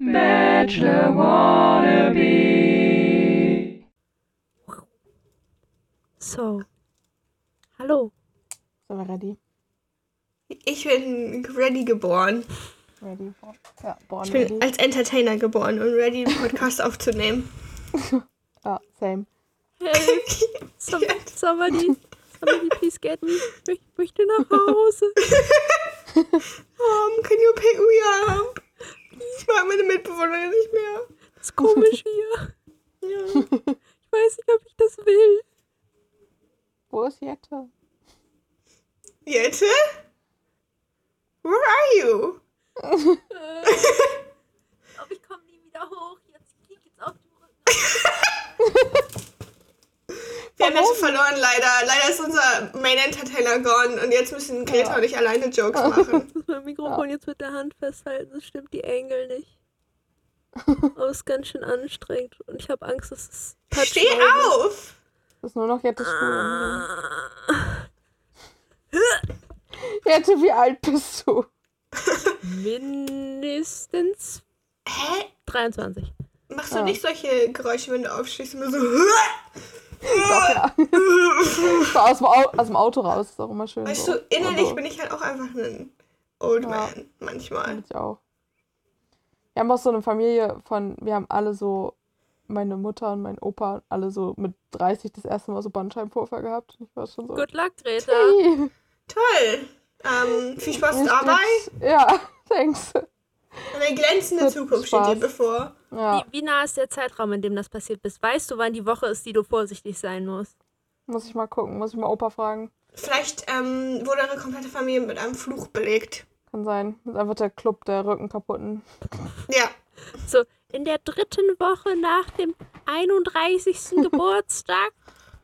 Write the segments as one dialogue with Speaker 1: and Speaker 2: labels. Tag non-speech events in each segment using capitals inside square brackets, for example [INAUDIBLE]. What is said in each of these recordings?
Speaker 1: Bachelor Wannabe.
Speaker 2: So. Hallo.
Speaker 3: Sind wir ready?
Speaker 4: Ich bin ready geboren.
Speaker 3: Ready. Ja, born
Speaker 4: Ich bin
Speaker 3: ready.
Speaker 4: als Entertainer geboren und ready, einen Podcast [LAUGHS] aufzunehmen.
Speaker 3: Ja, same.
Speaker 2: Hey, some, somebody, somebody please get me. Ich möchte nach Hause. [LAUGHS]
Speaker 4: Mom, can you pick me up? Ich mag meine Mitbewohnerin nicht mehr.
Speaker 2: Das ist komisch hier.
Speaker 4: Ja. [LAUGHS]
Speaker 2: Ich weiß nicht, ob ich das will.
Speaker 3: Wo ist Jette?
Speaker 4: Jette? Where are you? [LAUGHS]
Speaker 2: Aber ich komme nie wieder hoch. Jetzt liegt jetzt auf dem Rücken. [LAUGHS]
Speaker 4: Wir haben Jette verloren, leider. Leider ist unser Main Entertainer gone und jetzt müssen Greta
Speaker 3: Ja.
Speaker 4: und ich alleine Jokes machen.
Speaker 2: Ich muss mein Mikrofon jetzt mit der Hand festhalten. Das stimmt die Engel nicht. [LAUGHS] Aber es ist ganz schön anstrengend. Und ich habe Angst, dass es
Speaker 4: Steh auf!
Speaker 3: Das ist nur noch Jettes Stuhl.
Speaker 2: Ah. [LAUGHS]
Speaker 3: Jette, wie alt bist du? [LAUGHS]
Speaker 2: Mindestens
Speaker 4: Hä?
Speaker 2: 23.
Speaker 4: Machst du
Speaker 3: Ja.
Speaker 4: nicht solche Geräusche, wenn du aufstehst? Immer so.
Speaker 3: Doch, ja. so [LAUGHS] aus dem, Au aus dem Auto raus. Ist auch immer schön.
Speaker 4: Weißt
Speaker 3: so.
Speaker 4: du, innerlich
Speaker 3: Also,
Speaker 4: bin ich halt auch einfach ein Old
Speaker 3: Ja.
Speaker 4: Man. Manchmal.
Speaker 3: ich auch. Wir haben auch so eine Familie von, wir haben alle so, meine Mutter und mein Opa, alle so mit 30 das erste Mal so Bandscheibenvorfall gehabt. Ich war schon so.
Speaker 2: Good luck, Greta.
Speaker 3: Hey,
Speaker 4: Toll! Ähm, viel Spaß dabei.
Speaker 3: Ja, [LAUGHS] thanks.
Speaker 4: Eine glänzende
Speaker 3: Wird
Speaker 4: Zukunft steht dir bevor.
Speaker 3: Ja,
Speaker 2: Wie, wie nah ist der Zeitraum, in dem das passiert ist? Weißt du, wann die Woche ist, die du vorsichtig sein musst?
Speaker 3: muss ich mal gucken, muss ich mal Opa fragen.
Speaker 4: Vielleicht ähm, wurde eure komplette Familie mit einem Fluch belegt.
Speaker 3: Kann sein. Das ist einfach der Club der Rücken kaputten.
Speaker 4: Ja.
Speaker 2: So, in der dritten Woche nach dem 31. [LAUGHS] Geburtstag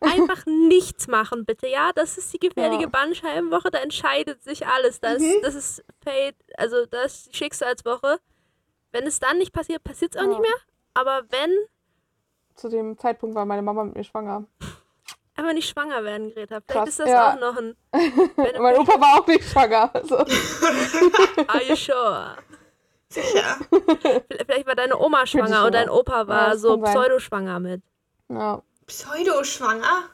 Speaker 2: einfach nichts machen, bitte. Ja, das ist die gefährliche
Speaker 3: Ja.
Speaker 2: Bandscheibenwoche. Da entscheidet sich alles. Das,
Speaker 4: Mhm.
Speaker 2: das ist Fate, also das ist die Schicksalswoche. Wenn es dann nicht passiert, passiert es auch
Speaker 3: Ja.
Speaker 2: nicht mehr. Aber wenn,
Speaker 3: Zu dem Zeitpunkt war meine Mama mit mir schwanger.
Speaker 2: einfach nicht schwanger werden, Greta. Vielleicht
Speaker 3: Krass,
Speaker 2: ist das
Speaker 3: ja.
Speaker 2: auch noch ein. [LAUGHS] Wenn,
Speaker 3: Mein Opa war auch nicht schwanger. Also, [LAUGHS]
Speaker 2: are you sure?
Speaker 4: Sicher.
Speaker 2: Vielleicht war deine Oma schwanger und dein Opa war so pseudoschwanger mit.
Speaker 3: ja.
Speaker 4: Pseudo-schwanger?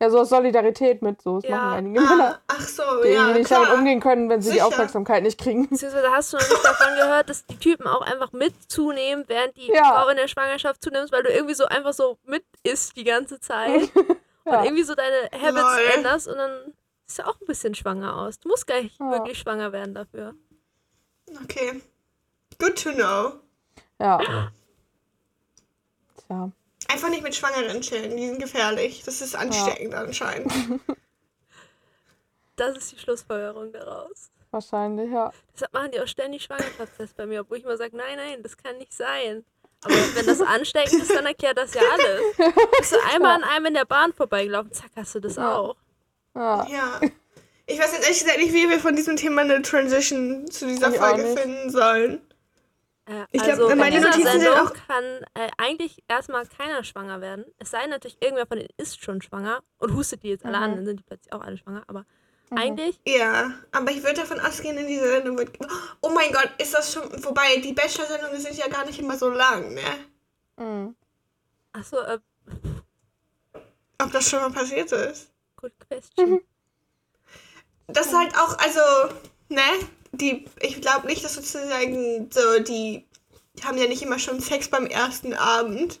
Speaker 3: Ja, so aus Solidarität mit so. Das
Speaker 2: Ja.
Speaker 3: machen einige Männer.
Speaker 4: Ah, ach so,
Speaker 3: Die
Speaker 4: ja.
Speaker 3: irgendwie nicht damit
Speaker 4: Klar.
Speaker 3: umgehen können, wenn sie
Speaker 4: Sicher.
Speaker 3: die Aufmerksamkeit nicht kriegen.
Speaker 2: Beziehungsweise hast du noch nicht davon gehört, dass die Typen auch einfach mit zunehmen, während die
Speaker 3: Ja.
Speaker 2: Frau in der Schwangerschaft zunimmt, weil du irgendwie so einfach so mit isst die ganze Zeit [LAUGHS]
Speaker 3: Ja.
Speaker 2: und irgendwie so deine Habits
Speaker 4: Lol.
Speaker 2: änderst und dann siehst du auch ein bisschen schwanger aus. Du musst gar nicht
Speaker 3: Ja.
Speaker 2: wirklich schwanger werden dafür.
Speaker 4: Okay. Good to know.
Speaker 3: Ja. [GASPS] Tja.
Speaker 4: Einfach nicht mit Schwangeren chillen, die sind gefährlich. Das ist ansteckend anscheinend. [LAUGHS]
Speaker 2: Das ist die Schlussfolgerung daraus.
Speaker 3: Wahrscheinlich, ja.
Speaker 2: Deshalb machen die auch ständig Schwangerschaftstests bei mir, obwohl ich immer sage, nein, nein, das kann nicht sein. Aber wenn das ansteckend ist, dann erklärt das ja alles. [LAUGHS] Bist du einmal an einem in der Bahn vorbeigelaufen, zack, hast du das
Speaker 3: Ja.
Speaker 2: auch.
Speaker 3: Ja.
Speaker 4: Ja. Ich weiß jetzt ehrlich gesagt nicht, wie wir von diesem Thema eine Transition zu dieser
Speaker 3: Ich
Speaker 4: Folge finden sollen.
Speaker 2: Äh,
Speaker 4: Ich glaub,
Speaker 2: also in
Speaker 4: meine
Speaker 2: dieser
Speaker 4: Notizen sind
Speaker 2: Sendung
Speaker 4: auch-
Speaker 2: kann äh, eigentlich erstmal keiner schwanger werden. Es sei denn natürlich, irgendwer von denen ist schon schwanger und hustet die jetzt alle
Speaker 3: Mhm.
Speaker 2: an, dann sind die plötzlich auch alle schwanger. Aber eigentlich,
Speaker 4: Ja, aber ich würde davon ausgehen, in dieser Sendung wird. Oh mein Gott, ist das schon. Wobei, die Bachelor-Sendungen sind ja gar nicht immer so lang, ne?
Speaker 3: Mhm.
Speaker 2: achso, äh,
Speaker 4: Ob das schon mal passiert ist.
Speaker 2: good question.
Speaker 4: Das ist halt auch, also, ne? Die, ich glaube nicht, dass sozusagen so, die haben ja nicht immer schon Sex beim ersten Abend.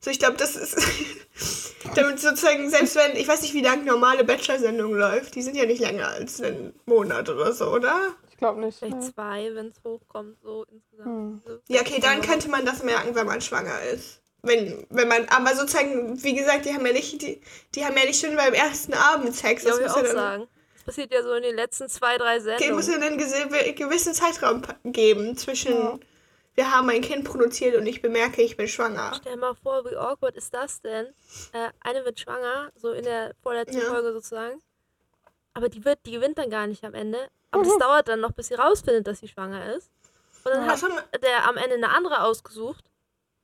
Speaker 4: So, ich glaube, das ist. [LAUGHS] damit sozusagen, selbst wenn, ich weiß nicht, wie lange normale Bachelor-Sendung läuft, die sind ja nicht länger als einen Monat oder so, oder?
Speaker 3: Ich glaube nicht.
Speaker 2: Vielleicht
Speaker 3: Nee.
Speaker 2: zwei, wenn es hochkommt, so insgesamt.
Speaker 3: Hm.
Speaker 2: So
Speaker 4: Ja, okay, dann könnte man das merken, wenn man schwanger ist. Wenn, wenn man, aber sozusagen, wie gesagt, die haben ja nicht, die, die haben ja nicht schon beim ersten Abend Sex.
Speaker 2: Ja,
Speaker 4: Das muss ja dann,
Speaker 2: sagen. Das passiert ja so in den letzten zwei, drei
Speaker 4: okay, muss
Speaker 2: Sendungen.
Speaker 4: ja einen gewissen Zeitraum geben zwischen,
Speaker 3: Ja.
Speaker 4: wir haben ein Kind produziert und ich bemerke, ich bin schwanger.
Speaker 2: Stell dir mal vor, wie awkward ist das denn? Äh, eine wird schwanger, so in der vorletzten
Speaker 4: Ja.
Speaker 2: Folge sozusagen. Aber die wird, die gewinnt dann gar nicht am Ende. Aber das dauert dann noch, bis sie rausfindet, dass sie schwanger ist. Und dann
Speaker 4: Was
Speaker 2: hat der am Ende eine andere ausgesucht.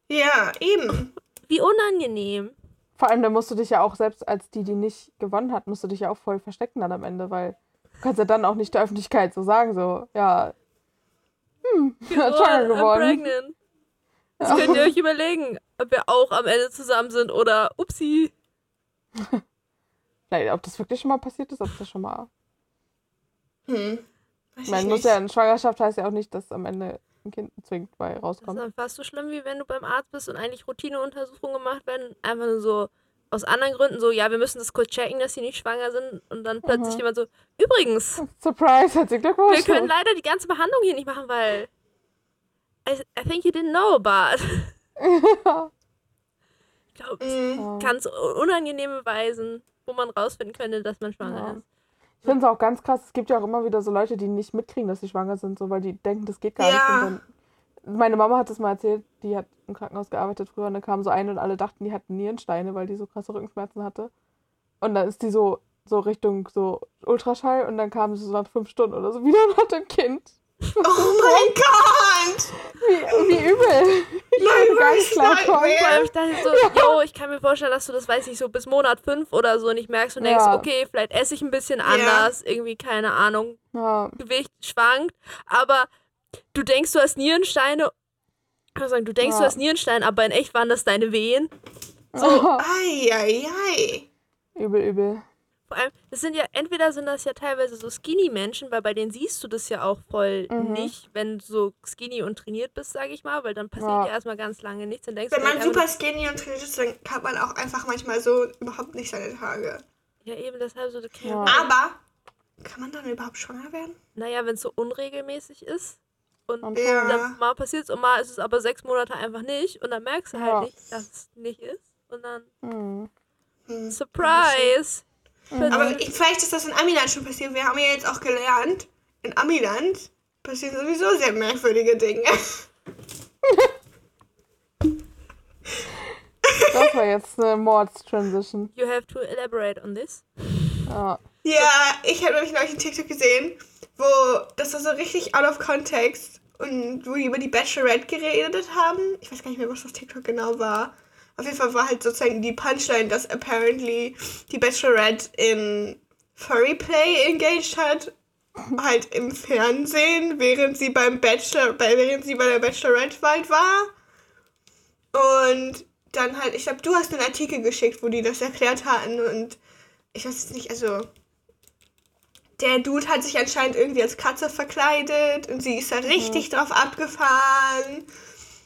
Speaker 4: ja, eben.
Speaker 2: Wie unangenehm.
Speaker 3: Vor allem, da musst du dich ja auch selbst als die, die nicht gewonnen hat, musst du dich ja auch voll verstecken dann am Ende, weil du kannst ja dann auch nicht der Öffentlichkeit so sagen, so, ja, hm, [LAUGHS] hat [LAUGHS] schwanger
Speaker 2: I'm
Speaker 3: geworden.
Speaker 2: pregnant. [LAUGHS] Jetzt könnt ihr euch überlegen, ob wir auch am Ende zusammen sind oder upsi.
Speaker 3: Nein, ob das wirklich schon mal passiert ist, ob das schon mal.
Speaker 4: Hm. Weiß
Speaker 3: Ich
Speaker 4: ich
Speaker 3: meine, muss
Speaker 4: nicht.
Speaker 3: ja in Schwangerschaft heißt ja auch nicht, dass am Ende ein Kind zwingend bei
Speaker 2: Das ist
Speaker 3: rauskommt.
Speaker 2: dann fast so schlimm, wie wenn du beim Arzt bist und eigentlich Routineuntersuchungen gemacht werden. Einfach nur so aus anderen Gründen so, ja, wir müssen das kurz checken, dass sie nicht schwanger sind. Und dann plötzlich
Speaker 3: Mhm.
Speaker 2: jemand so, übrigens, [LAUGHS]
Speaker 3: Surprise, herzlichen Glückwunsch.
Speaker 2: wir können leider die ganze Behandlung hier nicht machen, weil I, I think you didn't know about. [LAUGHS] ich glaube,
Speaker 4: Hm.
Speaker 3: Ja.
Speaker 2: ganz unangenehme Weisen, wo man rausfinden könnte, dass man schwanger
Speaker 3: Ja.
Speaker 2: ist.
Speaker 3: Ich finde es auch ganz krass, es gibt ja auch immer wieder so Leute, die nicht mitkriegen, dass sie schwanger sind, so weil die denken, das geht gar
Speaker 4: Ja.
Speaker 3: nicht. Dann, meine Mama hat das mal erzählt, die hat im Krankenhaus gearbeitet früher und dann kam so eine und alle dachten, die hatten Nierensteine, weil die so krasse Rückenschmerzen hatte. Und dann ist die so, so Richtung so Ultraschall und dann kam sie so nach fünf Stunden oder so [LAUGHS] wieder und hatte ein Kind.
Speaker 4: Oh [LAUGHS] mein Gott!
Speaker 3: Wie, wie übel. Ich kann gar nicht
Speaker 2: allem,
Speaker 4: nightmare.
Speaker 2: ich dachte so, yo, ich kann mir vorstellen, dass du das, weiß ich, so bis Monat 5 oder so nicht merkst und denkst,
Speaker 3: Ja.
Speaker 2: okay, vielleicht esse ich ein bisschen anders, irgendwie, keine Ahnung,
Speaker 3: Ja,
Speaker 2: Gewicht schwankt, aber du denkst, du hast Nierensteine. Ich muss sagen, du denkst,
Speaker 3: Ja.
Speaker 2: du hast Nierensteine, aber in echt waren das deine Wehen.
Speaker 4: Eieiei.
Speaker 3: übel, übel.
Speaker 2: Vor allem, das sind ja, entweder sind das ja teilweise so Skinny-Menschen, weil bei denen siehst du das ja auch voll
Speaker 3: Mhm.
Speaker 2: nicht, wenn du so skinny und trainiert bist, sage ich mal, weil dann passiert
Speaker 3: Ja.
Speaker 2: ja, erstmal ganz lange nichts. Dann denkst
Speaker 4: Wenn
Speaker 2: du
Speaker 4: man super skinny und trainiert ist, dann hat man auch einfach manchmal so überhaupt nicht seine Tage.
Speaker 2: Ja, eben deshalb so, okay,
Speaker 3: Ja.
Speaker 4: Aber kann man dann überhaupt schwanger werden?
Speaker 2: naja, wenn es so unregelmäßig ist und
Speaker 4: Ja.
Speaker 2: dann mal passiert es und mal ist es aber sechs Monate einfach nicht und dann merkst du halt
Speaker 3: Ja.
Speaker 2: nicht, dass es nicht ist und dann
Speaker 3: Hm.
Speaker 4: Hm.
Speaker 2: Surprise!
Speaker 4: Aber ich, vielleicht ist das in Amiland schon passiert. Wir haben ja jetzt auch gelernt, in Amiland passieren sowieso sehr merkwürdige Dinge. [LAUGHS]
Speaker 3: Das war jetzt eine Mords-Transition.
Speaker 2: You have to elaborate on this.
Speaker 3: Ja.
Speaker 4: Ja, ich habe nämlich neulich einen TikTok gesehen, wo das war so richtig out of context und wo die über die Bachelorette geredet haben. Ich weiß gar nicht mehr, was das TikTok genau war. Auf jeden Fall war halt sozusagen die Punchline, dass apparently die Bachelorette in Furry Play engaged hat. Halt im Fernsehen, während sie beim Bachelor, bei, während sie bei der Bachelorette weit war. Und dann halt, ich glaube, du hast einen Artikel geschickt, wo die das erklärt hatten und ich weiß jetzt nicht, also der Dude hat sich anscheinend irgendwie als Katze verkleidet und sie ist da richtig drauf abgefahren.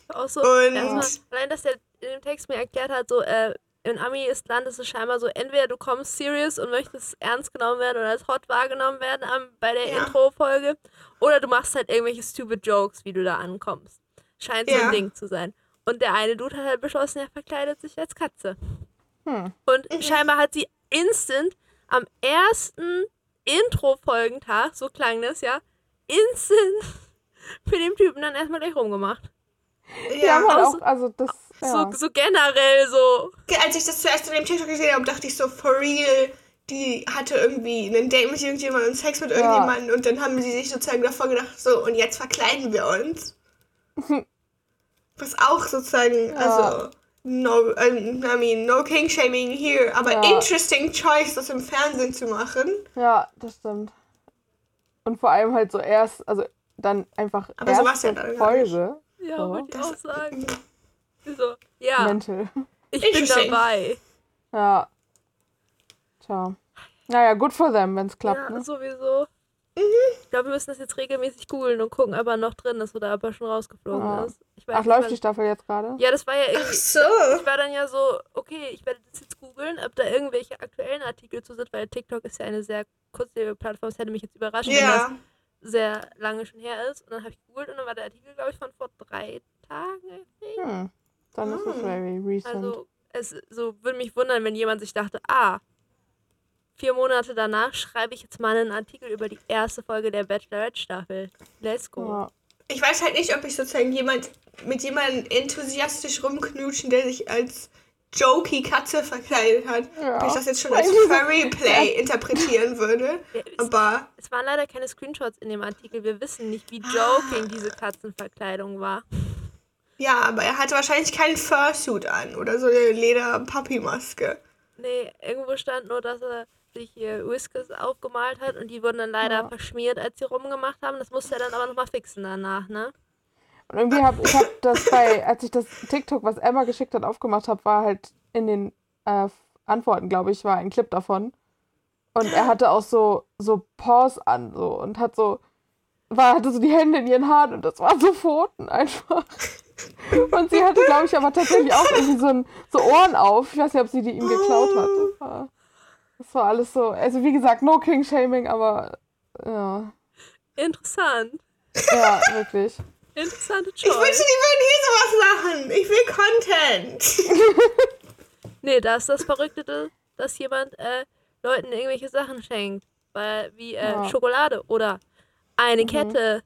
Speaker 2: Auch so,
Speaker 4: Und-
Speaker 2: erstmal, allein, dass der in dem Text mir erklärt hat, so, äh, in Ami-Island ist es scheinbar so, entweder du kommst serious und möchtest ernst genommen werden oder als hot wahrgenommen werden am, bei der
Speaker 4: Ja.
Speaker 2: Intro-Folge, oder du machst halt irgendwelche stupid Jokes, wie du da ankommst. Scheint so
Speaker 4: Ja.
Speaker 2: ein Ding zu sein. Und der eine Dude hat halt beschlossen, er verkleidet sich als Katze.
Speaker 3: Hm.
Speaker 2: Und scheinbar hat sie instant am ersten Intro-Folgentag, so klang das ja, instant [LAUGHS] für den Typen dann erstmal gleich rumgemacht.
Speaker 3: Haben halt
Speaker 2: auch
Speaker 3: auch, also das, ja.
Speaker 2: So, so generell so.
Speaker 4: Als ich das zuerst in dem TikTok gesehen habe, dachte ich so, for real, die hatte irgendwie einen Date mit irgendjemandem und Sex mit
Speaker 3: Ja.
Speaker 4: irgendjemandem und dann haben sie sich sozusagen davor gedacht, so, und jetzt verkleiden wir uns. [LAUGHS] Was auch sozusagen,
Speaker 3: Ja.
Speaker 4: also, no, äh, I mean, no king shaming here, aber
Speaker 3: Ja.
Speaker 4: interesting choice, das im Fernsehen zu machen.
Speaker 3: ja, das stimmt. Und vor allem halt so erst, also dann einfach
Speaker 4: Aber so war's
Speaker 3: erste
Speaker 4: ja dann.
Speaker 3: Folge.
Speaker 2: Ja,
Speaker 3: So.
Speaker 2: wollte ich auch sagen. So, ja,
Speaker 3: Mental.
Speaker 2: ich bin
Speaker 4: Interesting.
Speaker 2: dabei.
Speaker 3: Ja. Tja. Naja, good for them, wenn es klappt,
Speaker 2: ja,
Speaker 3: ne?
Speaker 2: sowieso. Ich glaube, wir müssen das jetzt regelmäßig googeln und gucken, ob er noch drin ist oder ob er schon rausgeflogen
Speaker 3: Ja.
Speaker 2: ist. Ich weiß
Speaker 3: Ach, läuft die Staffel jetzt gerade?
Speaker 2: Ja, das war ja
Speaker 4: Ach
Speaker 2: irgendwie.
Speaker 4: so.
Speaker 2: Ich war dann ja so, okay, ich werde das jetzt googeln, ob da irgendwelche aktuellen Artikel zu sind, weil TikTok ist ja eine sehr kurzlebige Plattform. Es hätte mich jetzt überrascht, wenn das
Speaker 4: Ja.
Speaker 2: sehr lange schon her ist. Und dann habe ich gegoogelt und dann war der Artikel, glaube ich, von vor drei Tagen. I think.
Speaker 3: Hm. Dann ist es
Speaker 4: Hm.
Speaker 3: very recent.
Speaker 2: Also, es so würde mich wundern, wenn jemand sich dachte, ah, vier Monate danach schreibe ich jetzt mal einen Artikel über die erste Folge der Bachelorette-Staffel. Let's go.
Speaker 3: ja.
Speaker 4: Ich weiß halt nicht, ob ich sozusagen jemand mit jemandem enthusiastisch rumknutschen, der sich als jokey Katze verkleidet hat,
Speaker 3: Ja.
Speaker 4: ob ich das jetzt schon als Furry Play [LAUGHS] interpretieren würde.
Speaker 2: Ja, es,
Speaker 4: Aber
Speaker 2: es waren leider keine Screenshots in dem Artikel. Wir wissen nicht, wie joking diese Katzenverkleidung war.
Speaker 4: Ja, aber er hatte wahrscheinlich keinen Fursuit an oder so eine Leder-Papi-Maske.
Speaker 2: Nee, irgendwo stand nur, dass er sich hier Whiskers aufgemalt hat und die wurden dann leider
Speaker 3: Ja.
Speaker 2: verschmiert, als sie rumgemacht haben. Das musste er dann aber nochmal fixen danach, ne?
Speaker 3: Und irgendwie habe ich hab das bei, als ich das TikTok, was Emma geschickt hat, aufgemacht habe, war halt in den äh, Antworten, glaube ich, war ein Clip davon. Und er hatte auch so, so Pause an, so, und hat so, war, hatte so die Hände in ihren Haaren und das waren so Pfoten einfach. Und sie hatte, glaube ich, aber tatsächlich auch irgendwie so, ein, so Ohren auf. Ich weiß nicht, ob sie die ihm geklaut hat. Das war, das war alles so, also wie gesagt, no King-Shaming, aber ja,
Speaker 2: Interessant.
Speaker 3: ja, wirklich.
Speaker 2: Interessante
Speaker 4: Ich wünschte,
Speaker 2: Choice.
Speaker 4: die würden hier sowas machen. Ich will Content. [LAUGHS]
Speaker 2: Nee, da ist das Verrückte, dass jemand äh, Leuten irgendwelche Sachen schenkt. Weil, wie äh,
Speaker 3: Ja.
Speaker 2: Schokolade oder eine Kette.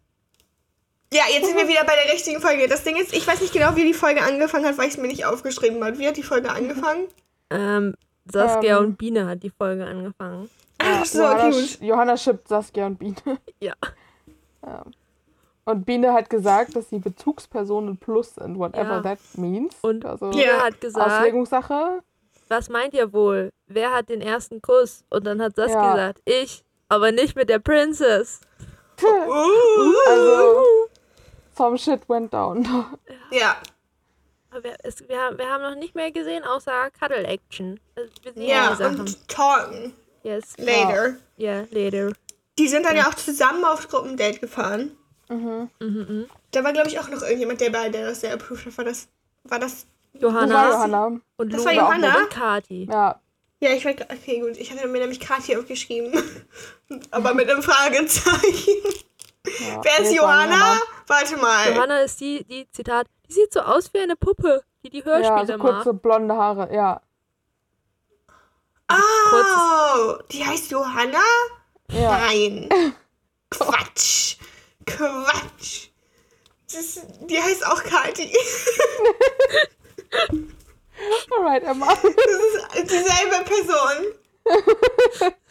Speaker 4: Ja, jetzt sind wir wieder bei der richtigen Folge. Das Ding ist, ich weiß nicht genau, wie die Folge angefangen hat, weil ich es mir nicht aufgeschrieben habe. Wie hat die Folge angefangen?
Speaker 2: Ähm, Saskia
Speaker 3: Ähm.
Speaker 2: und Biene hat die Folge angefangen.
Speaker 3: Ja,
Speaker 4: Ach so,
Speaker 3: Johanna,
Speaker 4: okay,
Speaker 3: sch- Johanna schippt Saskia und Biene. [LAUGHS]
Speaker 2: Ja.
Speaker 3: Und Biene hat gesagt, dass sie Bezugspersonen plus sind, whatever
Speaker 2: Ja.
Speaker 3: that means.
Speaker 2: Und
Speaker 3: also
Speaker 2: Biene
Speaker 4: Ja.
Speaker 2: hat gesagt,
Speaker 3: Auslegungssache.
Speaker 2: was meint ihr wohl? Wer hat den ersten Kuss? Und dann hat Saskia
Speaker 3: Ja.
Speaker 2: gesagt, ich, aber nicht mit der Princess.
Speaker 4: Uh,
Speaker 3: Also, some shit went down.
Speaker 4: ja,
Speaker 2: Aber wir, es, wir, haben, wir haben noch nicht mehr gesehen, außer Cuddle Action. Also, Wir sehen
Speaker 4: ja, und talken
Speaker 2: yes.
Speaker 4: later.
Speaker 2: Ja, later.
Speaker 4: Die sind dann ja auch zusammen aufs Gruppendate gefahren.
Speaker 2: Mhm, mhm.
Speaker 4: Da war, glaube ich, auch noch irgendjemand dabei, der das sehr approved hat. War das, war das,
Speaker 2: Johanna
Speaker 3: Johanna.
Speaker 2: und
Speaker 4: das
Speaker 2: Lu
Speaker 4: war Johanna?
Speaker 2: und Kati.
Speaker 3: Ja.
Speaker 4: Ja, ich war, okay, gut. Ich hatte mir nämlich Kathi aufgeschrieben. [LAUGHS] Aber mit einem Fragezeichen.
Speaker 3: Ja.
Speaker 4: Wer ist Johanna? Warte mal.
Speaker 2: Johanna ist die, die, Zitat, die sieht so aus wie eine Puppe, die die Hörspiele
Speaker 3: Ja, so
Speaker 2: macht.
Speaker 3: kurze blonde Haare, ja.
Speaker 4: Oh, die heißt Johanna?
Speaker 3: Ja.
Speaker 4: Nein. [LAUGHS] Quatsch. Quatsch. Das, die heißt auch Kathi. [LAUGHS]
Speaker 3: Alright, Emma.
Speaker 4: Das ist dieselbe Person. [LAUGHS]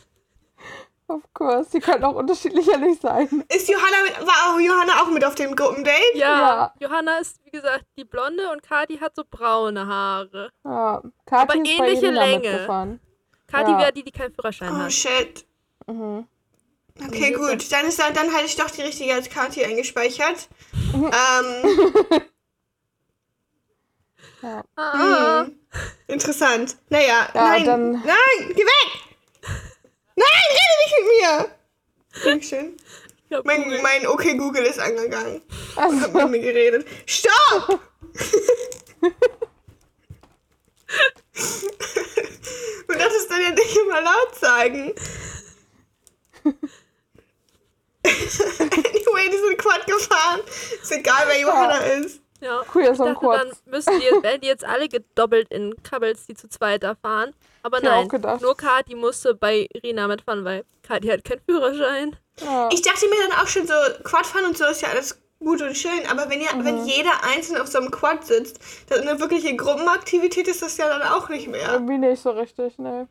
Speaker 3: Of course. Die könnten auch unterschiedlicher nicht sein.
Speaker 4: Ist Johanna mit, war auch Johanna auch mit auf dem Gruppendate?
Speaker 2: Ja,
Speaker 3: Ja.
Speaker 2: Johanna ist, wie gesagt, die Blonde und Kati hat so braune Haare.
Speaker 3: Ja. Kathi
Speaker 2: Aber
Speaker 3: ist
Speaker 2: ähnliche Länge. Kati
Speaker 3: Ja.
Speaker 2: wäre die, die keinen Führerschein
Speaker 4: Oh
Speaker 2: hat.
Speaker 4: shit.
Speaker 3: Mhm.
Speaker 4: Okay, gut. Dann ist dann, dann hatte ich doch die richtige als Kathi eingespeichert.
Speaker 3: Mhm.
Speaker 4: Ähm, [LAUGHS]
Speaker 3: Ja.
Speaker 2: Ah,
Speaker 4: hm. Interessant. Naja,
Speaker 3: Ja,
Speaker 4: nein.
Speaker 3: dann-
Speaker 4: Nein, geh weg! Nein, rede nicht mit mir! Dankeschön.
Speaker 2: ja,
Speaker 4: Mein,
Speaker 2: Google.
Speaker 4: mein Okay Google ist angegangen.
Speaker 3: Also,
Speaker 4: Hat mit mir geredet. Stopp! [LAUGHS] Und das ist dann ja nicht immer laut sagen. [LAUGHS] anyway, die sind Quad gefahren. Ist egal, wer Johanna ist.
Speaker 2: ja.
Speaker 3: Queer
Speaker 2: Ich
Speaker 3: Song
Speaker 2: dachte, dann müssen die, werden die jetzt alle gedoppelt in Couples, die zu zweit da fahren. Aber nein, nur Kati musste bei Irina mitfahren, weil Kati hat keinen Führerschein.
Speaker 3: Ja.
Speaker 4: Ich dachte mir dann auch schon so, Quad fahren und so ist ja alles gut und schön, aber wenn, ja, wenn jeder einzeln auf so einem Quad sitzt, das eine wirkliche Gruppenaktivität ist das ja dann auch nicht mehr.
Speaker 3: Irgendwie nicht so richtig, ne.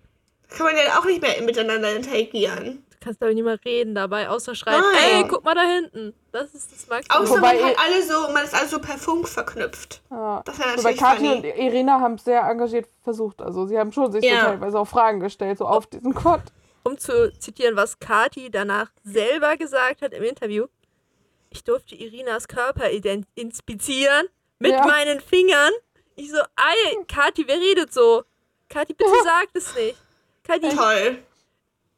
Speaker 4: Kann man ja auch nicht mehr miteinander interagieren.
Speaker 2: Du kannst aber nicht mal reden dabei, außer schreien,
Speaker 4: Nein.
Speaker 2: ey, guck mal da hinten. Das ist das Maximum.
Speaker 4: Außer
Speaker 3: Wobei
Speaker 4: man halt alle so, man ist alle so per Funk verknüpft.
Speaker 3: Ja.
Speaker 4: Das wäre
Speaker 3: Wobei
Speaker 4: natürlich
Speaker 3: Kathi und. Irina haben es sehr engagiert versucht. Also sie haben schon sich
Speaker 4: Ja.
Speaker 3: so teilweise auch Fragen gestellt, so auf diesen Quad.
Speaker 2: um zu zitieren, was Kati danach selber gesagt hat im Interview. Ich durfte Irinas Körper inspizieren mit
Speaker 3: Ja.
Speaker 2: meinen Fingern. Ich so, ey, Kati, wer redet so? Kati, bitte [LAUGHS] sag es nicht. Kati,
Speaker 4: Toll.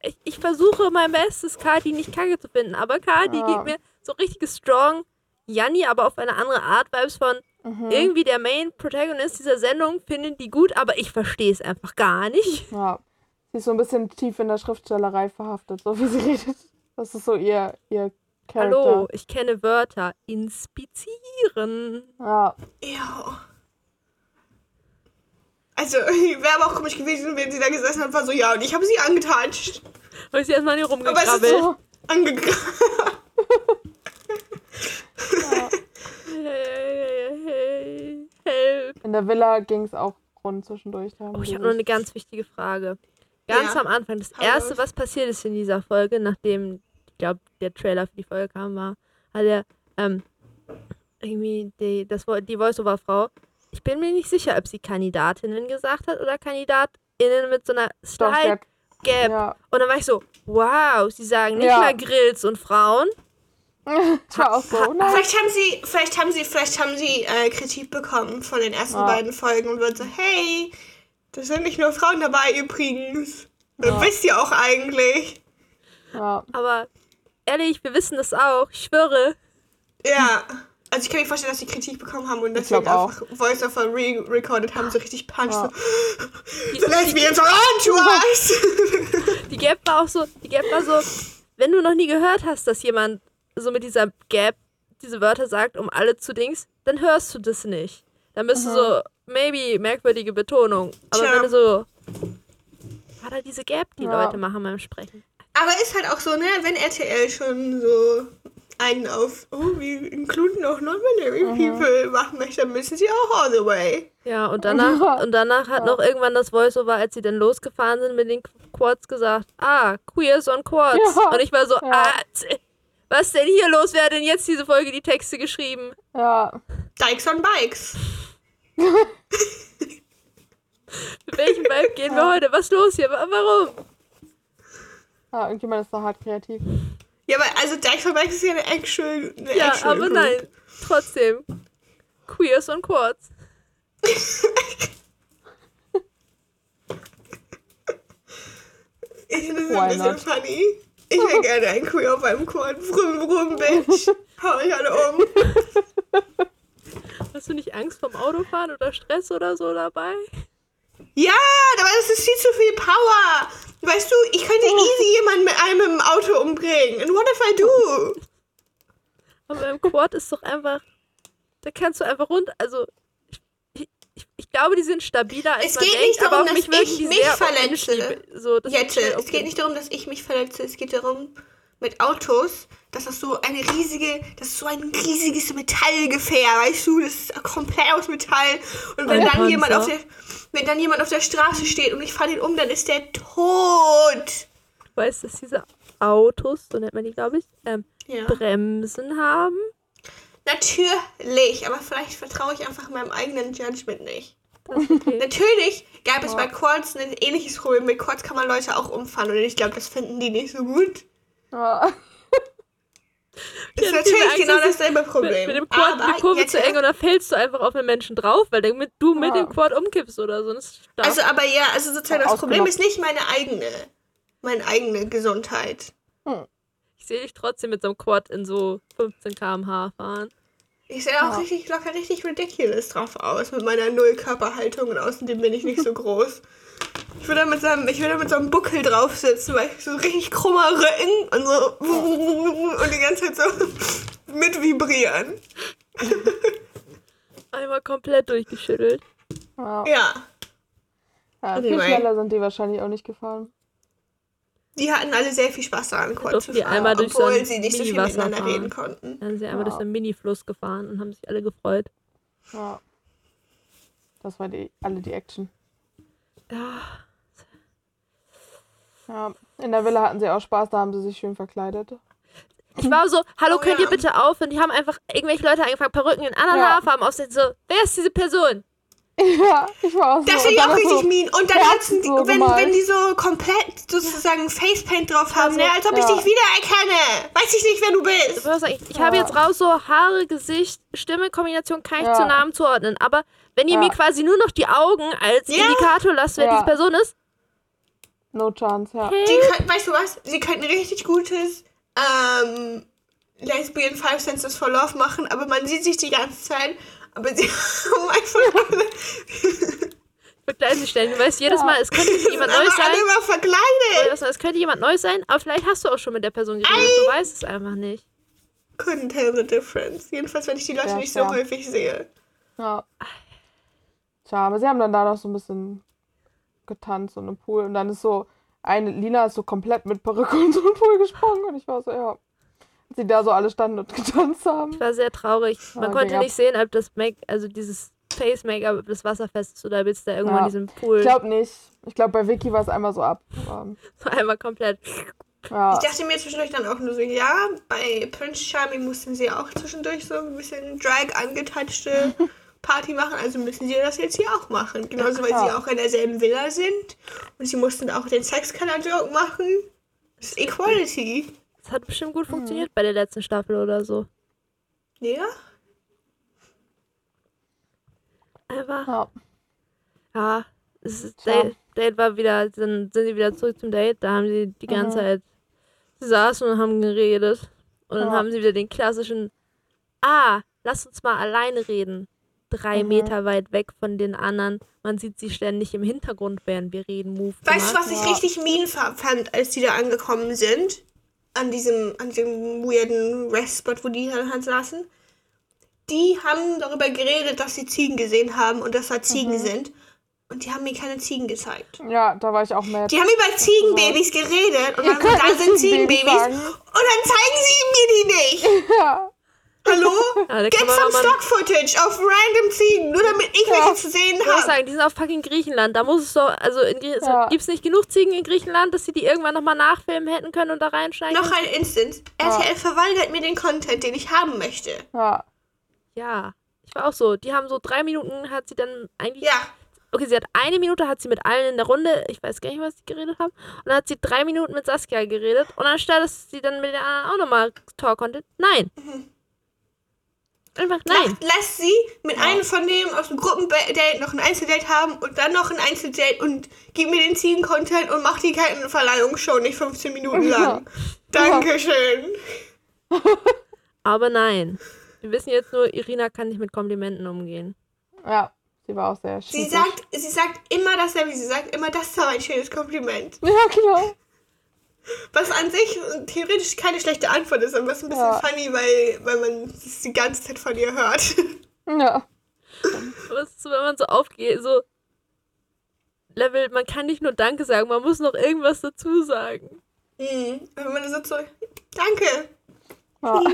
Speaker 2: Ich, ich versuche mein Bestes, Kati nicht kacke zu finden, aber Kati
Speaker 3: Ja.
Speaker 2: gibt mir so richtig strong Janni, aber auf eine andere Art Vibes von
Speaker 3: Mhm.
Speaker 2: irgendwie der Main Protagonist dieser Sendung finden die gut, aber ich verstehe es einfach gar nicht.
Speaker 3: Ja. Sie ist so ein bisschen tief in der Schriftstellerei verhaftet, so wie sie [LAUGHS] redet. Das ist so ihr, ihr Charakter.
Speaker 2: Hallo, ich kenne Wörter. Inspizieren.
Speaker 3: Ja.
Speaker 4: Ja. Also, [LAUGHS] wäre aber auch komisch gewesen, wenn sie da gesessen hat, war so, ja, und ich habe sie angetatscht.
Speaker 2: Habe ich sie erstmal hier
Speaker 4: Aber es ist
Speaker 2: rumgekrabbelt.
Speaker 4: so angegraben.
Speaker 2: Hey, [LAUGHS] hey, help.
Speaker 3: In der Villa ging es auch rund zwischendurch.
Speaker 2: Oh, ich habe noch eine ganz wichtige Frage. Ganz
Speaker 4: Ja.
Speaker 2: am Anfang, das
Speaker 4: Hau
Speaker 2: erste, was passiert ist in dieser Folge, nachdem, ich glaube, der Trailer für die Folge kam, war, hat er ähm, irgendwie die, das, die Voice-Over-Frau, ich bin mir nicht sicher, ob sie Kandidatinnen gesagt hat oder KandidatInnen mit so einer
Speaker 3: Doch, der,
Speaker 2: Style-Gap.
Speaker 3: ja.
Speaker 2: Und dann war ich so, wow, sie sagen nicht
Speaker 3: Ja.
Speaker 2: mehr Grills und Frauen.
Speaker 3: Ich war auch so, nein.
Speaker 4: Vielleicht haben sie, vielleicht haben sie, vielleicht haben sie äh, Kritik bekommen von den ersten
Speaker 3: Ja.
Speaker 4: beiden Folgen und würden so, hey, das sind nicht nur Frauen dabei übrigens. Das
Speaker 3: Ja.
Speaker 4: wisst ihr auch eigentlich.
Speaker 3: Ja.
Speaker 2: Aber ehrlich, wir wissen das auch. Ich schwöre.
Speaker 4: Ja. Also ich kann mir vorstellen, dass sie Kritik bekommen haben und
Speaker 3: glaub auch.
Speaker 4: einfach Voice-Over re-recorded haben, so richtig punch.
Speaker 3: Ja.
Speaker 4: So, The lesbians are on to us!
Speaker 2: Die Gap war auch so, die Gap war so, wenn du noch nie gehört hast, dass jemand so mit dieser Gap diese Wörter sagt, um alle zu Dings, dann hörst du das nicht. Dann bist du so, maybe merkwürdige Betonung. Aber
Speaker 4: Tja.
Speaker 2: wenn du so, war da diese Gap, die
Speaker 3: Ja.
Speaker 2: Leute machen beim Sprechen.
Speaker 4: Aber ist halt auch so, ne, wenn RTL schon so einen auf, oh, wir includen auch non-binary people machen möchte, dann müssen sie auch all the way.
Speaker 2: Ja, und danach, und danach hat noch irgendwann das Voiceover, als sie dann losgefahren sind mit den Quads, gesagt, ah, Queers on Quads.
Speaker 3: Ja.
Speaker 2: Und ich war so,
Speaker 3: Ja.
Speaker 2: ah, was denn hier los? Wer hat denn jetzt diese Folge die Texte geschrieben?
Speaker 3: Ja.
Speaker 4: Dykes on Bikes. [LAUGHS]
Speaker 2: Mit welchem Vibe gehen wir heute? Was ist los hier? Wa- Warum?
Speaker 3: ja, irgendjemand ist da hart kreativ.
Speaker 4: Ja, aber also on Bikes ist ja eine actual, eine
Speaker 2: Ja,
Speaker 4: actual
Speaker 2: aber
Speaker 4: group.
Speaker 2: nein. Trotzdem. Queers on Quads.
Speaker 4: Ich finde das
Speaker 3: Why
Speaker 4: ein bisschen
Speaker 3: not?
Speaker 4: funny. Ich wäre [LAUGHS] gerne ein Queer auf einem Quad. Brumm, brumm, Bitch. Hau euch alle um.
Speaker 2: Hast du nicht Angst vom Autofahren oder Stress oder so dabei?
Speaker 4: Ja, aber das ist viel zu viel Power. Weißt du, ich könnte easy jemanden mit einem im Auto umbringen. And what if I do?
Speaker 2: Aber im Quad ist doch einfach. Da kannst du einfach runter. Also. Ich, ich, ich glaube, die sind stabiler als
Speaker 4: Es
Speaker 2: man
Speaker 4: geht
Speaker 2: denkt,
Speaker 4: nicht
Speaker 2: aber
Speaker 4: darum,
Speaker 2: auf mich
Speaker 4: dass ich mich verletze.
Speaker 2: So,
Speaker 4: Jette, es geht nicht darum, dass ich mich verletze. Es geht darum, mit Autos, dass das so eine riesige, das ist so ein riesiges Metallgefähr, weißt du? Das ist komplett aus Metall. Und wenn
Speaker 2: Ein
Speaker 4: dann jemand auf der, wenn dann jemand auf der Straße steht und ich fahre den um, dann ist der tot.
Speaker 2: Du weißt, dass diese Autos, so nennt man die, glaube ich, ähm,
Speaker 4: Ja.
Speaker 2: Bremsen haben.
Speaker 4: Natürlich, aber vielleicht vertraue ich einfach meinem eigenen Judgment nicht.
Speaker 2: Okay.
Speaker 4: Natürlich gab es bei Quads ein ähnliches Problem. Mit Quads kann man Leute auch umfahren und ich glaube, das finden die nicht so gut.
Speaker 3: Ja.
Speaker 4: Das ist
Speaker 2: Ja,
Speaker 4: natürlich
Speaker 2: Angst,
Speaker 4: genau dasselbe Problem.
Speaker 2: Mit, mit dem Quad
Speaker 4: aber
Speaker 2: die Kurve
Speaker 4: jetzt-
Speaker 2: zu eng und dann fällst du einfach auf einen Menschen drauf, weil damit du mit
Speaker 3: Ja.
Speaker 2: dem Quad umkippst oder so. Das ist stark.
Speaker 4: Also, aber ja, also sozusagen das Problem ist nicht meine eigene, meine eigene Gesundheit.
Speaker 2: ich sehe dich trotzdem mit so einem Quad in so 15 km/h fahren.
Speaker 4: Ich sehe auch
Speaker 3: Ja.
Speaker 4: richtig locker, richtig ridiculous drauf aus mit meiner Null-Körperhaltung und außerdem bin ich nicht so [LAUGHS] groß. Ich würde da mit so einem, ich würde da mit so einem Buckel drauf sitzen, weil ich so richtig krummer Rücken und so [LAUGHS] und die ganze Zeit so [LAUGHS] mit vibrieren. [LAUGHS]
Speaker 2: Einmal komplett durchgeschüttelt.
Speaker 3: Ja.
Speaker 4: Ja,
Speaker 3: ja viel schneller sind die wahrscheinlich auch nicht gefahren.
Speaker 4: die hatten alle sehr viel Spaß daran, Quad
Speaker 2: durften
Speaker 4: zu
Speaker 2: die
Speaker 4: fahren,
Speaker 2: einmal durch so
Speaker 4: obwohl
Speaker 2: ein
Speaker 4: sie nicht so viel miteinander
Speaker 2: fahren.
Speaker 4: reden konnten.
Speaker 2: Dann sind sie einmal
Speaker 3: Ja.
Speaker 2: durch so einen Mini-Fluss gefahren und haben sich alle gefreut.
Speaker 3: Ja. Das war die, alle die Action.
Speaker 2: Ja,
Speaker 3: Ja. In der Villa hatten sie auch Spaß, da haben sie sich schön verkleidet.
Speaker 2: Ich war so, hallo,
Speaker 4: Oh,
Speaker 2: könnt
Speaker 4: ja.
Speaker 2: ihr bitte aufhören? Die haben einfach irgendwelche Leute angefangen, Perücken in anderen
Speaker 3: Ja.
Speaker 2: Haarfarben aufzusetzen. So, wer ist diese Person?
Speaker 3: Ja, ich war auch so.
Speaker 4: Das
Speaker 3: Und
Speaker 4: finde ich auch richtig
Speaker 3: so,
Speaker 4: mean. Und dann hatten die,
Speaker 3: so
Speaker 4: wenn,
Speaker 3: gemalt.
Speaker 4: wenn die so komplett sozusagen Facepaint drauf haben,
Speaker 3: Also,
Speaker 4: ne, als ob ich
Speaker 3: ja.
Speaker 4: dich wiedererkenne. Weiß ich nicht, wer du
Speaker 2: Ich,
Speaker 4: bist.
Speaker 2: ich, ich habe
Speaker 3: Ja.
Speaker 2: jetzt raus so Haare, Gesicht, Stimme, Kombination kann ich
Speaker 3: Ja.
Speaker 2: zu Namen zuordnen. Aber wenn ihr
Speaker 3: Ja.
Speaker 2: mir quasi nur noch die Augen als
Speaker 4: Ja.
Speaker 2: Indikator lasst, wer
Speaker 3: Ja.
Speaker 2: diese Person ist,
Speaker 3: No chance, ja.
Speaker 2: hey,
Speaker 4: Die können, weißt du was? Sie könnten richtig gutes ähm, Lesbian Five Senses for Love machen, aber man sieht sich die ganze Zeit. Aber sie [LAUGHS] haben einfach alle,
Speaker 2: verkleiden sich stellen. Du weißt jedes
Speaker 3: Ja.
Speaker 2: Mal, es könnte [LAUGHS] jemand Neues
Speaker 4: einfach alle
Speaker 2: sein.
Speaker 4: immer verkleidet.
Speaker 2: Es könnte jemand Neues sein, aber vielleicht hast du auch schon mit der Person geredet. Du weißt es einfach nicht.
Speaker 4: Couldn't tell the difference. Jedenfalls, wenn ich die Leute
Speaker 3: Ja,
Speaker 4: nicht so
Speaker 3: fair.
Speaker 4: häufig sehe.
Speaker 3: Ja. Tja, aber sie haben dann da noch so ein bisschen getanzt und im Pool. Und dann ist so, eine Lina ist so komplett mit Perücke und so im Pool gesprungen. Und ich war so, ja. Als sie da so alle standen und [LAUGHS] getanzt haben.
Speaker 2: Ich war sehr traurig. Man
Speaker 3: Oh,
Speaker 2: konnte nicht sehen, ob das Make, also dieses Face Make-up, ob das wasserfest ist oder ob jetzt da irgendwo
Speaker 3: Ja.
Speaker 2: in diesem Pool
Speaker 3: Ich glaube nicht. Ich glaube, bei Vicky war es einmal so ab. Ähm, [LAUGHS]
Speaker 2: so einmal komplett.
Speaker 3: ja.
Speaker 4: Ich dachte mir zwischendurch dann auch nur so, ja, bei Prince Charming mussten sie auch zwischendurch so ein bisschen Drag angetatschte Party machen, also müssen sie das jetzt hier auch machen. Genauso, weil sie auch in derselben Villa sind und sie mussten auch den Sexcolor-Joke machen. Das ist Equality.
Speaker 2: Das hat bestimmt gut funktioniert bei der letzten Staffel oder so.
Speaker 4: Ja?
Speaker 2: Einfach,
Speaker 3: Ja.
Speaker 2: ja. Es ist,
Speaker 3: Tja.
Speaker 2: Date, Date war wieder, dann sind sie wieder zurück zum Date. Da haben sie die ganze
Speaker 3: Mhm.
Speaker 2: Zeit, sie saßen und haben geredet. Und dann
Speaker 3: Ja.
Speaker 2: haben sie wieder den klassischen, ah, lass uns mal alleine reden. Drei
Speaker 3: Mhm.
Speaker 2: Meter weit weg von den anderen. Man sieht sie ständig im Hintergrund, während wir reden. Move.
Speaker 4: Weißt du, was ich
Speaker 3: Ja.
Speaker 4: richtig mean fa- fand, als die da angekommen sind? An diesem, an diesem weirden Restspot, wo die halt saßen. Die haben darüber geredet, dass sie Ziegen gesehen haben und dass da Ziegen
Speaker 3: Mhm.
Speaker 4: sind. Und die haben mir keine Ziegen gezeigt.
Speaker 3: ja, da war ich auch mad.
Speaker 4: Die haben über Ziegenbabys geredet und
Speaker 3: Ihr
Speaker 4: dann
Speaker 3: könnt
Speaker 4: da
Speaker 3: nicht
Speaker 4: sind
Speaker 3: Ziegenbabys
Speaker 4: Ziegenbabys
Speaker 3: sagen.
Speaker 4: und dann zeigen sie mir die nicht. [LAUGHS]
Speaker 3: Ja.
Speaker 4: Hallo? [LAUGHS]
Speaker 2: Ja,
Speaker 4: Get some stock footage auf random Ziegen, nur damit ich
Speaker 3: Ja.
Speaker 4: welche zu sehen
Speaker 2: Ich muss
Speaker 4: habe.
Speaker 2: sagen, die sind auf fucking Griechenland. Da muss es doch, also in Grie
Speaker 3: Ja.
Speaker 2: gibt es nicht genug Ziegen in Griechenland, dass sie die irgendwann nochmal nachfilmen hätten können und da reinsteigen?
Speaker 4: Noch ein Instance. RTL verweigert mir den Content, den ich haben möchte.
Speaker 3: Ja.
Speaker 2: Ja, ich war auch so. Die haben so drei Minuten, hat sie dann eigentlich.
Speaker 4: Ja.
Speaker 2: Okay, sie hat eine Minute, hat sie mit allen in der Runde, ich weiß gar nicht, was sie geredet haben. Und dann hat sie drei Minuten mit Saskia geredet. Und anstatt dass sie dann mit der anderen auch nochmal Talk konnte, nein. Einfach nein.
Speaker 4: Lass, lass sie mit einem von dem aus dem Gruppendate noch ein Einzeldate haben und dann noch ein Einzeldate und gib mir den Ziegen-Content und mach die Kettenverleihungsshow nicht 15 Minuten lang. Dankeschön. [LAUGHS]
Speaker 2: Aber nein. Wir wissen jetzt nur, Irina kann nicht mit Komplimenten umgehen.
Speaker 3: Ja. Sie war auch sehr
Speaker 4: Sie
Speaker 3: schwierig.
Speaker 4: sagt, sie sagt immer dasselbe. Sie sagt immer, das war ein schönes Kompliment.
Speaker 3: Ja, genau.
Speaker 4: Was an sich theoretisch keine schlechte Antwort ist, aber es ist ein bisschen
Speaker 3: Ja.
Speaker 4: funny, weil, weil man es die ganze Zeit von ihr hört.
Speaker 3: Ja.
Speaker 2: Aber es ist so, wenn man so aufgeht, so Level, man kann nicht nur Danke sagen, man muss noch irgendwas dazu sagen.
Speaker 4: Mhm. Wenn man so, so danke.
Speaker 3: Ja. [LAUGHS]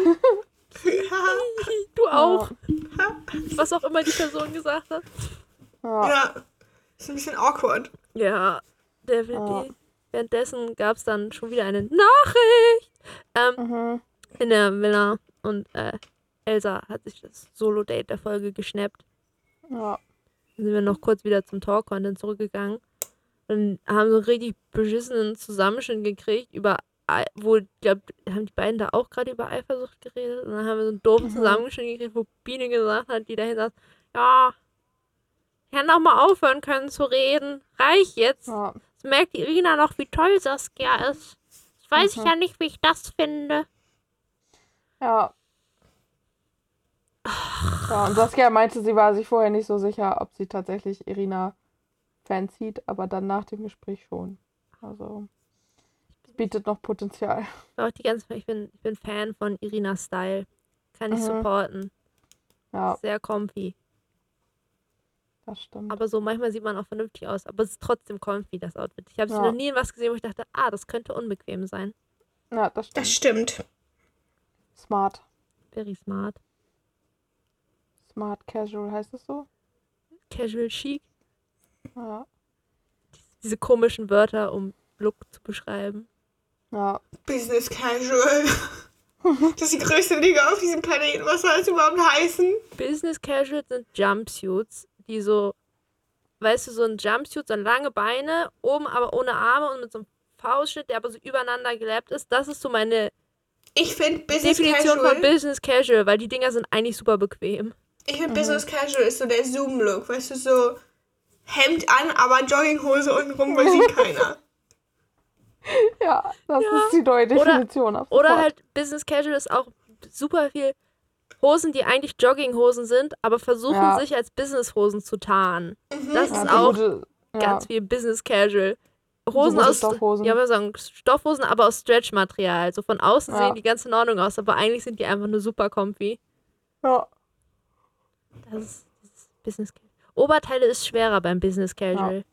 Speaker 2: Du auch. Was auch immer die Person gesagt hat.
Speaker 3: ja.
Speaker 4: ja. Ist ein bisschen awkward.
Speaker 2: Ja, der
Speaker 3: Ja.
Speaker 2: Währenddessen gab es dann schon wieder eine Nachricht ähm,
Speaker 3: Mhm.
Speaker 2: in der Villa und äh, Elsa hat sich das Solo-Date der Folge geschnappt.
Speaker 3: Ja.
Speaker 2: Dann sind wir noch kurz wieder zum Talk-Content zurückgegangen und haben so einen richtig beschissenen Zusammenschnitt gekriegt über, wo, ich glaube, haben die beiden da auch gerade über Eifersucht geredet und dann haben wir so einen doofen
Speaker 3: Mhm.
Speaker 2: Zusammenschnitt gekriegt, wo Biene gesagt hat, die dahin saß, ja, ich hätte noch mal aufhören können zu reden, reich jetzt.
Speaker 3: Ja.
Speaker 2: Merkt Irina noch, wie toll Saskia ist. Jetzt weiß ich
Speaker 3: Mhm.
Speaker 2: ja nicht, wie ich das finde.
Speaker 3: Ja. Ja, und Saskia meinte, sie war sich vorher nicht so sicher, ob sie tatsächlich Irina fanzieht, aber dann nach dem Gespräch schon. Also, es bietet noch Potenzial.
Speaker 2: Auch die ganze, ich bin, ich bin Fan von Irinas Style. Kann ich
Speaker 3: Mhm.
Speaker 2: supporten.
Speaker 3: Ja,
Speaker 2: Sehr comfy.
Speaker 3: Das stimmt.
Speaker 2: Aber so manchmal sieht man auch vernünftig aus. Aber es ist trotzdem comfy, das Outfit. Ich habe sie
Speaker 3: Ja.
Speaker 2: noch nie in was gesehen, wo ich dachte, ah, das könnte unbequem sein.
Speaker 3: Ja, das stimmt.
Speaker 4: Das stimmt.
Speaker 3: Smart.
Speaker 2: Very smart.
Speaker 3: Smart Casual heißt es so?
Speaker 2: Casual chic.
Speaker 3: Ja.
Speaker 2: Diese komischen Wörter, um Look zu beschreiben.
Speaker 3: Ja.
Speaker 4: Business Casual. [LAUGHS] Das ist die größte Liga auf diesem Planeten. Was soll das überhaupt heißen?
Speaker 2: Business Casual sind Jumpsuits, die so, weißt du, so ein Jumpsuit, so lange Beine, oben aber ohne Arme und mit so einem Faustschnitt, der aber so übereinander gelappt ist. Das ist so meine
Speaker 4: Ich finde Business
Speaker 2: Definition
Speaker 4: Casual.
Speaker 2: von Business Casual, weil die Dinger sind eigentlich super bequem.
Speaker 4: ich finde Business Casual ist so der Zoom-Look. Weißt du, so Hemd an, aber Jogginghose untenrum, weil sieht [LAUGHS] keiner.
Speaker 3: Ja, das
Speaker 2: Ja.
Speaker 3: ist die neue Definition.
Speaker 2: Oder
Speaker 3: sofort.
Speaker 2: halt Business Casual ist auch super viel Hosen, die eigentlich Jogginghosen sind, aber versuchen
Speaker 3: Ja.
Speaker 2: sich als Businesshosen zu tarnen.
Speaker 4: Mhm.
Speaker 2: Das
Speaker 3: Ja,
Speaker 2: ist
Speaker 3: so
Speaker 2: auch
Speaker 3: gute- ja.
Speaker 2: ganz viel Business Casual. Hosen
Speaker 3: gute
Speaker 2: aus
Speaker 3: Stoffhosen.
Speaker 2: Ja, wir sagen Stoffhosen, aber aus Stretchmaterial. Also von außen
Speaker 3: Ja.
Speaker 2: sehen die ganz in Ordnung aus, aber eigentlich sind die einfach nur super comfy.
Speaker 3: Ja.
Speaker 2: Das ist, das ist Business Casual. Oberteile ist schwerer beim Business Casual.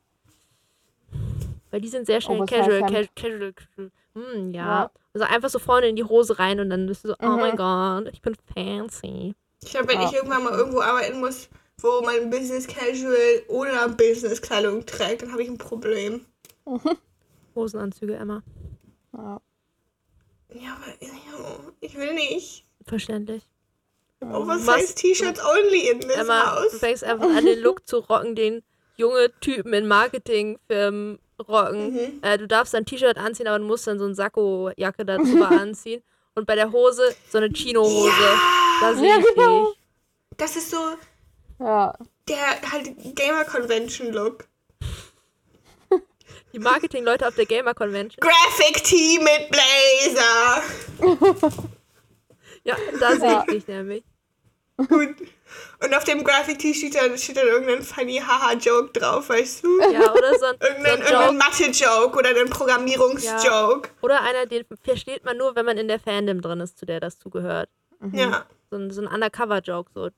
Speaker 2: Weil die sind sehr schnell
Speaker 3: Oversize
Speaker 2: casual, ca casual, casual. Hm, ja.
Speaker 3: Ja.
Speaker 2: Also einfach so vorne in die Hose rein und dann bist du so, oh
Speaker 3: Mhm.
Speaker 2: mein Gott, ich bin fancy.
Speaker 4: Ich glaube, wenn
Speaker 3: Ja.
Speaker 4: ich irgendwann mal irgendwo arbeiten muss, wo man Business Casual oder Business Kleidung trägt, dann habe ich ein Problem.
Speaker 2: Hosenanzüge, Emma.
Speaker 3: ja.
Speaker 4: Ja, aber ich will nicht.
Speaker 2: Verständlich.
Speaker 4: Oversize T-Shirts only in this
Speaker 2: Emma, du
Speaker 4: house.
Speaker 2: fängst einfach an, den Look zu rocken, den junge Typen in Marketingfirmen rocken.
Speaker 4: Mhm.
Speaker 2: Äh, du darfst ein T-Shirt anziehen, aber du musst dann so eine Sakko-Jacke darüber [LAUGHS] anziehen. Und bei der Hose so eine Chino-Hose. Da sehe
Speaker 3: Ja,
Speaker 2: ich
Speaker 3: genau.
Speaker 2: dich.
Speaker 4: Das ist so
Speaker 3: Ja.
Speaker 4: der halt Gamer Convention Look.
Speaker 2: Die Marketing-Leute auf der Gamer Convention.
Speaker 4: Graphic Tee mit Blazer.
Speaker 2: Ja, da sehe
Speaker 3: Ja.
Speaker 2: ich dich nämlich.
Speaker 4: Gut. Und auf dem Graphic Tee steht dann, steht dann irgendein funny Haha-Joke drauf, weißt du?
Speaker 2: Ja, oder so ein, so
Speaker 4: Irgendein,
Speaker 2: ein
Speaker 4: irgendein
Speaker 2: Joke.
Speaker 4: Mathe-Joke oder ein Programmierungs-Joke.
Speaker 2: Oder einer, den versteht man nur, wenn man in der Fandom drin ist, zu der das zugehört.
Speaker 4: Ja.
Speaker 2: So ein, so ein Undercover-Joke, so.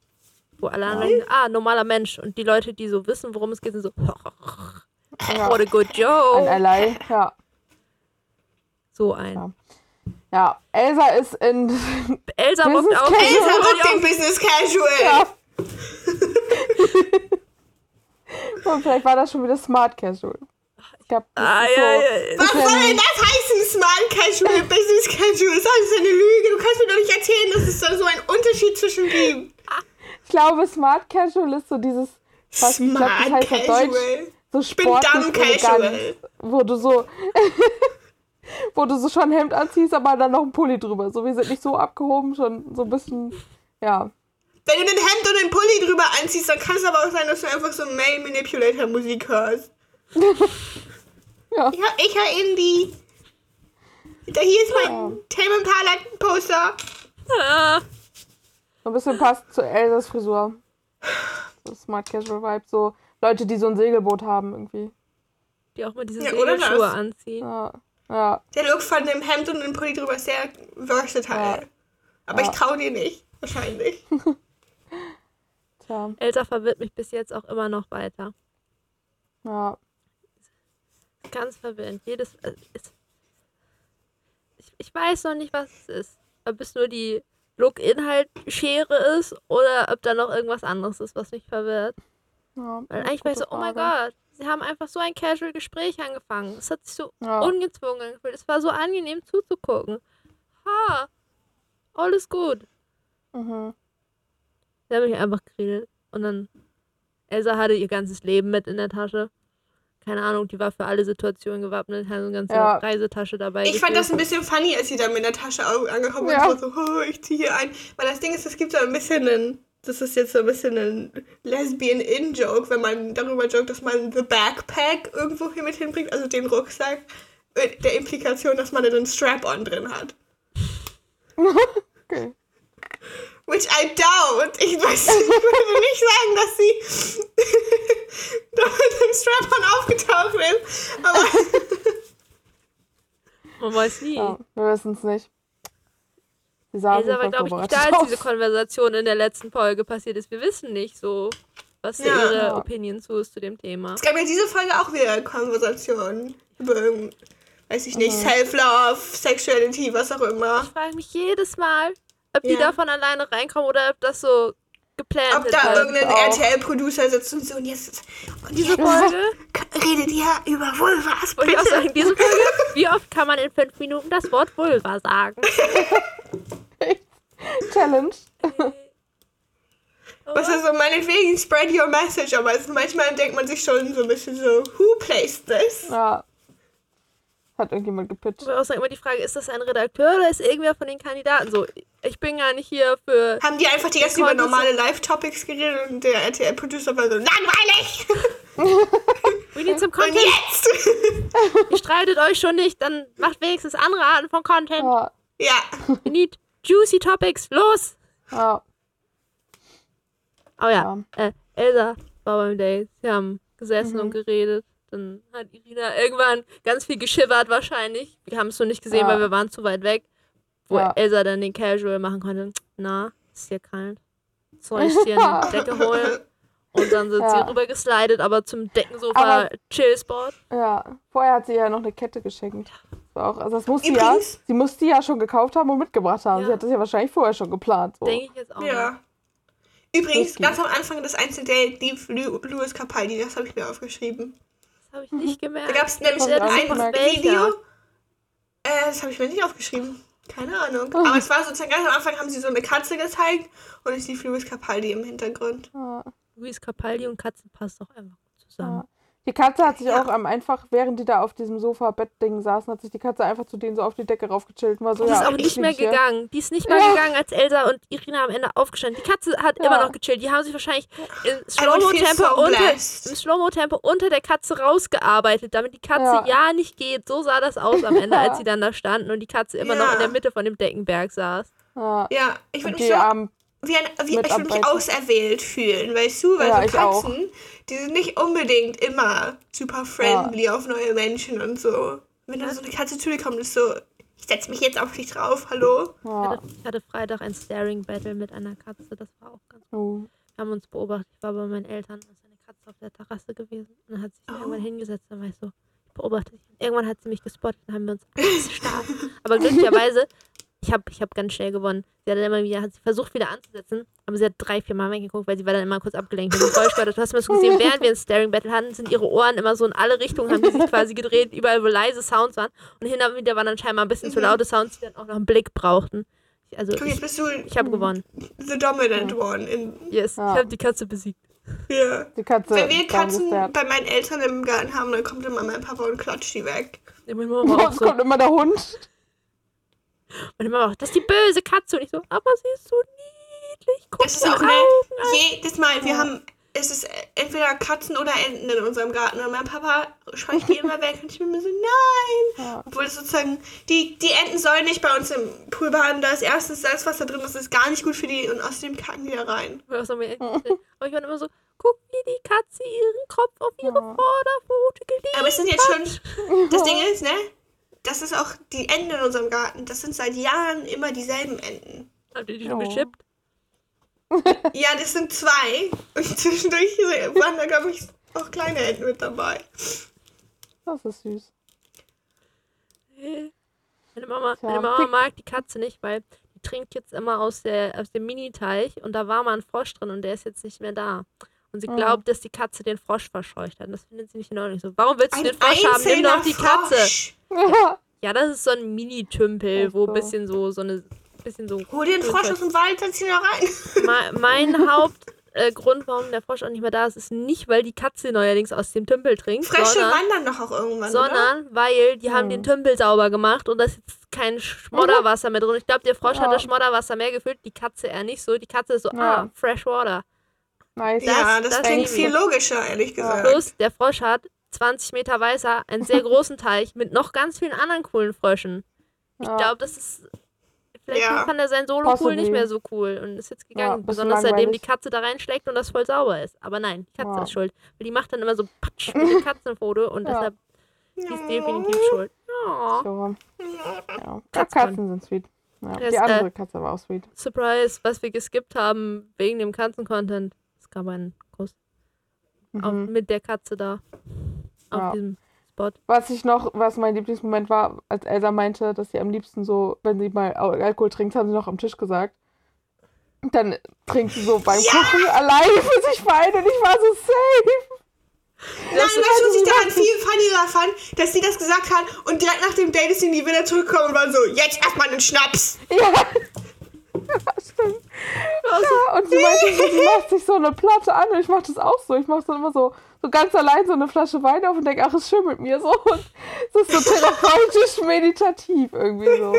Speaker 2: Wo alle anderen denken, ah, normaler Mensch. Und die Leute, die so wissen, worum es geht, sind so,
Speaker 3: ja. [LAUGHS]
Speaker 2: what a good
Speaker 3: Ein
Speaker 2: joke.
Speaker 3: Ally. Ja.
Speaker 2: So ein.
Speaker 3: Ja. Elsa ist in.
Speaker 2: Elsa
Speaker 3: Business
Speaker 2: rockt auch.
Speaker 3: Casual.
Speaker 4: Elsa
Speaker 2: Elsa
Speaker 4: rockt den Business Casual.
Speaker 3: Ja. [LAUGHS] Und vielleicht war das schon wieder Smart Casual. Ich glaube, das
Speaker 2: Ah,
Speaker 3: so.
Speaker 2: ja, ja.
Speaker 4: Was soll denn das heißen, Smart Casual, [LAUGHS] Business Casual? Das ist alles eine Lüge. Du kannst mir doch nicht erzählen, dass es da so einen Unterschied zwischen gibt.
Speaker 3: Ich glaube, Smart Casual ist so dieses. Was, ich glaube, das
Speaker 4: Smart
Speaker 3: heißt auf Deutsch
Speaker 4: Casual.
Speaker 3: so
Speaker 4: bin
Speaker 3: sportlich
Speaker 4: dumb casual.
Speaker 3: wo du so [LAUGHS] [LAUGHS] wo du so schon ein Hemd anziehst, aber dann noch ein Pulli drüber. So, wir sind nicht so abgehoben, schon so ein bisschen, ja.
Speaker 4: Wenn du den Hemd und den Pulli drüber anziehst, dann kann es aber auch sein, dass du einfach so Male Manipulator Musik hörst. [LAUGHS]
Speaker 3: Ja.
Speaker 4: Ich, hör- ich höre Indie. Da hier ist mein
Speaker 3: Ja.
Speaker 4: Tame Impala Poster.
Speaker 2: Ah,
Speaker 3: So ein bisschen passt zu Elsas Frisur. So Smart Casual Vibe, so Leute, die so ein Segelboot haben irgendwie.
Speaker 2: die auch mal diese
Speaker 4: Ja,
Speaker 2: Segelschuhe
Speaker 4: das.
Speaker 2: anziehen.
Speaker 3: Ja. Ja.
Speaker 4: Der Look von dem Hemd und dem Pulli drüber ist sehr versatile.
Speaker 3: Ja.
Speaker 4: Aber
Speaker 3: Ja.
Speaker 4: ich traue dir nicht. Wahrscheinlich. [LAUGHS]
Speaker 3: Tja.
Speaker 2: Elsa verwirrt mich bis jetzt auch immer noch weiter.
Speaker 3: Ja.
Speaker 2: Ganz verwirrend. Jedes. Äh, ist, ich, ich weiß noch nicht, was es ist. Ob es nur die Look-Inhalt-Schere ist oder ob da noch irgendwas anderes ist, was mich verwirrt.
Speaker 3: ja.
Speaker 2: Weil eigentlich war ich so, oh mein. Gott, sie haben einfach so ein Casual-Gespräch angefangen. Es hat sich so
Speaker 3: Ja.
Speaker 2: ungezwungen angefühlt. Es war so angenehm zuzugucken. Ha, alles gut.
Speaker 3: Mhm.
Speaker 2: Sie haben mich einfach geredet. Und dann, Elsa hatte ihr ganzes Leben mit in der Tasche. Keine Ahnung, die war für alle Situationen gewappnet, hatte so eine ganze
Speaker 3: Ja.
Speaker 2: Reisetasche dabei.
Speaker 4: Ich fand das ein
Speaker 2: gefühlt.
Speaker 4: bisschen funny, als sie dann mit der Tasche angekommen
Speaker 3: Ja.
Speaker 4: ist. und So, oh, ich ziehe hier ein. Weil das Ding ist, es gibt so ein bisschen einen. Das ist jetzt so ein bisschen ein Lesbian-In-Joke, wenn man darüber jokt, dass man the Backpack irgendwo hier mit hinbringt, also den Rucksack, mit der Implikation, dass man da einen Strap-on drin hat.
Speaker 3: Okay.
Speaker 4: Which I doubt. Ich weiß, ich würde nicht sagen, dass sie [LAUGHS] da mit dem Strap-on aufgetaucht ist. Aber [LAUGHS] [LAUGHS]
Speaker 2: Man weiß nie.
Speaker 3: Ja, wir wissen es nicht.
Speaker 2: War,
Speaker 3: Fall
Speaker 2: glaube ich, nicht da, als diese. Konversation in der letzten Folge passiert ist. Wir wissen nicht so, was da
Speaker 4: Ja.
Speaker 2: ihre
Speaker 3: Ja.
Speaker 2: Opinion zu ist zu dem Thema.
Speaker 4: Es gab ja diese Folge auch wieder Konversationen über, weiß ich nicht, Self-Love, Sexuality, was auch immer.
Speaker 2: Ich frage mich jedes Mal, ob die
Speaker 4: Ja.
Speaker 2: davon alleine reinkommen oder ob das so geplant
Speaker 4: Ob
Speaker 2: ist.
Speaker 4: da
Speaker 2: weil
Speaker 4: irgendein. RTL-Producer sitzt und so, und jetzt, und
Speaker 2: diese [LAUGHS] Folge,
Speaker 4: redet ihr über Vulvas,
Speaker 2: wollte ich auch sagen, diese Folge, [LAUGHS] wie oft kann man in fünf Minuten das Wort Vulva sagen? [LAUGHS]
Speaker 3: Challenge. [LAUGHS]
Speaker 4: Was ist so, meinetwegen, spread your message, aber es, manchmal denkt man sich schon so ein bisschen so, who placed this?
Speaker 3: Ja. Hat irgendjemand gepitcht.
Speaker 2: Ich auch immer die Frage, ist das ein Redakteur oder ist irgendwer von den Kandidaten so? Ich bin gar nicht hier für.
Speaker 4: Haben die einfach die ganze über normale Live-Topics geredet und der RTL-Producer war so, langweilig! [LAUGHS]
Speaker 2: We need some
Speaker 4: Und
Speaker 2: content.
Speaker 4: jetzt!
Speaker 2: Ihr streitet euch schon nicht, dann macht wenigstens andere Arten von Content.
Speaker 3: Ja.
Speaker 4: ja.
Speaker 2: We need juicy topics. Los!
Speaker 3: Ja.
Speaker 2: Oh ja, äh, Elsa war beim Date. Sie haben gesessen
Speaker 3: Mhm.
Speaker 2: und geredet. Dann hat Irina irgendwann ganz viel geschibbert wahrscheinlich. Wir haben es so nicht gesehen,
Speaker 3: Ja.
Speaker 2: weil wir waren zu weit weg. Wo
Speaker 3: Ja.
Speaker 2: Elsa dann den Casual machen konnte. Na, ist dir kalt? Soll ich dir eine [LAUGHS] Decke holen? Und dann sind
Speaker 3: Ja.
Speaker 2: sie rüber geslidet, aber zum Deckensofa
Speaker 3: Aber-
Speaker 2: Chillspot.
Speaker 3: Ja. Vorher hat sie ja noch eine Kette geschenkt. Auch, also das musste sie ja, sie musste die ja schon gekauft haben und mitgebracht haben.
Speaker 2: Ja.
Speaker 3: Sie hat das ja wahrscheinlich vorher schon geplant. So.
Speaker 2: Denke ich jetzt auch.
Speaker 4: Ja. Übrigens, ganz am Anfang des einzelnen Date lief Louis Capaldi, das habe ich mir aufgeschrieben.
Speaker 2: Das habe ich nicht gemerkt.
Speaker 4: Da gab es nämlich ein. Video. Äh, das habe ich mir nicht aufgeschrieben. Keine Ahnung. Aber es war sozusagen ganz am Anfang haben sie so eine Katze gezeigt und es lief Louis Capaldi im Hintergrund.
Speaker 3: Ja.
Speaker 2: Luis Capaldi und Katzen passt doch einfach gut zusammen.
Speaker 3: Ja. Die Katze hat sich
Speaker 4: Ja.
Speaker 3: auch am einfach, während die da auf diesem Sofa-Bett-Ding saßen, hat sich die Katze einfach zu denen so auf die Decke raufgechillt und war so,
Speaker 2: Die
Speaker 3: ja,
Speaker 2: ist auch
Speaker 3: ich
Speaker 2: nicht mehr
Speaker 3: hier.
Speaker 2: gegangen. Die ist nicht mal
Speaker 3: Ja.
Speaker 2: gegangen, als Elsa und Irina am Ende aufgestanden. Die Katze hat
Speaker 3: Ja.
Speaker 2: immer noch gechillt. Die haben sich wahrscheinlich im Slow-Mo-Tempo
Speaker 4: so
Speaker 2: unter, Slow-Mo-Tempo unter der Katze rausgearbeitet, damit die Katze ja.
Speaker 3: Ja.
Speaker 2: nicht geht. So sah das aus am Ende,
Speaker 3: Ja.
Speaker 2: als sie dann da standen und die Katze immer noch in der Mitte von dem Deckenberg saß.
Speaker 3: Ja.
Speaker 4: Ja, ich würde mich
Speaker 3: die
Speaker 4: so
Speaker 3: armen
Speaker 4: wie ein, wie, ich würde mich auserwählt fühlen, weißt du? Weil
Speaker 3: Ja,
Speaker 4: so. Katzen, die sind nicht unbedingt immer super friendly auf neue Menschen und so. Wenn da so eine Katze zu dir kommt, ist so, ich setze mich jetzt auf dich drauf, hallo?
Speaker 2: Ich
Speaker 3: Ja.
Speaker 2: hatte, ich hatte Freitag ein Staring-Battle mit einer Katze. Das war auch ganz
Speaker 3: Oh.
Speaker 2: Wir haben uns beobachtet. Ich war bei meinen Eltern. Da ist eine Katze auf der Terrasse gewesen. Und dann hat sie sich
Speaker 4: Oh.
Speaker 2: irgendwann hingesetzt. Dann war ich so, ich beobachte dich. Und irgendwann hat sie mich gespottet. Dann haben wir uns [LAUGHS] stark. Aber glücklicherweise, ich habe ich hab ganz schnell gewonnen. Sie hat dann immer wieder, hat sie versucht wieder anzusetzen. Aber sie hat drei, vier Mal weggeguckt, weil sie war dann immer kurz abgelenkt. Wenn Geräusch gehört hat, du hast mir das gesehen, während wir ein Staring-Battle hatten, sind ihre Ohren immer so in alle Richtungen, haben die sich quasi gedreht, überall wo leise Sounds waren. Und hin und wieder waren dann scheinbar ein bisschen zu
Speaker 4: Mhm.
Speaker 2: laute Sounds, die dann auch noch einen Blick brauchten. Ich, also,
Speaker 4: Guck,
Speaker 2: ich,
Speaker 4: bist du
Speaker 2: ich habe gewonnen.
Speaker 4: the dominant one. In,
Speaker 2: Yes,
Speaker 3: Ja.
Speaker 2: ich habe die Katze besiegt.
Speaker 4: ja.
Speaker 3: Die Katze.
Speaker 4: Wenn wir Katzen bei meinen Eltern im Garten haben, dann kommt immer mein Papa und klatscht die weg.
Speaker 2: Meine Mama auch
Speaker 3: Jetzt [LAUGHS]
Speaker 2: so.
Speaker 3: kommt immer der Hund.
Speaker 2: Meine Mama auch, das ist die böse Katze. Und ich so, aber sie ist so niedlich. Guck
Speaker 4: Das ist
Speaker 2: die
Speaker 4: auch, ne,
Speaker 2: Augen an.
Speaker 4: jedes Mal, wir haben, es ist entweder Katzen oder Enten in unserem Garten. Und mein Papa scheucht die immer weg und ich bin mir so, nein.
Speaker 3: Ja.
Speaker 4: Obwohl es sozusagen, die, die Enten sollen nicht bei uns im Pool baden. Da ist erstens das, was da drin ist, ist gar nicht gut für die und außerdem kacken die da rein.
Speaker 2: Aber ich war immer so, guck, wie die Katze ihren Kopf auf ihre. Vorderpfote gelegt
Speaker 4: Aber es sind jetzt schon, das Ding ist, ne, das ist auch die Enten in unserem Garten. Das sind seit Jahren immer dieselben Enten.
Speaker 2: Habt ihr die schon
Speaker 3: Oh.
Speaker 2: geschippt? [LAUGHS]
Speaker 4: Ja, das sind zwei. Und zwischendurch waren da, glaube ich, auch kleine Enten mit dabei.
Speaker 3: Das ist süß.
Speaker 2: Meine Mama, meine Mama mag die Katze nicht, weil die trinkt jetzt immer aus, der, aus dem Mini-Teich und da war mal ein Frosch drin und der ist jetzt nicht mehr da. Und sie
Speaker 3: Oh.
Speaker 2: glaubt, dass die Katze den Frosch verscheucht hat. Und das findet sie nicht in Ordnung. So, warum willst du
Speaker 4: Ein
Speaker 2: den Frosch haben? Nimm doch die Katze.
Speaker 4: Frosch.
Speaker 3: Ja. [LAUGHS]
Speaker 2: Ja, das ist so ein Mini-Tümpel,
Speaker 3: Ach
Speaker 2: wo ein bisschen so, so eine, bisschen so.
Speaker 4: Hol dir einen Frosch aus dem Wald, setz ihn da rein. [LAUGHS]
Speaker 2: Me- mein Hauptgrund, äh, warum der Frosch auch nicht mehr da ist, ist nicht, weil die Katze neuerdings aus dem Tümpel trinkt,
Speaker 4: Frösche
Speaker 2: sondern,
Speaker 4: wandern doch auch irgendwann, oder?
Speaker 2: sondern weil die haben
Speaker 3: Hm.
Speaker 2: den Tümpel sauber gemacht und da ist jetzt kein Schmodderwasser mehr drin. Ich glaube, der Frosch hat
Speaker 3: Ja.
Speaker 2: das Schmodderwasser mehr gefüllt, die Katze eher nicht so. Die Katze ist so,
Speaker 3: Ja.
Speaker 2: ah, fresh
Speaker 3: Nice.
Speaker 4: Ja,
Speaker 2: Das-
Speaker 4: das, klingt viel logischer, ehrlich gesagt.
Speaker 2: Plus, der Frosch hat 20 Meter weißer, einen sehr großen Teich mit noch ganz vielen anderen coolen Fröschen. Ich
Speaker 3: Ja.
Speaker 2: glaube, das ist. Vielleicht
Speaker 4: Ja.
Speaker 2: fand er sein Solo-Pool
Speaker 3: Possibly.
Speaker 2: nicht mehr so cool und ist jetzt
Speaker 3: Ja,
Speaker 2: gegangen.
Speaker 3: bisschen
Speaker 2: Besonders seitdem die
Speaker 3: langweilig.
Speaker 2: Katze da reinschlägt und das voll sauber ist. Aber nein, die Katze
Speaker 3: Ja.
Speaker 2: ist schuld. Weil die macht dann immer so Patsch mit dem [LAUGHS] Katzenfoto und
Speaker 3: Ja.
Speaker 2: deshalb die ist definitiv schuld. Ja.
Speaker 3: So. Ja. Ja. Katzen sind sweet. Ja.
Speaker 2: Das,
Speaker 3: Die
Speaker 2: äh,
Speaker 3: andere Katze war auch sweet.
Speaker 2: Surprise, was wir geskippt haben wegen dem Katzen-Content. Gab einen Kuss
Speaker 3: Mhm.
Speaker 2: mit der Katze da. Auf
Speaker 3: Ja.
Speaker 2: diesem Spot.
Speaker 3: Was ich noch, was mein Lieblingsmoment war, als Elsa meinte, dass sie am liebsten so, wenn sie mal Al- Alkohol trinkt, haben sie noch am Tisch gesagt. Dann trinkt sie so beim Kochen alleine für sich fein und ich war so safe.
Speaker 4: Nein, weißt du, was ich daran viel funnier fand? Dass sie das gesagt hat und direkt nach dem Date ist sie in die Villa zurückgekommen und war so, jetzt erstmal einen Schnaps.
Speaker 3: Ja. Ja, stimmt. Ja, und sie meinte, so, [LAUGHS] sie macht sich so eine Platte an und ich mach das auch so. Ich mach so immer so, so ganz allein so eine Flasche Wein auf und denke, ach, ist schön mit mir so. [LAUGHS] Und es ist so [LAUGHS] therapeutisch meditativ irgendwie so.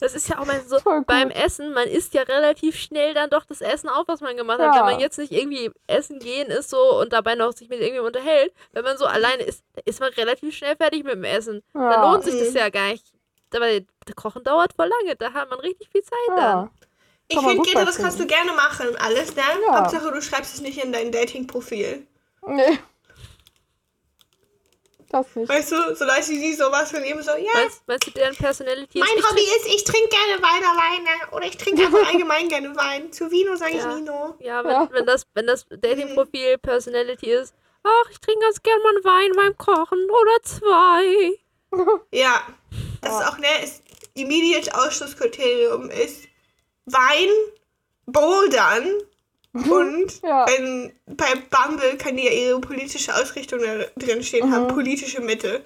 Speaker 2: Das ist ja auch mal so, beim Essen, man isst ja relativ schnell dann doch das Essen auf, was man gemacht hat.
Speaker 3: Ja.
Speaker 2: Wenn man jetzt nicht irgendwie essen gehen ist so und dabei noch sich mit irgendjemandem unterhält, wenn man so alleine ist, dann ist man relativ schnell fertig mit dem Essen.
Speaker 3: Ja.
Speaker 2: Dann lohnt sich das
Speaker 4: Mhm.
Speaker 2: ja gar nicht. Aber das Kochen dauert voll lange, da hat man richtig viel Zeit dann.
Speaker 3: Ja.
Speaker 4: Ich
Speaker 3: Kann man
Speaker 4: finde, Gita, das kannst du gerne machen, alles, ne?
Speaker 3: Ja.
Speaker 4: Hauptsache, du schreibst es nicht in dein Dating-Profil.
Speaker 3: Nee. Das nicht.
Speaker 4: Weißt du, so Leute, die sowas von eben so, ja,
Speaker 2: Meinst, meinst du, deren Personality
Speaker 4: mein
Speaker 2: ist ich
Speaker 4: Hobby ist, ich trinke gerne Wein alleine. Oder ich trinke einfach [LAUGHS] allgemein gerne Wein. Zu Vino sage ich
Speaker 2: Ja.
Speaker 4: Vino.
Speaker 2: Ja, wenn,
Speaker 3: Ja.
Speaker 2: wenn das, wenn das Dating-Profil Personality ist, ach, ich trinke ganz gern mal einen Wein beim Kochen oder zwei. [LAUGHS]
Speaker 4: Ja, das ist auch, ne, ist immediate Ausschlusskriterium ist Wein, Bouldern und
Speaker 3: Ja.
Speaker 4: wenn, bei Bumble kann die ja ihre politische Ausrichtung da drin stehen haben,
Speaker 3: Mhm.
Speaker 4: politische Mitte.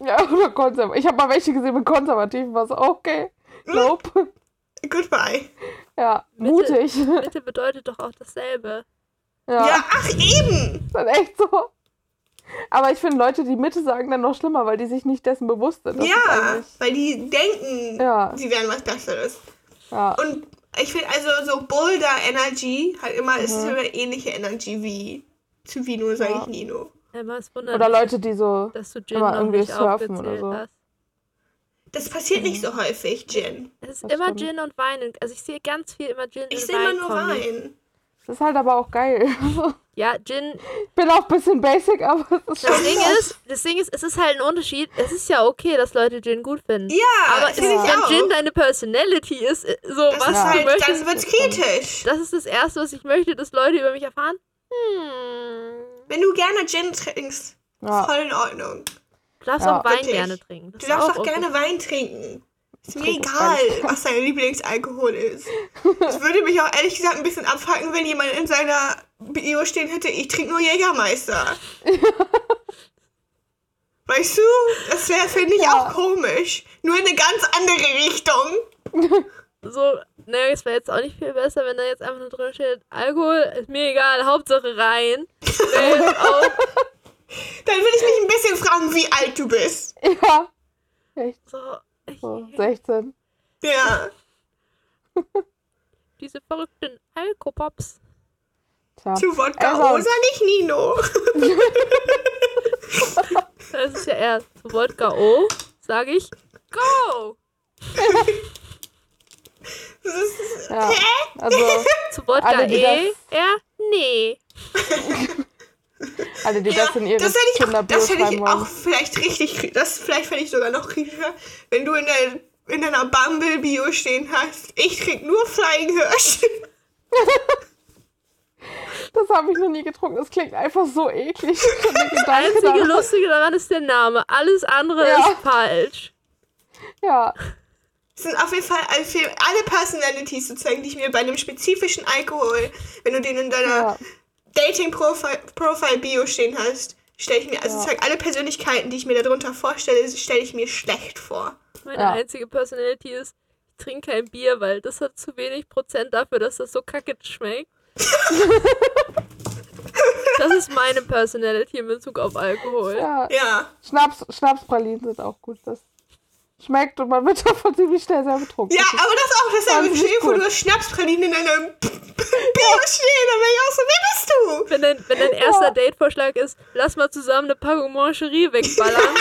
Speaker 3: Ja, oder konservativ. Ich habe mal welche gesehen mit konservativen, war so, okay. Nope.
Speaker 4: Goodbye.
Speaker 3: Ja,
Speaker 2: Mitte.
Speaker 3: mutig.
Speaker 2: Mitte bedeutet doch auch dasselbe.
Speaker 3: Ja,
Speaker 4: Ja, ach eben.
Speaker 3: ist dann echt so. Aber ich finde Leute, die Mitte sagen, dann noch schlimmer, weil die sich nicht dessen bewusst sind.
Speaker 4: ja, weil die denken,
Speaker 3: Ja.
Speaker 4: sie wären was Besseres.
Speaker 3: ja.
Speaker 4: Und ich finde also so Boulder Energy hat immer, es ist
Speaker 3: Mhm.
Speaker 4: immer ähnliche Energy wie zu Vino, sage
Speaker 3: Ja.
Speaker 4: ich Nino.
Speaker 3: Oder Leute, die so.
Speaker 2: dass du Jin
Speaker 3: immer irgendwie
Speaker 2: nicht
Speaker 3: surfen oder so.
Speaker 2: hast.
Speaker 4: Das passiert nicht
Speaker 3: Mhm.
Speaker 4: so häufig, Gin.
Speaker 2: Es ist
Speaker 3: Das
Speaker 2: immer
Speaker 3: stimmt.
Speaker 2: Gin und Wein. Also ich sehe ganz viel immer Gin
Speaker 4: Ich
Speaker 2: und
Speaker 4: sehe
Speaker 2: Wein.
Speaker 4: immer nur
Speaker 2: kommen.
Speaker 4: Wein.
Speaker 3: Das ist halt aber auch geil. [LAUGHS]
Speaker 2: Ja, Gin.
Speaker 3: Ich bin auch ein bisschen basic, aber es ist
Speaker 2: Das
Speaker 3: schon
Speaker 2: Ding ist, das Ding ist, es ist halt ein Unterschied. Es ist ja okay, dass Leute Gin gut finden.
Speaker 4: Ja,
Speaker 2: aber ist,
Speaker 4: ich
Speaker 2: wenn
Speaker 4: auch.
Speaker 2: Gin deine Personality ist, äh, so
Speaker 4: das
Speaker 2: was
Speaker 4: ist
Speaker 2: du
Speaker 4: halt,
Speaker 2: möchtest,
Speaker 4: dann wird's kritisch.
Speaker 2: das ist das Erste, was ich möchte, dass Leute über mich erfahren. Hm.
Speaker 4: Wenn du gerne Gin trinkst,
Speaker 3: Ja.
Speaker 4: voll in Ordnung.
Speaker 2: Du darfst
Speaker 3: Ja.
Speaker 2: auch Wein
Speaker 4: Wirklich.
Speaker 2: gerne trinken. Das
Speaker 4: Du darfst
Speaker 2: auch
Speaker 4: auch
Speaker 2: okay.
Speaker 4: gerne Wein trinken. Ist mir egal, [LAUGHS] was dein Lieblingsalkohol ist. [LAUGHS] Es würde mich auch ehrlich gesagt ein bisschen abfacken, wenn jemand in seiner Bio stehen hätte, ich trinke nur Jägermeister. [LAUGHS] Weißt du? Das wäre, finde ich,
Speaker 3: Ja.
Speaker 4: auch komisch. Nur in eine ganz andere Richtung.
Speaker 2: So, ne, es wäre jetzt auch nicht viel besser, wenn da jetzt einfach nur drin steht, Alkohol, ist mir egal, Hauptsache rein.
Speaker 4: Dann würde ich mich ein bisschen fragen, wie alt du bist.
Speaker 3: Ja. Echt
Speaker 2: so,
Speaker 3: so. 16.
Speaker 4: Ja. [LAUGHS]
Speaker 2: diese verrückten Alkopops.
Speaker 3: Tja.
Speaker 4: Zu Wodka
Speaker 3: Also-
Speaker 4: Rosa nicht Nino. [LAUGHS]
Speaker 2: Das ist ja eher zu Wodka O, sage ich, go!
Speaker 4: Das
Speaker 3: Ja. Also,
Speaker 2: Zu Wodka
Speaker 3: Alle,
Speaker 2: E, eher nee. [LAUGHS]
Speaker 3: alle, die
Speaker 4: ja,
Speaker 3: das in ihre
Speaker 4: das hätte ich, das hätte ich auch
Speaker 3: wollen.
Speaker 4: vielleicht richtig, das vielleicht fände ich sogar noch kritischer, wenn du in, der, in deiner Bumble-Bio stehen hast, ich trinke nur Flying Hirsch. [LAUGHS]
Speaker 3: Das habe ich noch nie getrunken. Das klingt einfach so eklig. [LAUGHS] Gedanke
Speaker 2: Einzige. Lustige daran ist der Name. Alles andere
Speaker 3: Ja.
Speaker 2: ist falsch.
Speaker 3: Ja.
Speaker 4: Das sind auf jeden Fall alle Personalities sozusagen, die ich mir bei einem spezifischen Alkohol, wenn du den in deiner
Speaker 3: Ja.
Speaker 4: Dating-Profile-Bio stehen hast, stelle ich mir, also
Speaker 3: Ja.
Speaker 4: alle Persönlichkeiten, die ich mir darunter vorstelle, stelle ich mir schlecht vor.
Speaker 2: Meine
Speaker 3: Ja.
Speaker 2: einzige Personality ist, ich trinke kein Bier, weil das hat zu wenig Prozent dafür, dass das so kacke schmeckt. [LAUGHS] das ist meine Personality in Bezug auf Alkohol.
Speaker 3: ja.
Speaker 4: Ja.
Speaker 3: Schnaps, Schnapspralinen sind auch gut. Das schmeckt und man wird davon ziemlich schnell sehr betrunken.
Speaker 4: Ja, aber das ist auch dasselbe. Stell dir vor, du hast Schnapspralinen in deinem Bio stehen, dann wäre ich auch so, wer bist du?
Speaker 2: Wenn dein, wenn dein erster
Speaker 3: Ja.
Speaker 2: Datevorschlag ist, lass mal zusammen eine Packung Mancherie wegballern,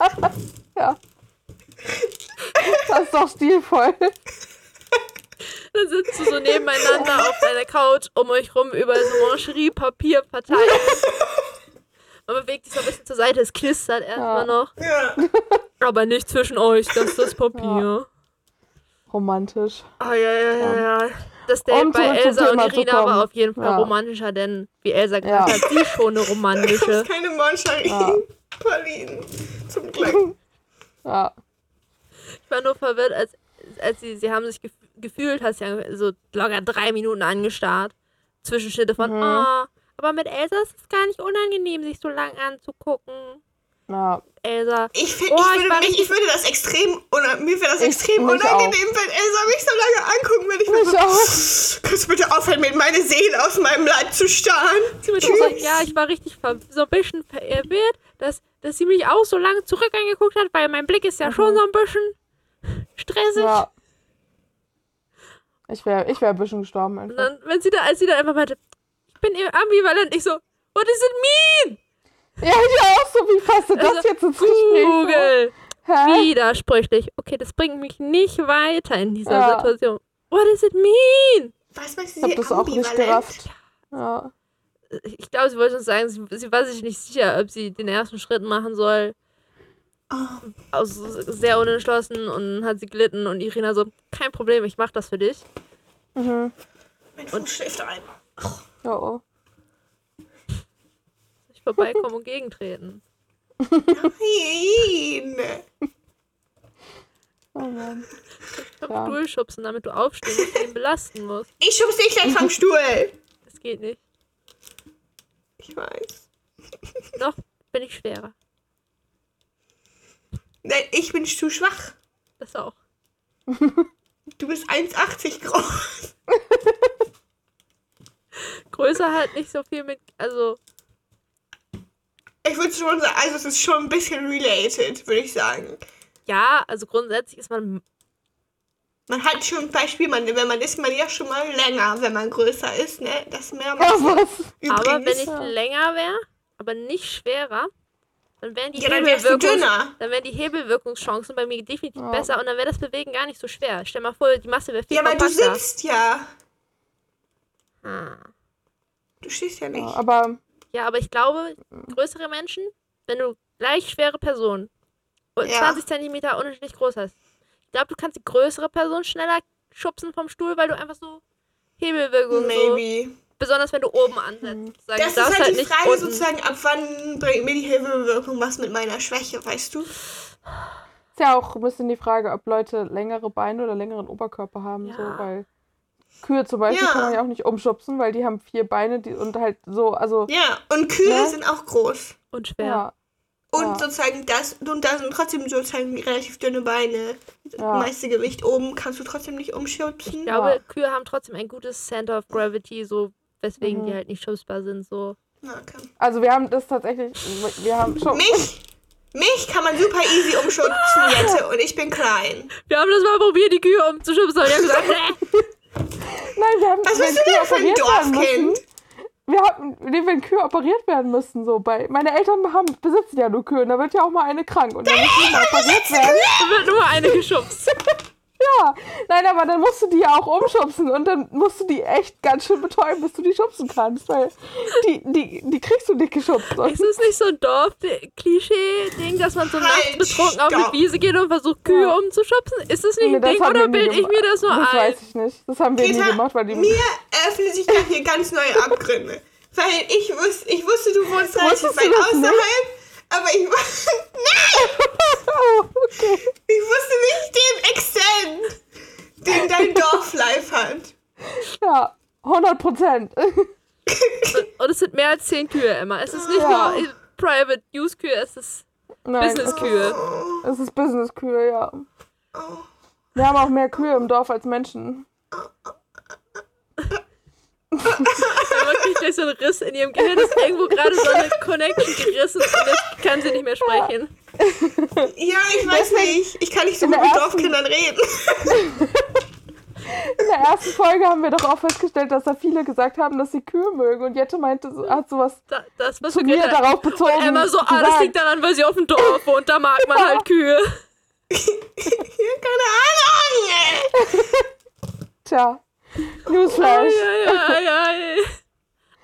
Speaker 2: [LAUGHS]
Speaker 3: Ja. Das ist doch stilvoll.
Speaker 2: dann sitzt du so nebeneinander auf deiner Couch, um euch rum über so Mancherie-Papier verteilt. [LAUGHS] Man bewegt sich so ein bisschen zur Seite, es knistert erstmal
Speaker 3: Ja.
Speaker 2: noch.
Speaker 4: Ja.
Speaker 2: Aber nicht zwischen euch, das ist das Papier.
Speaker 3: Romantisch.
Speaker 2: Ah, ja, ja, ja, ja. Das Date
Speaker 3: Um
Speaker 2: bei Elsa und Irina war auf jeden Fall
Speaker 3: Ja.
Speaker 2: romantischer, denn, wie Elsa gesagt
Speaker 3: Ja.
Speaker 2: hat, sie ist schon eine
Speaker 4: Du
Speaker 2: romantische.
Speaker 4: hast keine Mancherie-Pralinen. Zum Glück.
Speaker 3: Ja.
Speaker 2: Ich war nur verwirrt, als, als sie, sie haben sich gef gefühlt, hast ja so locker drei Minuten angestarrt. Zwischenschnitte von,
Speaker 3: Mhm.
Speaker 2: ah, aber mit Elsa ist es gar nicht unangenehm, sich so lang anzugucken.
Speaker 3: Ja.
Speaker 2: Elsa,
Speaker 4: Ich, find,
Speaker 2: Oh,
Speaker 4: ich,
Speaker 2: ich
Speaker 4: würde mich, ich würde das extrem, mir wäre das
Speaker 3: Ich-
Speaker 4: extrem unangenehm, wenn Elsa mich so lange angucken würde. Ich würde so,
Speaker 3: auch.
Speaker 4: kannst du bitte aufhören, mit meine Seele aus meinem Leib zu starren?
Speaker 2: mir so, ja, ich war richtig so ein bisschen verwirrt, dass, dass sie mich auch so lange zurück angeguckt hat, weil mein Blick ist ja schon so ein bisschen [LAUGHS] stressig.
Speaker 3: Mhm. Ja. Ich wäre ich wär ein bisschen gestorben
Speaker 2: Und
Speaker 3: einfach.
Speaker 2: dann, wenn sie da, als sie dann einfach meinte, bin ambivalent, ich so, what does it mean?
Speaker 3: Ja, ich auch so, wie fasst du das
Speaker 2: Also,
Speaker 3: jetzt ins?
Speaker 2: Google.
Speaker 3: Hä?
Speaker 2: Widersprüchlich. Okay, das bringt mich nicht weiter in dieser
Speaker 3: Ja.
Speaker 2: Situation. What does it mean?
Speaker 4: Was meinst du,
Speaker 3: Ich hab das auch nicht
Speaker 4: ambivalent?
Speaker 3: gerafft. Ja.
Speaker 2: Ich glaube, sie wollte uns sagen, sie, sie war sich nicht sicher, ob sie den ersten Schritt machen soll.
Speaker 4: Oh,
Speaker 2: Aus, sehr unentschlossen und hat sie gelitten und Irina so, kein Problem, ich mach das für dich.
Speaker 3: Mhm.
Speaker 4: mein Fuß schläft ein.
Speaker 3: Oh, oh.
Speaker 2: Soll ich vorbeikommen und gegentreten.
Speaker 4: Nein.
Speaker 3: Oh Mann.
Speaker 2: Vom
Speaker 3: Ja.
Speaker 2: Stuhl schubsen, damit du aufstehen musst und ihn belasten musst.
Speaker 4: Ich schub's dich gleich vom Stuhl.
Speaker 2: Das geht nicht.
Speaker 4: Ich weiß.
Speaker 2: Noch bin ich schwerer.
Speaker 4: Nein, ich bin zu schwach.
Speaker 2: Das auch.
Speaker 4: Du bist 1,80 groß.
Speaker 2: Größer hat nicht so viel mit, also
Speaker 4: ich würde schon sagen, also es ist schon ein bisschen related, würde ich sagen.
Speaker 2: Ja, also grundsätzlich ist man.
Speaker 4: Man hat schon ein Beispiel, man, wenn man ist man ja schon mal länger, wenn man größer ist, ne? Das mehr
Speaker 3: Ja,
Speaker 4: man
Speaker 3: was?
Speaker 2: Aber wenn ich länger wäre, aber nicht schwerer, dann wären die
Speaker 4: Ja, dann
Speaker 2: Hebelwirkungs- dann wären die Hebelwirkungschancen bei mir definitiv
Speaker 3: Ja.
Speaker 2: besser und dann wäre das Bewegen gar nicht so schwer. Stell mal vor, die Masse wäre viel
Speaker 4: Ja, aber du sitzt ja.
Speaker 2: Ah.
Speaker 4: Du stehst ja nicht.
Speaker 3: Ja, aber
Speaker 2: Ja, aber ich glaube, größere Menschen, wenn du gleich schwere Personen und
Speaker 4: Ja.
Speaker 2: 20 Zentimeter unterschiedlich groß hast, ich glaube, du kannst die größere Person schneller schubsen vom Stuhl, weil du einfach so Hebelwirkung so,
Speaker 4: Maybe.
Speaker 2: besonders wenn du oben ansetzt. Sagen,
Speaker 4: Das ist
Speaker 2: darfst
Speaker 4: halt die
Speaker 2: nicht
Speaker 4: Frage
Speaker 2: unten.
Speaker 4: sozusagen, ab wann bringt mir die Hebelwirkung was mit meiner Schwäche, weißt du?
Speaker 3: ist ja auch ein bisschen die Frage, ob Leute längere Beine oder längeren Oberkörper haben.
Speaker 2: Ja.
Speaker 3: So, weil Kühe zum Beispiel
Speaker 4: Ja.
Speaker 3: kann man ja auch nicht umschubsen, weil die haben vier Beine die, und halt so, also
Speaker 4: Ja, und Kühe
Speaker 3: Ne?
Speaker 4: sind auch groß.
Speaker 2: und schwer.
Speaker 3: ja.
Speaker 4: Und
Speaker 3: Ja.
Speaker 4: sozusagen das, und da sind trotzdem sozusagen relativ dünne Beine. Das
Speaker 3: Ja.
Speaker 4: meiste Gewicht oben kannst du trotzdem nicht umschubsen.
Speaker 2: Ich glaube,
Speaker 3: Ja.
Speaker 2: Kühe haben trotzdem ein gutes Center of Gravity, so weswegen
Speaker 3: Mhm.
Speaker 2: die halt nicht schubsbar sind. So.
Speaker 4: Na, okay.
Speaker 3: Also wir haben das tatsächlich, wir haben schon.
Speaker 4: Mich, mich kann man super easy umschubsen, Jette, und ich bin klein.
Speaker 2: Wir haben das mal probiert, die Kühe umzuschubsen, aber die haben gesagt. [LAUGHS]
Speaker 3: Nein, wir haben
Speaker 4: Was
Speaker 3: wenn
Speaker 4: bist du
Speaker 3: Kühe
Speaker 4: denn für ein
Speaker 3: operiert werden
Speaker 4: Dorfkind?
Speaker 3: müssen, Wir haben, nee, wenn Kühe operiert werden müssen, so bei. Meine Eltern haben, besitzen ja nur Kühe, und da wird ja auch mal eine krank und dann muss mal operiert werden.
Speaker 2: Da wird nur eine geschubst. [LAUGHS]
Speaker 3: Ja, nein, aber dann musst du die ja auch umschubsen und dann musst du die echt ganz schön betäuben, bis du die schubsen kannst, weil die, die, die kriegst du nicht geschubst. Und
Speaker 2: Ist es nicht so ein Dorf-Klischee-Ding, dass man so nachts
Speaker 4: Halt,
Speaker 2: betrunken auf
Speaker 4: stopp.
Speaker 2: die Wiese geht und versucht, Kühe
Speaker 3: Ja.
Speaker 2: umzuschubsen? Ist das nicht
Speaker 3: Nee,
Speaker 2: ein
Speaker 3: das
Speaker 2: Ding oder
Speaker 3: nie
Speaker 2: bilde ich mir das nur
Speaker 3: Das
Speaker 2: ein?
Speaker 3: weiß ich nicht. Das haben wir nie
Speaker 4: Peter,
Speaker 3: gemacht, weil die
Speaker 4: mir öffnen sich gerade hier ganz neue Abgründe. Weil ich wusste, ich wusste, du wohnst relativ weit
Speaker 3: das nicht?
Speaker 4: Aber ich wusste, [LAUGHS] nein,
Speaker 3: Oh, okay.
Speaker 4: ich wusste nicht den Extent, den dein [LAUGHS] Dorf live hat.
Speaker 3: Ja, 100 Prozent. [LAUGHS]
Speaker 2: Und, es sind mehr als zehn Kühe, Emma. Es ist nicht
Speaker 3: Ja.
Speaker 2: nur Private Use Kühe, es ist Business Kühe.
Speaker 3: es ist Business-Kühe, ja.
Speaker 4: Oh.
Speaker 3: Wir haben auch mehr Kühe im Dorf als Menschen.
Speaker 2: Kriegt gleich so einen Riss in ihrem Gehirn, ist irgendwo gerade so eine Connection gerissen und jetzt kann sie nicht mehr sprechen.
Speaker 4: Ja, ich weiß nicht. Ich kann nicht so mit
Speaker 3: ersten-
Speaker 4: Dorfkindern reden. [LAUGHS]
Speaker 3: In der ersten Folge haben wir doch auch festgestellt, dass da viele gesagt haben, dass sie Kühe mögen. Und Jette meinte, so- hat sowas
Speaker 2: Da, das, was
Speaker 3: zu
Speaker 2: wir
Speaker 3: mir darauf bezogen.
Speaker 2: Und Emma so, ah, das liegt daran, weil sie auf dem Dorf wohnt, da mag man [LAUGHS] [LAUGHS]
Speaker 3: Ja.
Speaker 2: halt Kühe.
Speaker 4: Keine Ahnung.
Speaker 3: Tja, Newsflash.
Speaker 2: Ja, ja, ja, ja.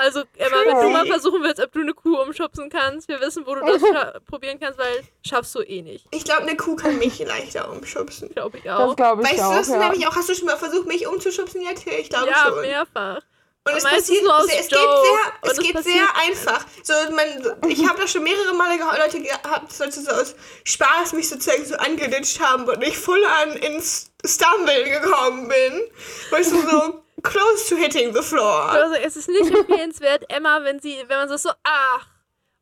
Speaker 2: Also, Emma, wenn du
Speaker 3: Ja.
Speaker 2: mal versuchen willst, ob du eine Kuh umschubsen kannst, wir wissen, wo du das scha- probieren kannst, weil schaffst du eh nicht.
Speaker 4: Ich glaube, eine Kuh kann mich leichter umschubsen.
Speaker 2: Glaube ich
Speaker 3: Das
Speaker 2: auch.
Speaker 3: glaube ich
Speaker 4: Weißt
Speaker 3: auch.
Speaker 4: du das
Speaker 3: ja.
Speaker 4: nämlich auch? Hast du schon mal versucht, mich umzuschubsen, Jette? Ich glaube
Speaker 2: Ja,
Speaker 4: schon.
Speaker 2: mehrfach.
Speaker 4: Und es passiert,
Speaker 2: nur aus
Speaker 4: es geht sehr, es geht sehr einfach. So, man, ich habe das schon mehrere Male gehabt, Leute gehabt, die so aus Spaß mich sozusagen so angeditscht haben und ich voll an ins Stumble gekommen bin. Weißt du, so close to hitting the floor.
Speaker 2: Also, es ist nicht empfehlenswert, Emma, wenn sie, wenn man so so, ach,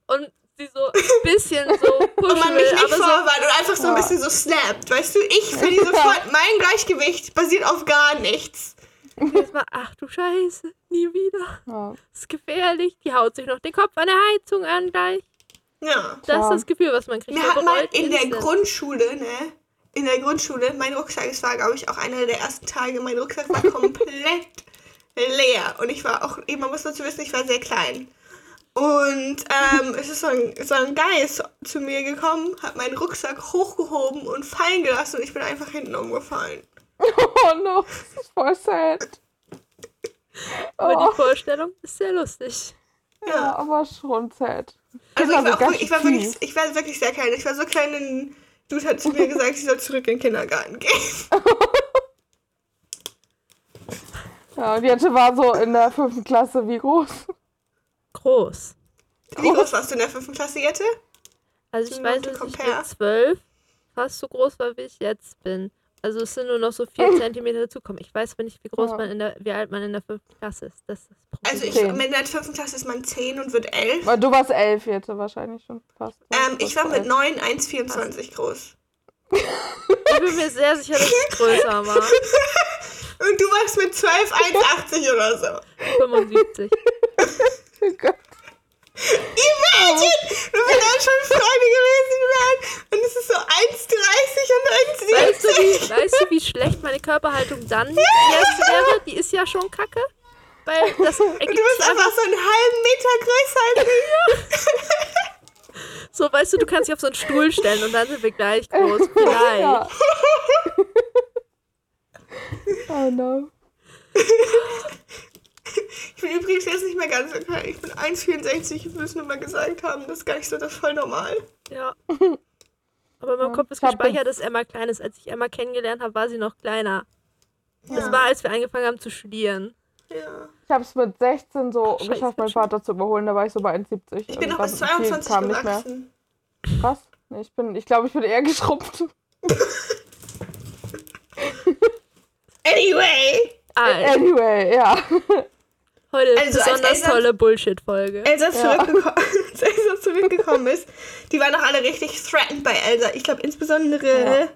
Speaker 2: und sie so ein bisschen so [LAUGHS]
Speaker 4: Und
Speaker 2: pushen
Speaker 4: man mich
Speaker 2: will,
Speaker 4: nicht
Speaker 2: aber so,
Speaker 4: vorwarnt und einfach so ein bisschen so slappt. Weißt du, ich verliere sofort, mein Gleichgewicht basiert auf gar nichts.
Speaker 2: jetzt mal, ach du Scheiße, nie wieder.
Speaker 3: Ja.
Speaker 2: Das ist gefährlich. Die haut sich noch den Kopf an der Heizung an gleich.
Speaker 4: Ja.
Speaker 2: Das
Speaker 3: Ja.
Speaker 2: ist das Gefühl, was man kriegt.
Speaker 4: Wir
Speaker 2: Man
Speaker 4: hatten mal in der. Grundschule, ne? In der Grundschule, mein Rucksack, es war, glaube ich, auch einer der ersten Tage, mein Rucksack war [LAUGHS] komplett leer. Und ich war auch, man muss dazu wissen, ich war sehr klein. Und ähm, es ist so ein, so ein Geist zu mir gekommen, hat meinen Rucksack hochgehoben und fallen gelassen und ich bin einfach hinten umgefallen.
Speaker 3: Oh no, das ist voll sad.
Speaker 2: Aber
Speaker 3: Oh,
Speaker 2: die Vorstellung ist sehr lustig.
Speaker 3: ja, aber schon sad.
Speaker 4: Also ich war, auch, ich, war wirklich, ich war wirklich sehr klein. Ich war so klein, ein Dude hat zu mir gesagt, ich soll zurück in den Kindergarten gehen. [LAUGHS]
Speaker 3: Ja, und Jette war so in der fünften Klasse wie groß.
Speaker 2: Groß.
Speaker 4: Wie groß warst du in der fünften Klasse, Jette?
Speaker 2: Also ich weiß, dass ich mit zwölf fast so groß war, wie ich jetzt bin. Also es sind nur noch so vier [LAUGHS] Zentimeter dazukommen. Ich weiß aber nicht, wie groß
Speaker 3: Ja.
Speaker 2: man in der, wie alt man in der fünften Klasse ist. Das ist das Problem.
Speaker 4: Also ich,
Speaker 3: Zehn.
Speaker 4: in der fünften Klasse ist man 10 und wird 11.
Speaker 3: Weil du warst elf, Jette, wahrscheinlich schon fast.
Speaker 4: Ähm,
Speaker 3: Du
Speaker 4: ich war mit
Speaker 3: elf.
Speaker 4: 9 1,24 groß.
Speaker 2: ich bin mir sehr sicher, dass ich größer war. [LAUGHS]
Speaker 4: Und du warst mit 12 1,80 oder so.
Speaker 2: 75. [LAUGHS]
Speaker 3: Oh Gott.
Speaker 4: Imagine! Du bist dann schon Freunde gewesen wären und es ist so 1,30 und 1,70. Weißt, du, wie,
Speaker 2: weißt du, wie schlecht meine Körperhaltung dann jetzt wäre? Die ist ja schon kacke. Weil das
Speaker 4: und
Speaker 2: du
Speaker 4: bist einfach so einen halben Meter größer als ich.
Speaker 2: so, weißt du, du kannst dich auf so einen Stuhl stellen und dann sind wir gleich groß. [LAUGHS] Vielleicht.
Speaker 3: Ja. Oh no. [LAUGHS] [LAUGHS]
Speaker 4: Ich bin übrigens jetzt nicht mehr ganz okay. Ich bin 1,64, müssen wir mal gesagt haben. Das ist gar nicht so das voll normal.
Speaker 2: Ja. Aber in meinem Kopf ist
Speaker 3: Ich
Speaker 2: gespeichert, dass Emma klein ist. Als ich Emma kennengelernt habe, war sie noch kleiner. Das
Speaker 4: Ja.
Speaker 2: war, als wir angefangen haben zu studieren.
Speaker 4: Ja.
Speaker 3: Ich habe es mit 16 so
Speaker 2: Scheiße,
Speaker 3: geschafft, meinen. Vater zu überholen. Da war ich so bei 1,70.
Speaker 4: Ich bin noch bis
Speaker 3: dann viel
Speaker 4: 22
Speaker 3: kam nicht mehr.
Speaker 4: gewachsen.
Speaker 3: Krass. Nee, ich bin, ich glaube, ich bin eher geschrumpft. [LAUGHS]
Speaker 4: Anyway,
Speaker 2: Alter,
Speaker 3: Anyway, ja. [LAUGHS]
Speaker 2: heute ist
Speaker 4: Also, als
Speaker 2: besonders
Speaker 4: Eltern-
Speaker 2: tolle Bullshit-Folge.
Speaker 4: Elsa,
Speaker 3: Ja. [LAUGHS]
Speaker 4: als Elsa zurückgekommen ist, die waren doch alle richtig threatened bei Elsa. Ich glaube insbesondere
Speaker 3: Ja.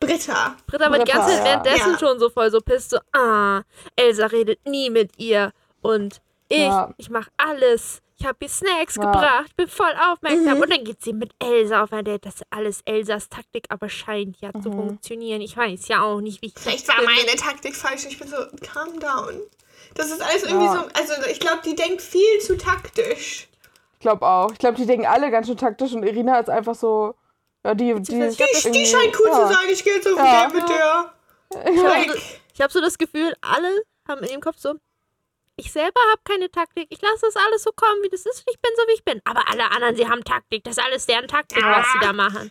Speaker 4: Britta.
Speaker 2: Britta war die ganze Zeit währenddessen
Speaker 4: Ja.
Speaker 2: schon so voll so pisst, so, ah, Elsa redet nie mit ihr und ich,
Speaker 3: Ja.
Speaker 2: ich mach alles. Ich habe ihr Snacks
Speaker 3: Ja.
Speaker 2: gebracht, bin voll aufmerksam
Speaker 4: Mhm.
Speaker 2: und dann geht sie mit Elsa auf ein Date. Das ist alles Elsas Taktik, aber scheint ja zu
Speaker 3: Mhm.
Speaker 2: funktionieren. Ich weiß ja auch nicht, wie ich das
Speaker 4: Vielleicht war meine Taktik falsch. Ich bin so, calm down. Das ist alles irgendwie
Speaker 3: Ja.
Speaker 4: so, also ich glaube, die denkt viel zu taktisch.
Speaker 3: Ich glaube auch. Ich glaube, die denken alle ganz schön taktisch und Irina ist einfach so. Ja, die, die,
Speaker 4: Die, die scheint cool
Speaker 3: ja.
Speaker 4: zu sein. Ich gehe jetzt auf
Speaker 3: Ja.
Speaker 4: mit der.
Speaker 2: Ich habe so, ich hab so das Gefühl, alle haben in ihrem Kopf so, ich selber habe keine Taktik. Ich lasse das alles so kommen, wie das ist. Ich bin so, wie ich bin. Aber alle anderen, sie haben Taktik. Das ist alles deren Taktik, was sie da machen.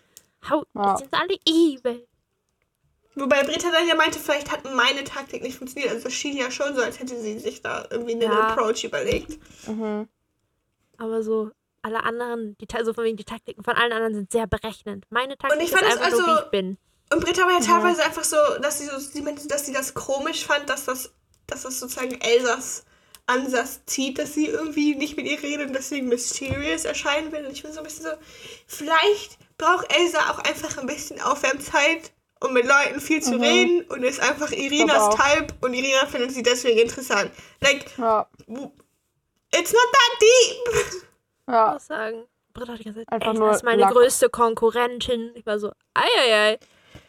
Speaker 2: Hau,
Speaker 3: Ja.
Speaker 2: die sind alle evil.
Speaker 4: Wobei Britta dann ja meinte, vielleicht hat meine Taktik nicht funktioniert. Also es schien ja schon so, als hätte sie sich da irgendwie einen
Speaker 2: Ja.
Speaker 4: Approach überlegt.
Speaker 3: Mhm.
Speaker 2: Aber so, alle anderen, die, Ta- so von wegen die Taktiken von allen anderen sind sehr berechnend. Meine Taktik
Speaker 4: ich
Speaker 2: ist einfach so, wie
Speaker 4: also-
Speaker 2: ich bin.
Speaker 4: Und Britta war ja teilweise einfach so, dass sie so, sie meinte, dass sie das komisch fand, dass das, dass das sozusagen Elsas Ansatz zieht, dass sie irgendwie nicht mit ihr redet und deswegen mysterious erscheinen will. Und ich bin so ein bisschen so, vielleicht braucht Elsa auch einfach ein bisschen Aufwärmzeit, um mit Leuten viel zu reden und ist einfach Irinas. Type und Irina findet sie deswegen interessant. Like,
Speaker 3: Ja.
Speaker 4: it's not that deep. [LAUGHS]
Speaker 2: Ich
Speaker 3: Ja.
Speaker 2: muss sagen, Britta hat die ganze Zeit,
Speaker 3: Einfach
Speaker 2: Elsa
Speaker 3: nur
Speaker 2: ist meine
Speaker 3: Lack.
Speaker 2: größte Konkurrentin. Ich war so, eieiei.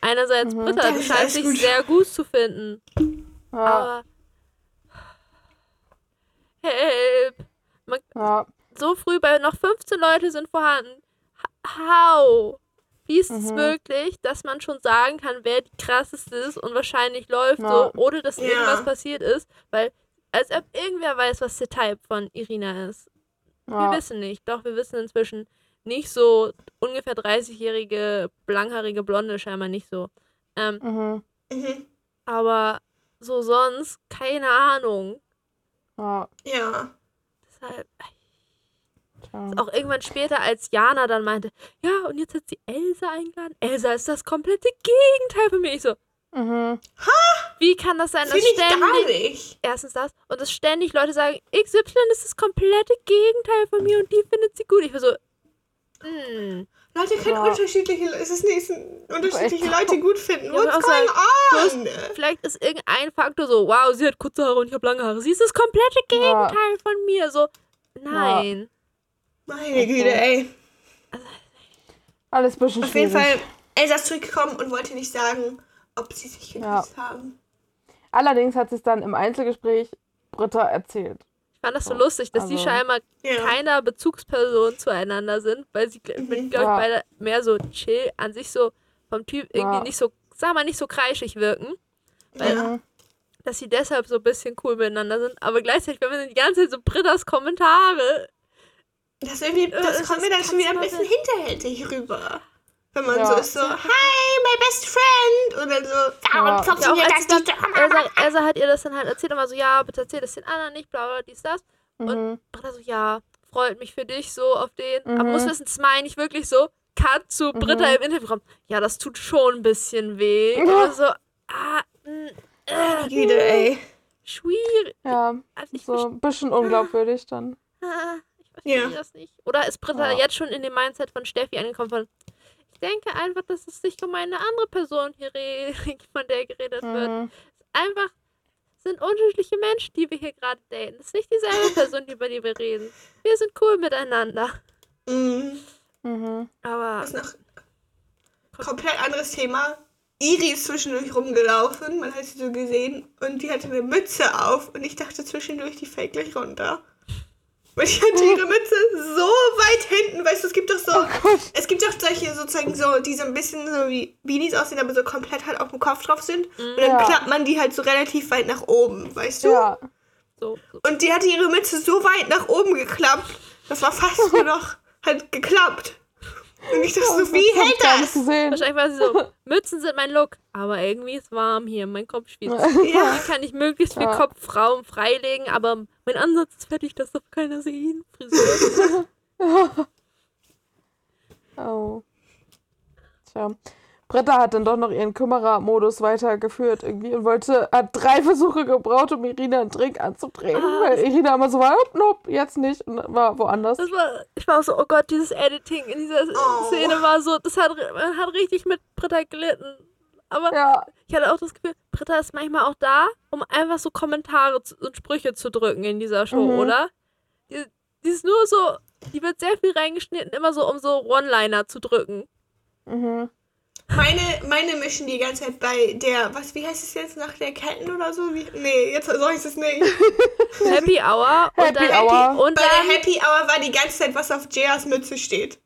Speaker 2: Einerseits,
Speaker 3: Mhm.
Speaker 2: Britta,
Speaker 4: Das alles
Speaker 2: dich
Speaker 4: gut.
Speaker 2: sehr gut zu finden.
Speaker 3: Ja.
Speaker 2: Aber. Help! Man,
Speaker 3: Ja.
Speaker 2: so früh bei noch 15 Leute sind vorhanden. How? Wie ist es
Speaker 3: Mhm.
Speaker 2: möglich, dass man schon sagen kann, wer die krasseste ist und wahrscheinlich läuft
Speaker 3: Ja.
Speaker 2: so, ohne dass
Speaker 4: Ja.
Speaker 2: irgendwas passiert ist? Weil, als ob irgendwer weiß, was der Type von Irina ist. Wir
Speaker 3: Ja.
Speaker 2: wissen nicht. Doch, wir wissen inzwischen nicht so ungefähr 30-jährige, blanghaarige Blonde, scheinbar nicht so. Ähm,
Speaker 3: Mhm.
Speaker 4: Mhm.
Speaker 2: aber so sonst, keine Ahnung.
Speaker 3: Ja.
Speaker 4: Ja.
Speaker 2: Deshalb,
Speaker 3: Tja.
Speaker 2: auch irgendwann später, als Jana dann meinte, ja, und jetzt hat sie Elsa eingeladen. Elsa ist das komplette Gegenteil von mir. Ich so,
Speaker 3: Mhm.
Speaker 2: wie kann das sein, dass
Speaker 4: gar
Speaker 2: ständig, erstens das, und dass ständig Leute sagen, XY ist das komplette Gegenteil von mir und die findet sie gut. Ich war so, hm.
Speaker 4: Leute können
Speaker 3: Ja.
Speaker 4: unterschiedliche, es ist nicht unterschiedliche Leute gut finden.
Speaker 2: Ja,
Speaker 4: What's
Speaker 2: auch sagen,
Speaker 4: going on?
Speaker 2: Vielleicht ist irgendein Faktor so, wow, sie hat kurze Haare und ich habe lange Haare. Sie ist das komplette
Speaker 3: Ja.
Speaker 2: Gegenteil von mir. So, nein.
Speaker 4: Meine Güte, ey.
Speaker 3: Alles ein bisschen
Speaker 4: Auf jeden
Speaker 3: schwierig.
Speaker 4: Fall, Elsa ist zurückgekommen und wollte nicht sagen, ob sie sich geküsst haben.
Speaker 3: Allerdings hat sie es dann im Einzelgespräch Britta erzählt.
Speaker 2: Ich fand das so lustig, dass die
Speaker 3: Also-
Speaker 2: scheinbar
Speaker 4: Ja.
Speaker 2: keiner Bezugsperson zueinander sind, weil sie,
Speaker 4: Mhm.
Speaker 2: glaube ich,
Speaker 3: Ja.
Speaker 2: beide mehr so chill, an sich so vom Typ irgendwie
Speaker 3: Ja.
Speaker 2: nicht so, sag mal, nicht so kreischig wirken. Weil, dass sie deshalb so ein bisschen cool miteinander sind. Aber gleichzeitig, wenn man die ganze Zeit so Brittas Kommentare.
Speaker 4: Das, irgendwie,
Speaker 2: Äh,
Speaker 4: das
Speaker 2: es
Speaker 4: kommt mir dann schon wieder ein bisschen hinterhältig rüber. Wenn man
Speaker 3: Ja.
Speaker 4: so ist so, hi, my best friend. Und dann so, warum
Speaker 3: Ja.
Speaker 2: Ja,
Speaker 4: funktioniert
Speaker 2: als
Speaker 4: das nicht?
Speaker 2: Elsa, Elsa hat ihr das dann halt erzählt und war so, ja, bitte erzähl das den anderen nicht, bla bla, dies, das.
Speaker 3: Mhm.
Speaker 2: Britta so, ja, freut mich für dich so auf den. Aber
Speaker 3: Mhm.
Speaker 2: muss wissen, das meine ich wirklich so. Cut zu Britta im Interview. Ja, das tut schon ein bisschen weh. Oder so, ah, mh, äh,
Speaker 4: Güte, ey.
Speaker 2: schwierig.
Speaker 3: Ja,
Speaker 2: Also
Speaker 3: so ein bisschen unglaubwürdig dann.
Speaker 2: Verstehe,
Speaker 4: Ja.
Speaker 2: das nicht. Oder ist Britta
Speaker 3: Ja.
Speaker 2: jetzt schon in dem Mindset von Steffi angekommen von, ich denke einfach, dass es sich um eine andere Person hier redet, [LAUGHS] von der geredet wird.
Speaker 3: Mhm.
Speaker 2: Einfach sind unterschiedliche Menschen, die wir hier gerade daten. Das ist nicht dieselbe Person, über die wir reden. Wir sind cool miteinander.
Speaker 4: Mhm.
Speaker 3: Mhm.
Speaker 2: Aber
Speaker 4: Das ist noch ein komplett anderes Thema. Iri ist zwischendurch rumgelaufen, man hat sie so gesehen und die hatte eine Mütze auf und ich dachte zwischendurch, die fällt gleich runter. Und ich hatte ihre Mütze so weit hinten, weißt du, es gibt doch so, es gibt doch solche sozusagen so, die so ein bisschen so wie Beanies aussehen, aber so komplett halt auf dem Kopf drauf sind. Und dann
Speaker 3: Ja.
Speaker 4: klappt man die halt so relativ weit nach oben, weißt du?
Speaker 3: Ja.
Speaker 2: So.
Speaker 4: Und die hatte ihre Mütze so weit nach oben geklappt, das war fast nur noch [LAUGHS] halt geklappt. Und ich dachte so, wie hält
Speaker 3: ich gar nicht
Speaker 4: das?
Speaker 3: gesehen.
Speaker 2: Wahrscheinlich war sie so, Mützen sind mein Look, aber irgendwie ist warm hier, mein Kopf schwitzt. [LAUGHS]
Speaker 4: Ja.
Speaker 2: Wie kann ich möglichst viel
Speaker 3: Ja.
Speaker 2: Kopfraum freilegen, aber mein Ansatz ist fertig, das darf keiner sehen. Frisur. [LAUGHS]
Speaker 3: Oh. Tja. Britta hat dann doch noch ihren Kümmerer-Modus weitergeführt irgendwie und wollte, hat drei Versuche gebraucht, um Irina einen Drink anzudrehen,
Speaker 2: Ah,
Speaker 3: weil Irina immer so war, nope, nope, jetzt nicht und war woanders.
Speaker 2: Das war, ich war auch so, oh Gott, dieses Editing in dieser
Speaker 4: Oh.
Speaker 2: Szene war so, das hat, man hat richtig mit Britta gelitten. Aber
Speaker 3: Ja,
Speaker 2: ich hatte auch das Gefühl, Britta ist manchmal auch da, um einfach so Kommentare zu, und Sprüche zu drücken in dieser Show,
Speaker 3: Mhm.
Speaker 2: oder? Die, die ist nur so, die wird sehr viel reingeschnitten, immer so, um so One-Liner zu drücken.
Speaker 3: mhm.
Speaker 4: Meine, meine mischen die ganze Zeit bei der, was, wie heißt es jetzt, nach der Ketten oder so? Wie, nee, jetzt soll ich es nicht. [LAUGHS]
Speaker 2: Happy Hour und
Speaker 3: Happy
Speaker 2: dann,
Speaker 3: Hour.
Speaker 2: Und
Speaker 4: Bei
Speaker 2: dann
Speaker 4: der Happy Hour war die ganze Zeit, was auf Jayas Mütze steht.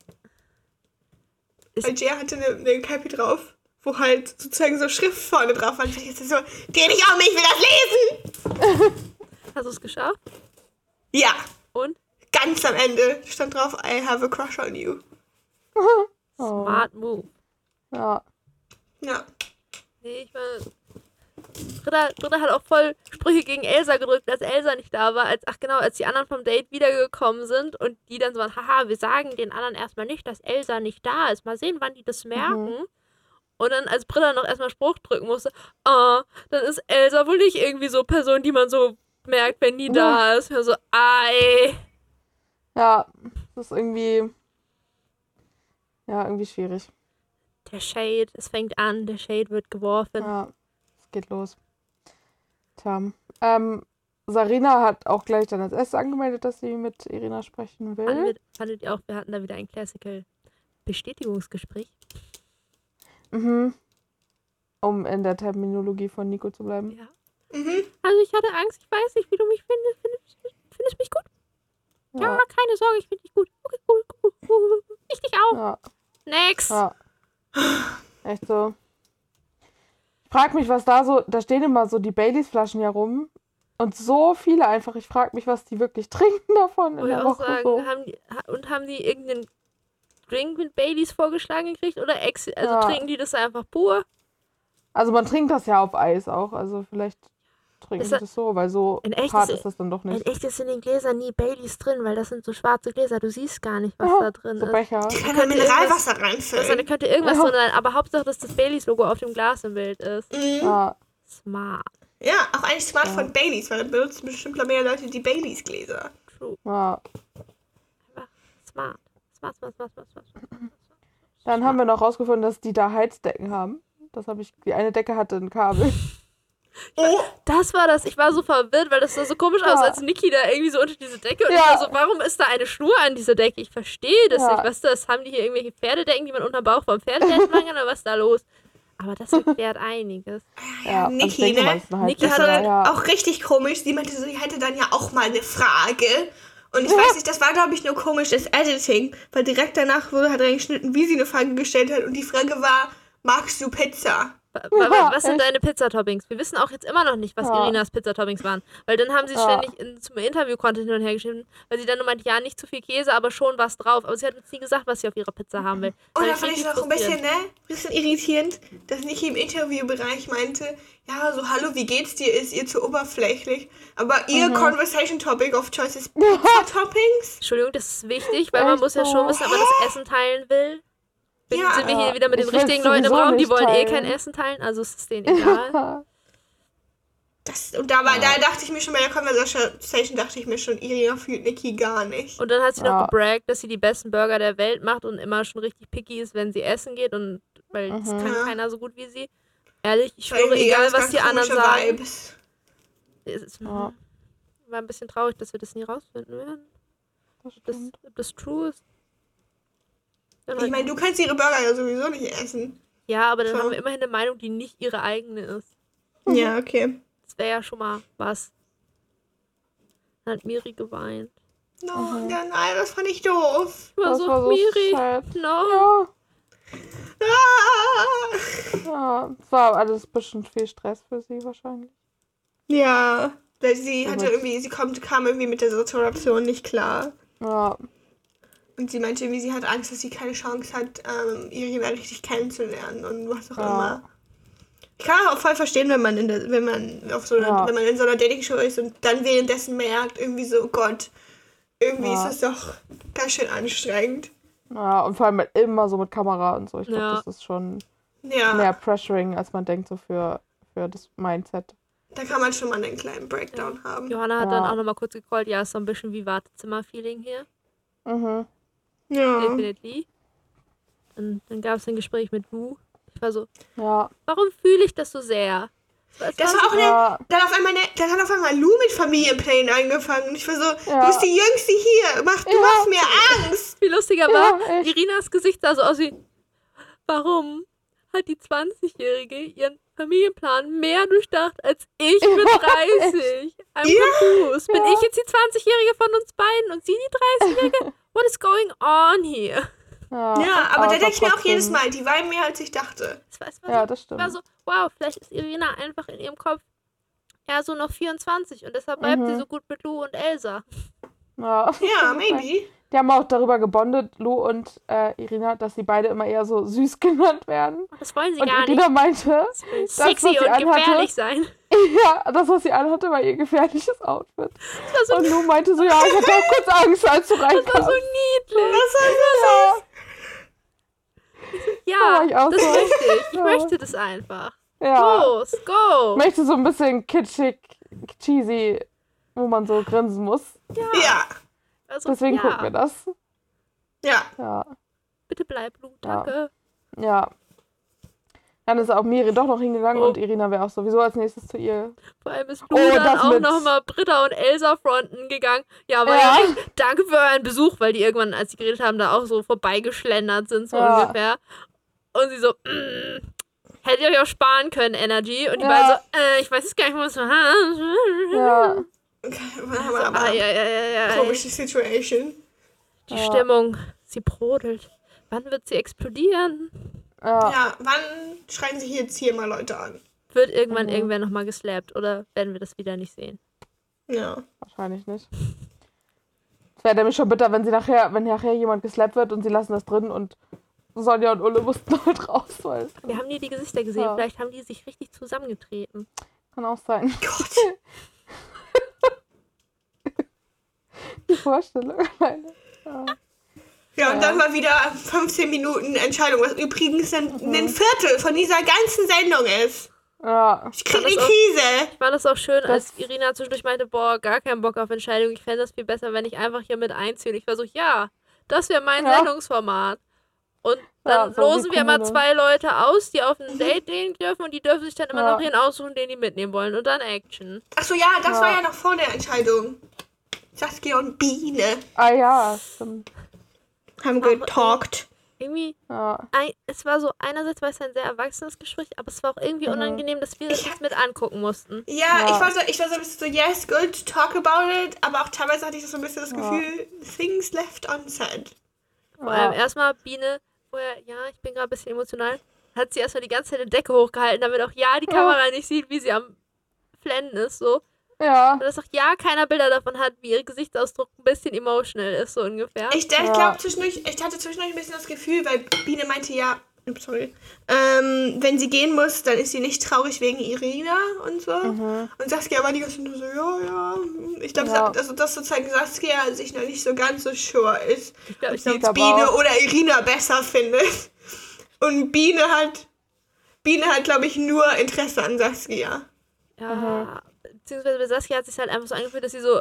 Speaker 4: Weil Jaya hatte eine, eine Cappy drauf, wo halt sozusagen so Schrift vorne drauf war. Und ich dachte so, dreh dich um, ich will das lesen! [LAUGHS]
Speaker 2: hast du es geschafft.
Speaker 4: Ja,
Speaker 2: Und
Speaker 4: ganz am Ende stand drauf, I have a crush on you.
Speaker 2: Smart move.
Speaker 3: Ja.
Speaker 4: Ja.
Speaker 2: Nee, ich meine, Britta, Britta hat auch voll Sprüche gegen Elsa gedrückt, als Elsa nicht da war. Als, ach genau, als die anderen vom Date wiedergekommen sind und die dann so waren, haha, wir sagen den anderen erstmal nicht, dass Elsa nicht da ist. Mal sehen, wann die das merken. Und dann, als Britta noch erstmal Spruch drücken musste, ah, dann ist Elsa wohl nicht irgendwie so Person, die man so merkt, wenn die da ist. Ja, so, ei.
Speaker 3: Ja, das ist irgendwie. Ja, irgendwie schwierig.
Speaker 2: Der Shade, es fängt an, der Shade wird geworfen.
Speaker 3: Ja, es geht los. Tja. Ähm, Sarina hat auch gleich dann als erstes angemeldet, dass sie mit Irina sprechen will.
Speaker 2: Fandet, fandet ihr auch, wir hatten da wieder ein Classical Bestätigungsgespräch?
Speaker 3: Mhm. Um in der Terminologie von Nico zu bleiben.
Speaker 2: Ja.
Speaker 4: Mhm.
Speaker 2: Also ich hatte Angst, ich weiß nicht, wie du mich findest. Findest, findest mich gut? Ja, keine Sorge, ich finde dich gut. Okay, cool, cool, cool. Ich dich auch.
Speaker 3: Ja,
Speaker 2: Next.
Speaker 3: ja. Echt so. Ich frag mich, was da so, da stehen immer so die Baileys-Flaschen ja rum. Und so viele einfach. Ich frag mich, was die wirklich [LAUGHS] trinken davon in
Speaker 2: Wollte
Speaker 3: der
Speaker 2: auch
Speaker 3: Woche.
Speaker 2: sagen,
Speaker 3: so.
Speaker 2: haben die, und haben die irgendeinen Drink mit Baileys vorgeschlagen gekriegt oder ex also
Speaker 3: Ja.
Speaker 2: trinken die das einfach pur?
Speaker 3: Also man trinkt das ja auf Eis auch. Also vielleicht trinken
Speaker 2: Ist das-
Speaker 3: das so, weil so
Speaker 2: In echt
Speaker 3: hart
Speaker 2: ist-
Speaker 3: ist das dann doch
Speaker 2: In
Speaker 3: nicht.
Speaker 2: echt ist in den Gläsern nie Baileys drin, weil das sind so schwarze Gläser. Du siehst gar nicht, was
Speaker 3: Ja,
Speaker 2: da drin
Speaker 3: So
Speaker 2: ist.
Speaker 3: Becher.
Speaker 4: Ich kann da Mineralwasser
Speaker 2: Also, da
Speaker 4: reinfüllen.
Speaker 2: könnte irgendwas
Speaker 3: Ja.
Speaker 2: drin sein, aber Hauptsache, dass das Baileys-Logo auf dem Glas im Bild ist.
Speaker 4: Mhm.
Speaker 3: Ja,
Speaker 2: Smart.
Speaker 4: Ja, auch eigentlich smart
Speaker 3: Ja.
Speaker 4: von Baileys, weil dann benutzen bestimmt noch mehr Leute die Baileys-Gläser.
Speaker 2: True.
Speaker 3: ja.
Speaker 2: Smart. Smart, smart, smart, smart, smart. smart.
Speaker 3: Dann haben wir noch rausgefunden, dass die da Heizdecken haben. Das habe ich. Die eine Decke hatte ein Kabel. [LAUGHS]
Speaker 4: Oh,
Speaker 2: Das war das. Ich war so verwirrt, weil das sah so komisch aus,
Speaker 3: Ja.
Speaker 2: als Niki da irgendwie so unter diese Decke. Und
Speaker 3: Ja.
Speaker 2: ich war so, warum ist da eine Schnur an dieser Decke? Ich verstehe das
Speaker 3: Ja.
Speaker 2: nicht. Was ist das? Haben die hier irgendwelche Pferdedecken, die man unter dem Bauch vom Pferd machen kann? Oder was ist da los? Aber das erklärt einiges.
Speaker 3: Ja, also
Speaker 4: Niki,
Speaker 3: ich
Speaker 4: ne?
Speaker 3: eine
Speaker 2: Niki
Speaker 4: Das
Speaker 3: Heizdecke.
Speaker 4: war dann
Speaker 3: ja.
Speaker 4: auch richtig komisch. Sie meinte so, sie hätte dann ja auch mal eine Frage. Und ich weiß nicht, das war, glaube ich, nur komisch, das Editing. Weil direkt danach wurde halt reingeschnitten, wie sie eine Frage gestellt hat. Und die Frage war, magst du Pizza? [LAUGHS]
Speaker 2: Was sind deine Pizzatoppings? Wir wissen auch jetzt immer noch nicht, was
Speaker 3: Ja.
Speaker 2: Irinas Pizzatoppings waren. Weil dann haben sie
Speaker 3: Ja.
Speaker 2: ständig in, zum Interview-Content hin und her geschrieben, weil sie dann nur meinte, ja, nicht zu viel Käse, aber schon was drauf. Aber sie hat uns nie gesagt, was sie auf ihrer Pizza haben will.
Speaker 4: Und
Speaker 2: Fand
Speaker 4: da fand ich auch ein bisschen, ne? Bisschen irritierend, dass Niki im Interviewbereich meinte, ja, so, hallo, wie geht's dir? Ist ihr zu oberflächlich? Aber ihr
Speaker 3: Mhm.
Speaker 4: Conversation Topic of Choice ist Pizza-Toppings? [LAUGHS]
Speaker 2: Entschuldigung, das ist wichtig, weil man muss ja schon wissen, ob man das Essen teilen will. Bin,
Speaker 4: Ja.
Speaker 2: sind wir hier wieder mit den richtigen Leuten im Raum, die wollen eh
Speaker 3: teilen.
Speaker 2: kein Essen teilen, also ist es denen egal. [LAUGHS]
Speaker 4: Das, und da, war, da dachte ich mir schon bei der Conversation, dachte ich mir schon, Irina fühlt Niki gar nicht.
Speaker 2: Und dann hat sie noch
Speaker 3: Ja.
Speaker 2: gebraggt, dass sie die besten Burger der Welt macht und immer schon richtig picky ist, wenn sie essen geht und weil das
Speaker 3: Mhm.
Speaker 2: kann
Speaker 4: Ja.
Speaker 2: keiner so gut wie sie. Ehrlich, ich schwöre, egal was die anderen sagen.
Speaker 4: Vibes.
Speaker 2: Es ist,
Speaker 3: Ja.
Speaker 2: War ein bisschen traurig, dass wir das nie rausfinden werden.
Speaker 3: Das
Speaker 2: Ob das, ob das true ist.
Speaker 4: Ich meine, du kannst ihre Burger ja sowieso nicht essen.
Speaker 2: Ja, aber dann
Speaker 4: So.
Speaker 2: haben wir immerhin eine Meinung, die nicht ihre eigene ist.
Speaker 4: Ja, okay.
Speaker 2: Das wäre ja schon mal was. Dann hat Miri geweint.
Speaker 4: No, ja, nein, das fand ich doof.
Speaker 2: Ich war
Speaker 3: Das
Speaker 2: so,
Speaker 3: war so
Speaker 2: Miri,
Speaker 3: sad.
Speaker 2: no.
Speaker 3: Ja,
Speaker 4: Ah!
Speaker 3: ja. Es war alles ein bisschen viel Stress für sie wahrscheinlich.
Speaker 4: Ja, weil sie hatte irgendwie, sie kommt, kam irgendwie mit der Situation nicht klar.
Speaker 3: Ja,
Speaker 4: Und sie meinte irgendwie, sie hat Angst, dass sie keine Chance hat, ähm, Irina richtig kennenzulernen und was auch
Speaker 3: Ja.
Speaker 4: immer. Ich kann auch voll verstehen, wenn man in der, wenn man auf so einer,
Speaker 3: Ja.
Speaker 4: wenn man in so einer Dating-Show ist und dann währenddessen merkt, irgendwie so, Gott, irgendwie
Speaker 3: Ja.
Speaker 4: ist das doch ganz schön anstrengend.
Speaker 3: ja, und vor allem halt immer so mit Kamera und so. Ich glaube,
Speaker 2: Ja.
Speaker 3: das ist schon
Speaker 4: Ja,
Speaker 3: mehr pressuring, als man denkt, so für, für das Mindset.
Speaker 4: da kann man schon mal einen kleinen Breakdown haben.
Speaker 2: Johanna hat dann auch nochmal kurz gecallt, ja, ist so ein bisschen wie Wartezimmer-Feeling hier.
Speaker 3: Mhm.
Speaker 4: Ja.
Speaker 2: Definitely. Und dann gab es ein Gespräch mit Lu. Ich war so,
Speaker 3: Ja,
Speaker 2: warum fühle ich das so sehr?
Speaker 4: Das
Speaker 2: so-
Speaker 4: war auch eine,
Speaker 3: ja,
Speaker 4: dann auf einmal, eine, dann hat auf einmal Lou mit Familienplänen angefangen. Und ich war so,
Speaker 3: Ja.
Speaker 4: du bist die Jüngste hier, mach, du
Speaker 3: Ja.
Speaker 4: machst mir Angst.
Speaker 2: viel lustiger
Speaker 3: Ja,
Speaker 2: war,
Speaker 3: echt.
Speaker 2: Irinas Gesicht sah so aus wie, warum hat die 20-Jährige ihren Familienplan mehr durchdacht als ich mit 30? I'm
Speaker 4: Ja.
Speaker 2: confused. Bin
Speaker 3: Ja.
Speaker 2: ich jetzt die 20-Jährige von uns beiden und sie die 30-Jährige? [LAUGHS] What is going on here?
Speaker 3: ja.
Speaker 4: Ja, aber da denke ich mir auch jedes Mal, die weinen mehr als ich dachte.
Speaker 2: Es war, war
Speaker 3: Ja,
Speaker 2: so,
Speaker 3: das
Speaker 2: ich war
Speaker 3: stimmt.
Speaker 2: so, wow, vielleicht ist Irina einfach in ihrem Kopf eher so noch 24 und deshalb bleibt sie
Speaker 3: Mhm.
Speaker 2: so gut mit Lou und Elsa.
Speaker 3: Ja,
Speaker 4: Ja, [LAUGHS] maybe.
Speaker 3: Die haben auch darüber gebondet, Lou und äh, Irina, dass sie beide immer eher so süß [LAUGHS] genannt werden.
Speaker 2: Das wollen sie
Speaker 3: Und
Speaker 2: gar
Speaker 3: Irina
Speaker 2: nicht.
Speaker 3: meinte,
Speaker 2: Sie wollen
Speaker 3: was
Speaker 2: sexy
Speaker 3: sie
Speaker 2: und
Speaker 3: anhatte-
Speaker 2: gefährlich sein. [LAUGHS]
Speaker 3: ja, das, was sie anhatte, war ihr gefährliches Outfit.
Speaker 2: Das so,
Speaker 3: Und Lou meinte so, ja, [LAUGHS] ich hatte auch kurz Angst, als du
Speaker 2: das war so
Speaker 3: reinkamst.
Speaker 2: niedlich.
Speaker 3: Ja,
Speaker 2: Ja,
Speaker 3: war ich auch
Speaker 2: das
Speaker 3: so.
Speaker 2: möchte ich. Ich
Speaker 3: Ja.
Speaker 2: möchte das einfach.
Speaker 3: ja.
Speaker 2: Los, go.
Speaker 3: Möchte so ein bisschen kitschig, cheesy, wo man so grinsen muss.
Speaker 4: Ja,
Speaker 2: Also,
Speaker 3: Deswegen
Speaker 2: ja,
Speaker 3: gucken wir das.
Speaker 4: ja.
Speaker 3: Ja,
Speaker 2: Bitte bleib, Lou,
Speaker 3: Ja.
Speaker 2: danke.
Speaker 3: ja. Dann ist auch Miri doch noch hingegangen
Speaker 2: Oh.
Speaker 3: und Irina wäre auch sowieso als nächstes zu ihr.
Speaker 2: Vor allem ist Lou
Speaker 3: Oh,
Speaker 2: dann auch
Speaker 3: mit-
Speaker 2: nochmal Britta und Elsa fronten gegangen. Ja, aber
Speaker 3: Ja.
Speaker 2: ja. danke für euren Besuch, weil die irgendwann, als sie geredet haben, da auch so vorbeigeschlendert sind, so
Speaker 3: Ja.
Speaker 2: ungefähr. Und sie so, mm, hättet ihr euch auch sparen können, Energy. Und die
Speaker 3: Ja.
Speaker 2: beiden so, äh, ich weiß es gar nicht, was so,
Speaker 3: Ja,
Speaker 4: aber,
Speaker 2: Ah, ja, ja, ja, ja.
Speaker 4: komische Situation.
Speaker 2: Die
Speaker 3: Ja.
Speaker 2: Stimmung, sie brodelt. Wann wird sie explodieren?
Speaker 3: Ja.
Speaker 4: Ja, wann schreien sich jetzt hier mal Leute an?
Speaker 2: Wird irgendwann
Speaker 3: Mhm.
Speaker 2: irgendwer nochmal geslappt oder werden wir das wieder nicht sehen?
Speaker 4: Ja.
Speaker 3: Wahrscheinlich nicht. Es wäre nämlich schon bitter, wenn sie nachher, wenn nachher jemand geslappt wird und sie lassen das drin und Sonja und Ulle mussten halt [LAUGHS] raus, weil
Speaker 2: Wir haben nie die Gesichter gesehen.
Speaker 3: Ja.
Speaker 2: Vielleicht haben die sich richtig zusammengetreten.
Speaker 3: kann auch sein. [LAUGHS]
Speaker 4: Gott.
Speaker 3: Die Vorstellung alleine. Ja.
Speaker 4: Ja, und dann mal wieder 15 Minuten Entscheidung, was übrigens ein,
Speaker 3: Mhm.
Speaker 4: ein Viertel von dieser ganzen Sendung ist.
Speaker 3: Ja,
Speaker 4: Ich krieg
Speaker 2: auch-
Speaker 4: Krise.
Speaker 2: Ich fand das auch schön, als
Speaker 3: Das-
Speaker 2: Irina zwischendurch meinte, boah, gar keinen Bock auf Entscheidungen. Ich fände das viel besser, wenn ich einfach hier mit einziehe. Und ich war so, ja, das wäre mein
Speaker 3: Ja.
Speaker 2: Sendungsformat. Und dann
Speaker 3: Ja,
Speaker 2: losen wir mal zwei Leute aus, die auf ein Date gehen dürfen und die dürfen sich dann immer
Speaker 3: Ja.
Speaker 2: noch jeden aussuchen, den die mitnehmen wollen. Und dann Action.
Speaker 4: Achso, ja, das
Speaker 3: Ja.
Speaker 4: war ja noch vor der Entscheidung. Saskia und Biene
Speaker 3: ah ja, stimmt.
Speaker 4: Haben getalkt.
Speaker 2: Irgendwie,
Speaker 3: Ja,
Speaker 2: ein, es war so, einerseits war es ein sehr erwachsenes Gespräch, aber es war auch irgendwie
Speaker 3: Mhm.
Speaker 2: unangenehm, dass wir das
Speaker 4: Ich-
Speaker 2: jetzt mit angucken mussten.
Speaker 4: Ja,
Speaker 3: Ja.
Speaker 4: ich war so, ich war so ein bisschen so, yes, good, talk about it, aber auch teilweise hatte ich so ein bisschen das
Speaker 3: Ja.
Speaker 4: Gefühl, things left unsaid.
Speaker 2: Vor allem
Speaker 3: ja.
Speaker 2: erstmal Biene, vorher, ja, ich bin gerade ein bisschen emotional, hat sie erstmal die ganze Zeit eine Decke hochgehalten, damit auch ja die
Speaker 3: Ja.
Speaker 2: Kamera nicht sieht, wie sie am Flennen ist, so.
Speaker 3: Ja.
Speaker 2: Und dass auch ja keiner Bilder davon hat, wie ihr Gesichtsausdruck ein bisschen emotional ist, so ungefähr.
Speaker 4: Ich, ich
Speaker 3: Ja.
Speaker 4: glaube zwischendurch, ich hatte zwischendurch ein bisschen das Gefühl, weil Biene meinte ja, ups, sorry, ähm, wenn sie gehen muss, dann ist sie nicht traurig wegen Irina und so.
Speaker 3: Mhm.
Speaker 4: Und Saskia war die ganze Zeit nur so, ja, ja. Ich glaube,
Speaker 3: Ja.
Speaker 4: dass, dass sozusagen Saskia sich noch nicht so ganz so sure ist,
Speaker 2: Ich glaube,
Speaker 4: ob
Speaker 2: ich
Speaker 4: sie jetzt Biene
Speaker 3: auch-
Speaker 4: oder Irina besser findet. Und Biene hat, Biene hat, glaube ich, nur Interesse an Saskia.
Speaker 2: ja, beziehungsweise bei Saskia hat sich halt einfach so angefühlt, dass sie so,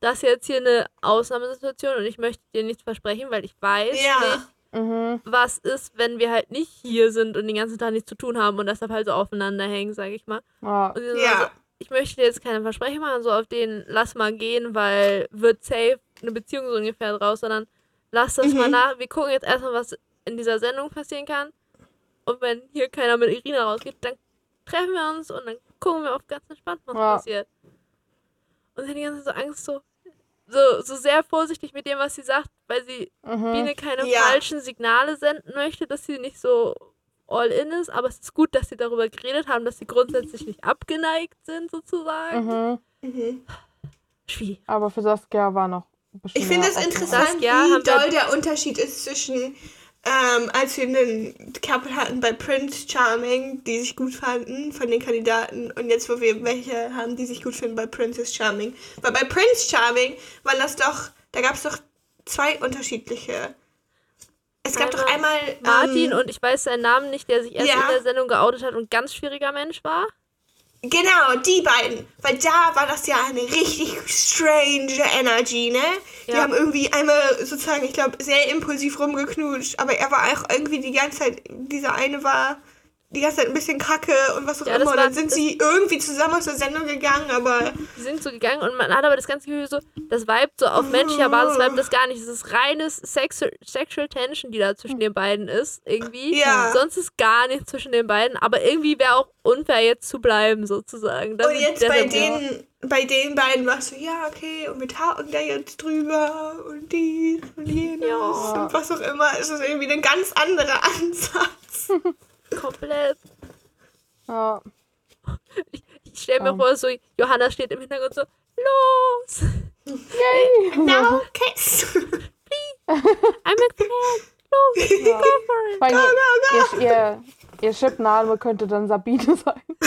Speaker 2: das ist jetzt hier eine Ausnahmesituation und ich möchte dir nichts versprechen, weil ich weiß
Speaker 4: Ja.
Speaker 2: nicht,
Speaker 3: Mhm.
Speaker 2: was ist, wenn wir halt nicht hier sind und den ganzen Tag nichts zu tun haben und deshalb halt so aufeinander hängen, sage ich mal.
Speaker 3: Ja.
Speaker 2: Und sie so,
Speaker 4: Ja.
Speaker 2: so, ich möchte dir jetzt keine Versprechen machen, so auf den lass mal gehen, weil wird safe eine Beziehung so ungefähr draus, sondern lass das
Speaker 4: Mhm.
Speaker 2: mal nach. Wir gucken jetzt erstmal, was in dieser Sendung passieren kann. Und wenn hier keiner mit Irina rausgeht, dann treffen wir uns und dann gucken wir auf ganz entspannt, was
Speaker 3: Ja.
Speaker 2: passiert. Und sie hat die ganze Zeit so Angst, so, so, so sehr vorsichtig mit dem, was sie sagt, weil sie
Speaker 3: Mhm.
Speaker 2: Biene keine
Speaker 4: Ja.
Speaker 2: falschen Signale senden möchte, dass sie nicht so all in ist. Aber es ist gut, dass sie darüber geredet haben, dass sie grundsätzlich nicht abgeneigt sind, sozusagen.
Speaker 3: Mhm.
Speaker 4: Mhm.
Speaker 2: Schwierig.
Speaker 3: Aber für Saskia war noch
Speaker 4: Ich finde es interessant,
Speaker 2: Saskia
Speaker 4: wie doll der Unterschied ist zwischen, ähm, als wir einen Couple hatten bei Prince Charming, die sich gut fanden von den Kandidaten, und jetzt, wo wir welche haben, die sich gut finden bei Princess Charming. Weil bei Prince Charming waren das doch, da gab es doch zwei unterschiedliche. Es gab doch einmal.
Speaker 2: Martin
Speaker 4: ähm,
Speaker 2: und ich weiß seinen Namen nicht, der sich erst
Speaker 4: Ja.
Speaker 2: in der Sendung geoutet hat und ganz schwieriger Mensch war.
Speaker 4: Genau, die beiden. Weil da war das ja eine richtig strange Energy, ne? Die
Speaker 2: Ja.
Speaker 4: haben irgendwie einmal sozusagen, ich glaube, sehr impulsiv rumgeknutscht, aber er war auch irgendwie die ganze Zeit, dieser eine war die ganze Zeit ein bisschen kacke und was auch
Speaker 2: Ja,
Speaker 4: immer. Und dann sind sie irgendwie zusammen aus der Sendung gegangen, aber
Speaker 2: Die sind so gegangen und man hat aber das ganze Gefühl so, das Vibe so auf menschlicher Basis [LAUGHS] Vibe das gar nicht. Es ist reines Sexual, Sexual Tension, die da zwischen den beiden ist, irgendwie.
Speaker 4: Ja.
Speaker 2: Sonst ist gar nichts zwischen den beiden, aber irgendwie wäre auch unfair, jetzt zu bleiben, sozusagen. Das
Speaker 4: und jetzt bei
Speaker 2: Punkt.
Speaker 4: den, bei den beiden warst du, ja, okay, und wir taten da jetzt drüber und dies und jenes
Speaker 2: Ja.
Speaker 4: und was auch immer. Es ist irgendwie ein ganz anderer [LAUGHS] Ansatz. [LAUGHS]
Speaker 2: komplett.
Speaker 3: Ja.
Speaker 2: Ich, ich stelle mir
Speaker 3: Ja.
Speaker 2: vor, so Johanna steht im Hintergrund so, los!
Speaker 3: Yay! [LAUGHS]
Speaker 4: Now, kiss.
Speaker 2: I'm a fan! Los!
Speaker 3: Ja.
Speaker 2: Go for it!
Speaker 3: Vor allem, ihr, ihr, ihr Chipname könnte dann Sabine sein. [LAUGHS]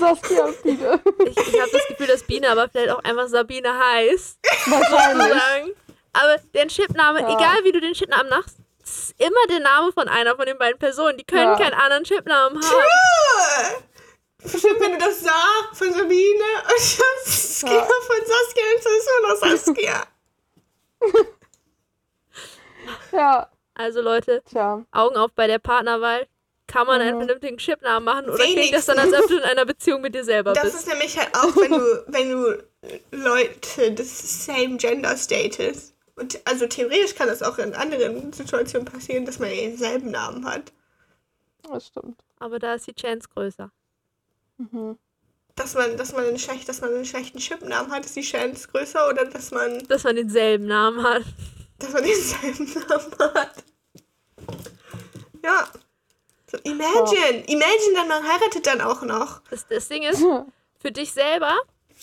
Speaker 3: Saskia und Biene.
Speaker 2: Ich, ich habe das Gefühl, dass Biene aber vielleicht auch einfach Sabine heißt.
Speaker 3: Wahrscheinlich.
Speaker 2: Aber den Chipname,
Speaker 3: Ja.
Speaker 2: egal wie du den Chipnamen machst, ist immer der Name von einer von den beiden Personen. Die können
Speaker 3: Ja.
Speaker 2: keinen anderen Chipnamen haben.
Speaker 4: Ja. Bestimmt, wenn du das sah von Sabine [LAUGHS] und Saskia
Speaker 3: Ja.
Speaker 4: von Saskia, es nur noch Saskia. [LAUGHS]
Speaker 3: Ja,
Speaker 2: Also Leute,
Speaker 3: tja.
Speaker 2: Augen auf bei der Partnerwahl. Kann man einen
Speaker 3: Mhm.
Speaker 2: vernünftigen Chipnamen machen oder klingt das
Speaker 4: Wenigstens.
Speaker 2: dann, als ob du in einer Beziehung mit dir selber
Speaker 4: Das
Speaker 2: bist?
Speaker 4: ist nämlich halt auch, wenn du, wenn du Leute des same Gender Status und also theoretisch kann das auch in anderen Situationen passieren, dass man denselben Namen hat.
Speaker 3: Das stimmt.
Speaker 2: Aber da ist die Chance größer.
Speaker 3: Mhm.
Speaker 4: Dass man, dass man einen schlecht, dass man einen schlechten Chipnamen hat, ist die Chance größer oder dass man,
Speaker 2: Dass man denselben Namen hat.
Speaker 4: dass man denselben [LAUGHS] Namen hat. Ja. So, imagine, imagine dann, man heiratet dann auch noch.
Speaker 2: Das, das Ding ist, [LAUGHS] für dich selber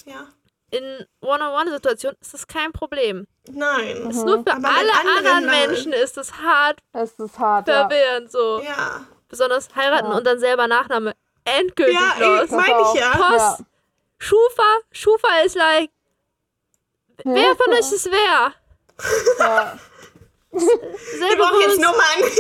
Speaker 4: Ja.
Speaker 2: in One-on-One-Situationen ist das kein Problem.
Speaker 4: Nein.
Speaker 2: Ist nur für
Speaker 4: Aber
Speaker 2: alle
Speaker 4: anderen
Speaker 2: anderen
Speaker 4: Namen.
Speaker 2: Menschen ist es hart
Speaker 3: Es ist hart, ja.
Speaker 2: verwirrend so.
Speaker 4: Ja.
Speaker 2: Besonders heiraten
Speaker 3: Ja.
Speaker 2: und dann selber Nachname endgültig
Speaker 4: Ja,
Speaker 2: los.
Speaker 4: ey, meine ich ja.
Speaker 2: Post. Schufa, Schufa ist like,
Speaker 3: Ja.
Speaker 2: wer von euch ist wer?
Speaker 3: Ja. [LAUGHS]
Speaker 4: Wir
Speaker 2: Selber
Speaker 4: brauchen jetzt
Speaker 2: muss, [LAUGHS]
Speaker 4: Nummern.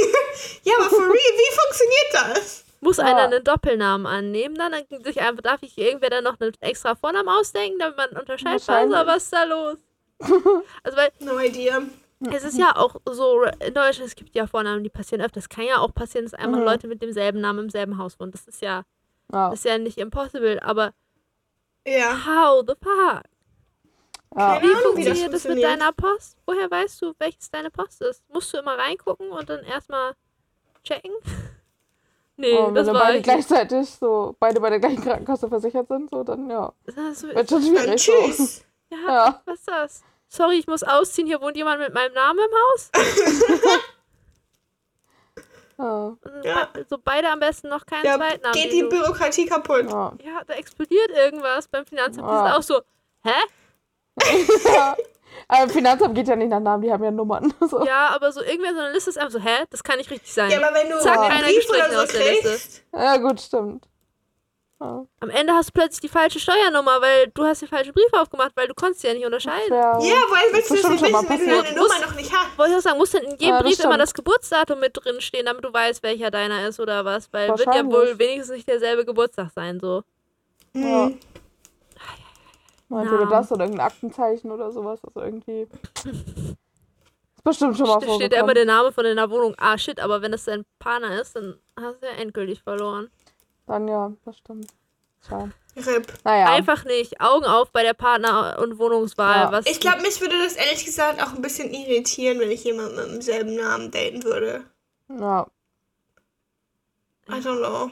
Speaker 4: ja, aber for real, wie funktioniert das?
Speaker 2: muss
Speaker 3: Ja.
Speaker 2: einer einen Doppelnamen annehmen, dann, dann sich einfach, darf ich irgendwer dann noch einen extra Vornamen ausdenken, damit man unterscheidet,
Speaker 3: Wahrscheinlich.
Speaker 2: also, was ist da los? [LAUGHS] also, weil
Speaker 4: No idea.
Speaker 2: es ist ja auch so, in Deutschland, es gibt ja Vornamen, die passieren öfter. Es kann ja auch passieren, dass einfach
Speaker 3: Mhm.
Speaker 2: Leute mit demselben Namen im selben Haus wohnen. Das ist ja,
Speaker 3: Ja.
Speaker 2: das ist ja nicht impossible, aber
Speaker 4: Ja.
Speaker 2: how the fuck?
Speaker 3: Ja.
Speaker 2: Wie
Speaker 4: Ahnung, wie das
Speaker 2: funktioniert das mit
Speaker 4: funktioniert.
Speaker 2: deiner Post? Woher weißt du, welches deine Post ist? Musst du immer reingucken und dann erstmal checken? [LAUGHS] nee,
Speaker 3: Und wenn
Speaker 2: das
Speaker 3: wir
Speaker 2: war
Speaker 3: beide
Speaker 2: ich.
Speaker 3: gleichzeitig so beide bei der gleichen Krankenkasse versichert sind, so dann ja.
Speaker 2: Das ist
Speaker 3: Wird schon
Speaker 4: Dann
Speaker 3: schwierig. So. [LAUGHS]
Speaker 2: ja,
Speaker 3: Ja.
Speaker 2: was ist das? Sorry, ich muss ausziehen. Hier wohnt jemand mit meinem Namen im Haus. [LAUGHS] [LAUGHS]
Speaker 3: Ja.
Speaker 2: Und
Speaker 4: Ja.
Speaker 2: So beide am besten noch keinen
Speaker 4: Ja,
Speaker 2: Zweitnamen.
Speaker 4: geht die
Speaker 2: du-
Speaker 4: Bürokratie kaputt.
Speaker 3: Ja.
Speaker 2: ja, da explodiert irgendwas beim Finanzamt. Die
Speaker 3: Ja.
Speaker 2: sind auch so, hä? [LAUGHS]
Speaker 3: ja. Aber Finanzamt geht ja nicht nach Namen, die haben ja Nummern. So.
Speaker 2: Ja, aber so irgendwer so eine Liste ist einfach so, hä? Das kann nicht richtig sein.
Speaker 4: Ja, aber wenn du
Speaker 2: Zack,
Speaker 4: einen
Speaker 2: einer
Speaker 4: Brief oder so
Speaker 2: aus der Liste.
Speaker 4: kriegst,
Speaker 3: Ja, gut, stimmt. Ja.
Speaker 2: Am Ende hast du plötzlich die falsche Steuernummer, weil du hast den falschen Brief aufgemacht, weil du konntest ja nicht unterscheiden.
Speaker 3: Ja,
Speaker 4: ja, woher willst du das nicht wissen, wenn du deine Nummer noch nicht hast?
Speaker 2: Wollte ich auch sagen, muss denn in jedem
Speaker 3: Ja,
Speaker 2: Brief immer
Speaker 3: stimmt.
Speaker 2: das Geburtsdatum mit drin stehen, damit du weißt, welcher deiner ist oder was? Weil wird ja wohl wenigstens nicht derselbe Geburtstag sein, so.
Speaker 3: Ja.
Speaker 4: Hm.
Speaker 3: Entweder
Speaker 2: Namen.
Speaker 3: das oder irgendein Aktenzeichen oder sowas. Also irgendwie. Ist bestimmt schon mal
Speaker 2: Da steht ja immer der Name von deiner Wohnung. Ah, shit, aber wenn das dein Partner ist, dann hast du ja endgültig verloren.
Speaker 3: Dann ja, das stimmt.
Speaker 4: RIP.
Speaker 3: Naja.
Speaker 2: Einfach nicht. Augen auf bei der Partner- und Wohnungswahl.
Speaker 3: Ja.
Speaker 2: Was
Speaker 4: Ich glaube, mich würde das ehrlich gesagt auch ein bisschen irritieren, wenn ich jemanden mit demselben Namen daten würde.
Speaker 3: Ja.
Speaker 4: I don't know.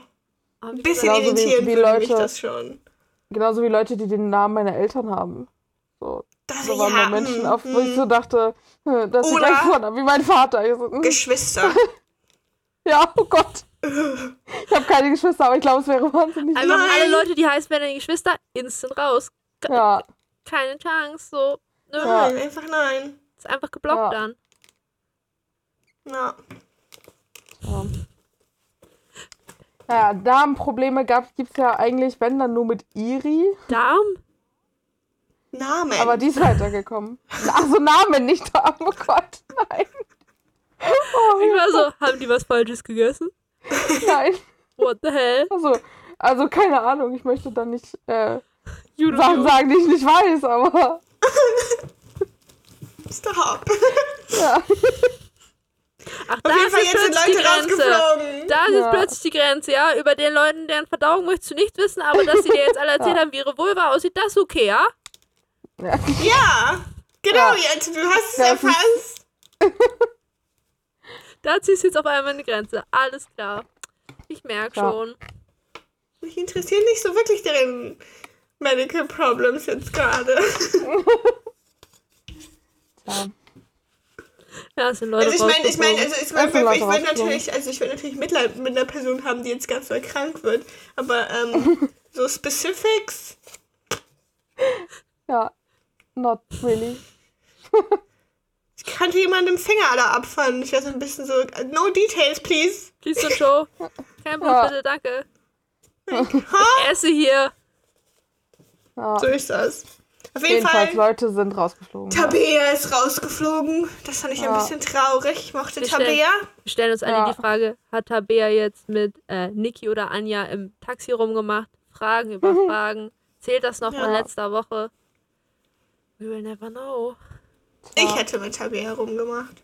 Speaker 4: Ein
Speaker 2: wie
Speaker 4: bisschen
Speaker 3: Genauso wie-
Speaker 4: irritieren
Speaker 3: wie
Speaker 4: würde mich
Speaker 3: Leute-
Speaker 4: das schon.
Speaker 3: Genauso wie Leute, die den Namen meiner Eltern haben. So,
Speaker 4: Das,
Speaker 3: so waren
Speaker 4: ja,
Speaker 3: mal Menschen,
Speaker 4: mm,
Speaker 3: auf wo ich so
Speaker 4: mm.
Speaker 3: dachte, hm, das ist gleich vorne, wie mein Vater. So, hm,
Speaker 4: Geschwister. [LAUGHS]
Speaker 3: ja, oh Gott. Ich habe keine Geschwister, aber ich glaube, es wäre wahnsinnig.
Speaker 2: Einfach
Speaker 4: Nein.
Speaker 2: alle Leute, die heißen werden deine Geschwister, instant raus. Ke-
Speaker 3: Ja,
Speaker 2: Keine Chance, so. Nö,
Speaker 3: Ja.
Speaker 4: Nein, einfach nein.
Speaker 2: Ist einfach geblockt
Speaker 3: Ja.
Speaker 2: dann.
Speaker 4: Na.
Speaker 3: ja. Ja, Darmprobleme gibt es ja eigentlich, wenn dann nur mit Iri,
Speaker 2: Darm?
Speaker 4: Namen.
Speaker 3: aber die ist weitergekommen. Also Namen, nicht Darm, oh Gott, nein. Oh,
Speaker 2: Ich war so, haben die was Falsches gegessen? [LAUGHS]
Speaker 3: nein.
Speaker 2: What the hell?
Speaker 3: Also, also keine Ahnung, ich möchte dann nicht äh, Sachen
Speaker 2: know.
Speaker 3: sagen, die ich nicht weiß, aber [LAUGHS]
Speaker 4: Stop. [LAUGHS]
Speaker 3: ja.
Speaker 2: Ach, da
Speaker 4: Auf jeden
Speaker 2: ist plötzlich die
Speaker 4: Leute
Speaker 2: Grenze.
Speaker 4: rausgeflogen.
Speaker 2: Da ist
Speaker 3: Ja.
Speaker 2: plötzlich die Grenze, ja? Über den Leuten, deren Verdauung möchtest du nicht wissen, aber dass sie dir jetzt alle erzählt
Speaker 3: Ja.
Speaker 2: haben, wie ihre Vulva aussieht, das ist okay, ja?
Speaker 3: ja.
Speaker 4: Ja. Genau,
Speaker 3: Ja.
Speaker 4: jetzt, du hast es erfasst.
Speaker 2: Da ziehst du jetzt auf einmal eine Grenze. Alles klar. Ich merke
Speaker 3: Ja.
Speaker 2: schon.
Speaker 4: Mich interessieren nicht so wirklich deren Medical Problems jetzt gerade. [LAUGHS]
Speaker 3: ja.
Speaker 2: Ja, es sind Leute
Speaker 4: Also ich meine, ich meine, also ich
Speaker 3: Leute
Speaker 4: ich will natürlich, also ich will natürlich Mitleid mit einer Person haben, die jetzt ganz doll krank wird. Aber ähm, [LAUGHS] so Specifics,
Speaker 3: ja. Not really. [LAUGHS]
Speaker 4: ich kannte jemanden im Finger da abfahren. Ich war so ein bisschen so, no details, please.
Speaker 2: Please don't show. [LAUGHS] Kein Blut,
Speaker 3: Ja.
Speaker 2: bitte, danke.
Speaker 4: Ha?
Speaker 2: Esse hier.
Speaker 3: Ja.
Speaker 4: So ist das. Auf jeden
Speaker 3: Jedenfalls,
Speaker 4: Fall,
Speaker 3: Leute sind rausgeflogen. ja.
Speaker 4: Tabea ist rausgeflogen. Das fand ich ein
Speaker 3: Ja.
Speaker 4: bisschen traurig. Ich mochte
Speaker 2: Wir stellen-
Speaker 4: Tabea.
Speaker 2: Wir stellen uns alle
Speaker 3: Ja.
Speaker 2: die Frage, hat Tabea jetzt mit äh, Niki oder Anja im Taxi rumgemacht? Fragen über [LAUGHS] Fragen. Zählt das noch von
Speaker 4: Ja.
Speaker 2: letzter Woche? We will never know.
Speaker 4: Ich hätte mit Tabea rumgemacht.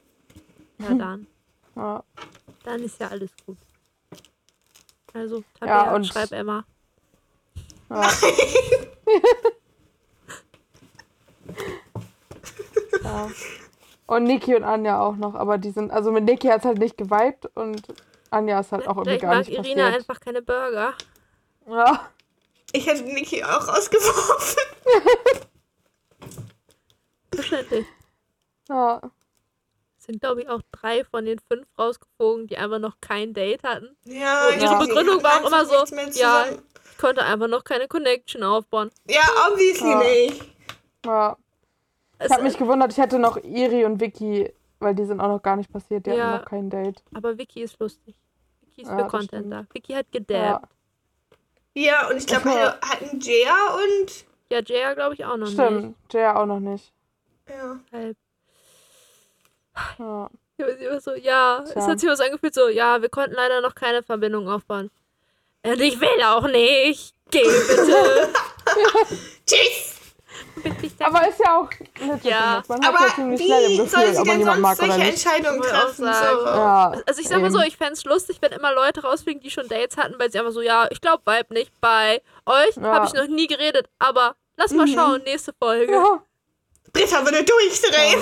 Speaker 2: Ja, dann.
Speaker 3: Ja.
Speaker 2: Dann ist ja alles gut. Also,
Speaker 3: Ja,
Speaker 2: Tabea,
Speaker 3: und-
Speaker 2: schreib Emma.
Speaker 3: Ja. [LAUGHS] ja. Und Niki und Anja auch noch, aber die sind, also mit Niki hat es halt nicht geweibt und Anja ist halt auch irgendwie gar
Speaker 2: mag
Speaker 3: nicht
Speaker 2: Irina
Speaker 3: passiert.
Speaker 2: einfach keine Burger.
Speaker 3: Ja.
Speaker 4: Ich hätte Niki auch rausgeworfen.
Speaker 2: Verständlich.
Speaker 3: Ja.
Speaker 2: Es sind, glaube ich, auch drei von den fünf rausgeflogen, die einfach noch kein Date hatten.
Speaker 4: Ja,
Speaker 2: Und ihre
Speaker 3: Ja.
Speaker 2: Begründung war auch immer so, ja, ich konnte einfach noch keine Connection aufbauen.
Speaker 4: Ja, obviously
Speaker 3: Ja.
Speaker 4: nicht.
Speaker 3: ja.
Speaker 2: Es,
Speaker 3: Ich habe mich gewundert, ich hätte noch Iri und Vicky, weil die sind auch noch gar nicht passiert, die
Speaker 2: Ja.
Speaker 3: hatten noch kein Date.
Speaker 2: aber Vicky ist lustig. Vicky ist
Speaker 3: Ja,
Speaker 2: für Content
Speaker 3: stimmt.
Speaker 2: da. Vicky hat
Speaker 3: Ja.
Speaker 2: gedabbt.
Speaker 4: Ja, und ich glaube,
Speaker 3: Ja.
Speaker 4: wir hatten Jaya und.
Speaker 2: Ja, Jaya glaube ich auch noch nicht.
Speaker 3: Stimmt, Jaya auch noch nicht.
Speaker 4: Ja.
Speaker 2: Halb.
Speaker 3: Ja.
Speaker 2: Ja, war so, ja, es
Speaker 3: Tja.
Speaker 2: hat sich was angefühlt, so, ja, wir konnten leider noch keine Verbindung aufbauen. Und ich will auch nicht. Geh bitte. [LAUGHS]
Speaker 4: Tschüss!
Speaker 3: Aber ist ja auch letztendlich,
Speaker 2: Ja,
Speaker 3: man hat
Speaker 4: Aber
Speaker 3: ja ziemlich schnell im
Speaker 4: wie
Speaker 3: Gefühl, ob man
Speaker 4: denn
Speaker 3: jemanden mag
Speaker 4: sonst
Speaker 3: oder
Speaker 4: solche
Speaker 3: nicht.
Speaker 4: Entscheidungen treffen? So.
Speaker 3: Ja,
Speaker 2: Also ich sag mal so, ich fände es lustig, wenn immer Leute rausfliegen, die schon Dates hatten, weil sie einfach so, ja, ich glaube Vibe nicht. Bei euch
Speaker 3: Ja.
Speaker 2: habe ich noch nie geredet, aber lass mal
Speaker 4: Mhm.
Speaker 2: schauen, nächste Folge.
Speaker 3: Ja.
Speaker 4: Britta würde durchdrehen.